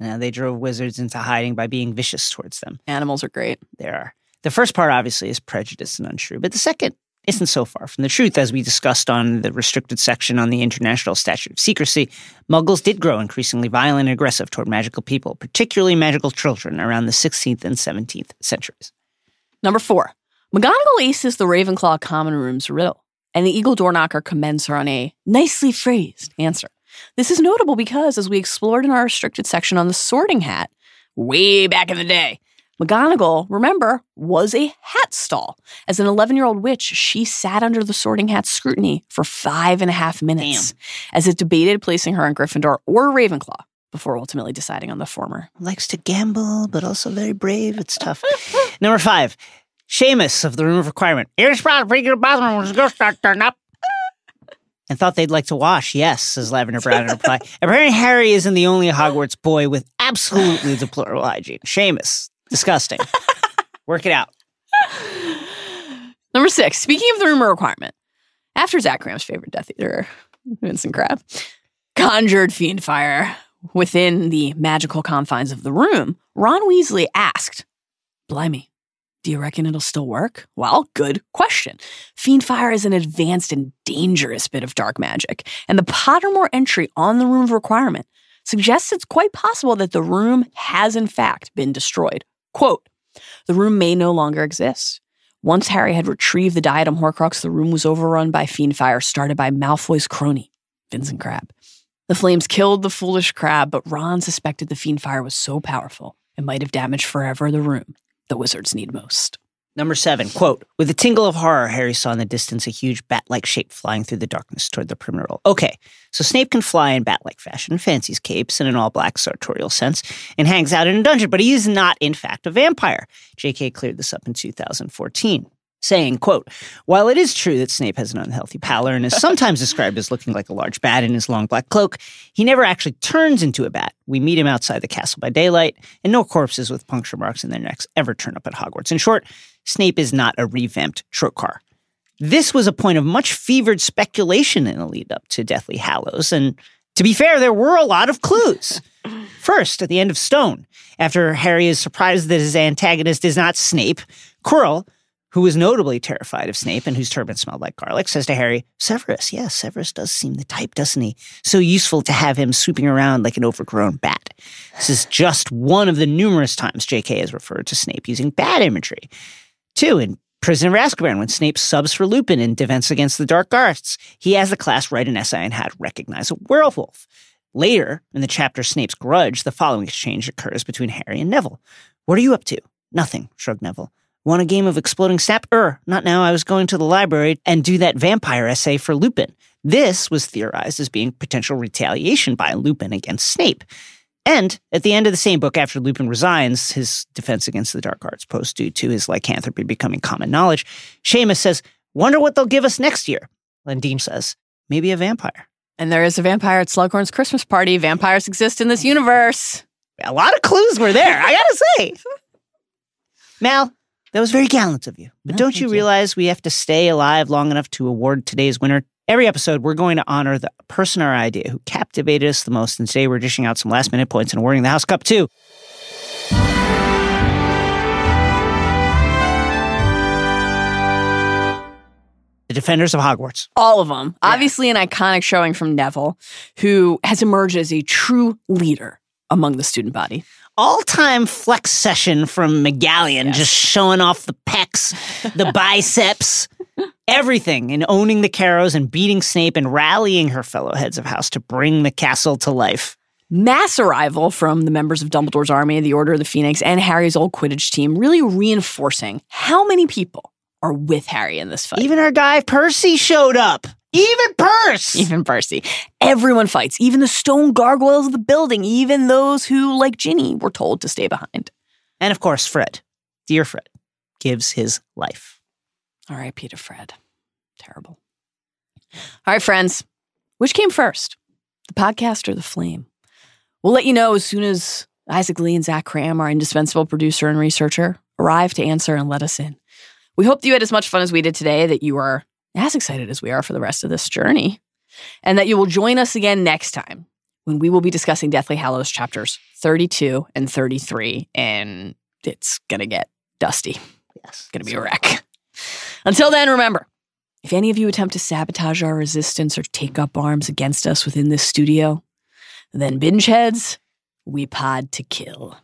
Now they drove wizards into hiding by being vicious towards them. Animals are great. They are. The first part obviously is prejudice and untrue, but the second isn't so far from the truth. As we discussed on the restricted section on the International Statute of Secrecy, Muggles did grow increasingly violent and aggressive toward magical people, particularly magical children, around the 16th and 17th centuries. Number four, McGonagall aces the Ravenclaw common room's riddle, and the Eagle Doorknocker commends her on a nicely phrased answer. This is notable because, as we explored in our restricted section on the sorting hat, way back in the day, McGonagall, remember, was a hat stall. As an 11 year old witch, she sat under the sorting hat's scrutiny for five and a half minutes as it debated placing her in Gryffindor or Ravenclaw before ultimately deciding on the former. Likes to gamble, but also very brave. It's tough. Number five, Seamus of the Room of Requirement. Here's pretty good bathroom when the ghost starts turning up. And thought they'd like to wash. Yes, says Lavender Brown in reply. Apparently, Harry isn't the only Hogwarts boy with absolutely deplorable hygiene. Seamus, disgusting. Work it out. Number six, speaking of the room of requirement, after Zach Kram's favorite Death Eater, Vincent Crabbe, conjured fiend fire within the magical confines of the room, Ron Weasley asked, Blimey, do you reckon it'll still work? Well, good question. Fiend fire is an advanced and dangerous bit of dark magic, and the Pottermore entry on the room of requirement suggests it's quite possible that the room has in fact been destroyed. Quote, the room may no longer exist. Once Harry had retrieved the diadem Horcrux, the room was overrun by fiend fire started by Malfoy's crony, Vincent Crabbe. The flames killed the foolish Crabbe, but Ron suspected the fiend fire was so powerful it might have damaged forever the room the wizards need most. Number seven, quote, with a tingle of horror, Harry saw in the distance a huge bat like shape flying through the darkness toward the perimeter. Okay, so Snape can fly in bat like fashion, fancies capes in an all black sartorial sense, and hangs out in a dungeon, but he is not, in fact, a vampire. JK cleared this up in 2014 saying, quote, while it is true that Snape has an unhealthy pallor and is sometimes described as looking like a large bat in his long black cloak, he never actually turns into a bat. We meet him outside the castle by daylight, and no corpses with puncture marks in their necks ever turn up at Hogwarts. In short, Snape is not a revamped Trokar. This was a point of much fevered speculation in the lead up to Deathly Hallows, and to be fair, there were a lot of clues. First, at the end of Stone, after Harry is surprised that his antagonist is not Snape, Quirrell, who was notably terrified of Snape and whose turban smelled like garlic, says to Harry, Severus, yes, Severus does seem the type, doesn't he? So useful to have him swooping around like an overgrown bat. This is just one of the numerous times J.K. has referred to Snape using bat imagery. Two, in Prisoner of Azkaban, when Snape subs for Lupin in Defense Against the Dark Arts, he has the class write an essay on how to recognize a werewolf. Later, in the chapter Snape's Grudge, the following exchange occurs between Harry and Neville. What are you up to? Nothing, shrugged Neville. Want a game of exploding snap? Er, not now. I was going to the library and do that vampire essay for Lupin. This was theorized as being potential retaliation by Lupin against Snape. And at the end of the same book, after Lupin resigns his defense against the dark arts post due to his lycanthropy becoming common knowledge, Seamus says, Wonder what they'll give us next year. Lendine says, Maybe a vampire. And there is a vampire at Slughorn's Christmas party. Vampires exist in this universe. A lot of clues were there, I gotta say. Mal, that was very gallant of you. But No, don't you thank you. realize we have to stay alive long enough to award today's winner? Every episode, we're going to honor the person or idea who captivated us the most. And today, we're dishing out some last minute points and awarding the House Cup too. The Defenders of Hogwarts. All of them. Obviously, an iconic showing from Neville, who has emerged as a true leader among the student body. All time flex session from McGonagall, Yes. just showing off the pecs, the biceps, everything, in owning the Carrows and beating Snape and rallying her fellow heads of house to bring the castle to life. Mass arrival from the members of Dumbledore's army, the Order of the Phoenix, and Harry's old Quidditch team, really reinforcing how many people are with Harry in this fight. Even our guy Percy showed up. Even Percy. even Percy. Everyone fights, even the stone gargoyles of the building, even those who, like Ginny, were told to stay behind. And of course, Fred, dear Fred, gives his life. All right, Peter Fred. Terrible. All right, friends. Which came first, the podcast or the flame? We'll let you know as soon as Isaac Lee and Zach Kram, our indispensable producer and researcher, arrive to answer and let us in. We hope that you had as much fun as we did today, that you are as excited as we are for the rest of this journey, and that you will join us again next time when we will be discussing Deathly Hallows chapters 32 and 33, and it's going to get dusty Yes. going to be a wreck. Until then, remember if any of you attempt to sabotage our resistance or take up arms against us within this studio, then binge heads, we pod to kill.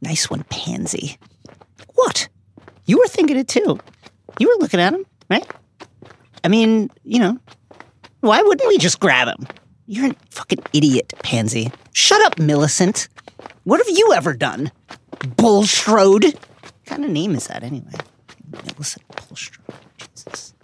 Nice one, Pansy. What? You were thinking it too. You were looking at him, right? I mean, you know, why wouldn't we just grab him? You're a fucking idiot, Pansy. Shut up, Millicent. What have you ever done? Bulstrode? What kind of name is that anyway? Millicent Bulstrode. Jesus.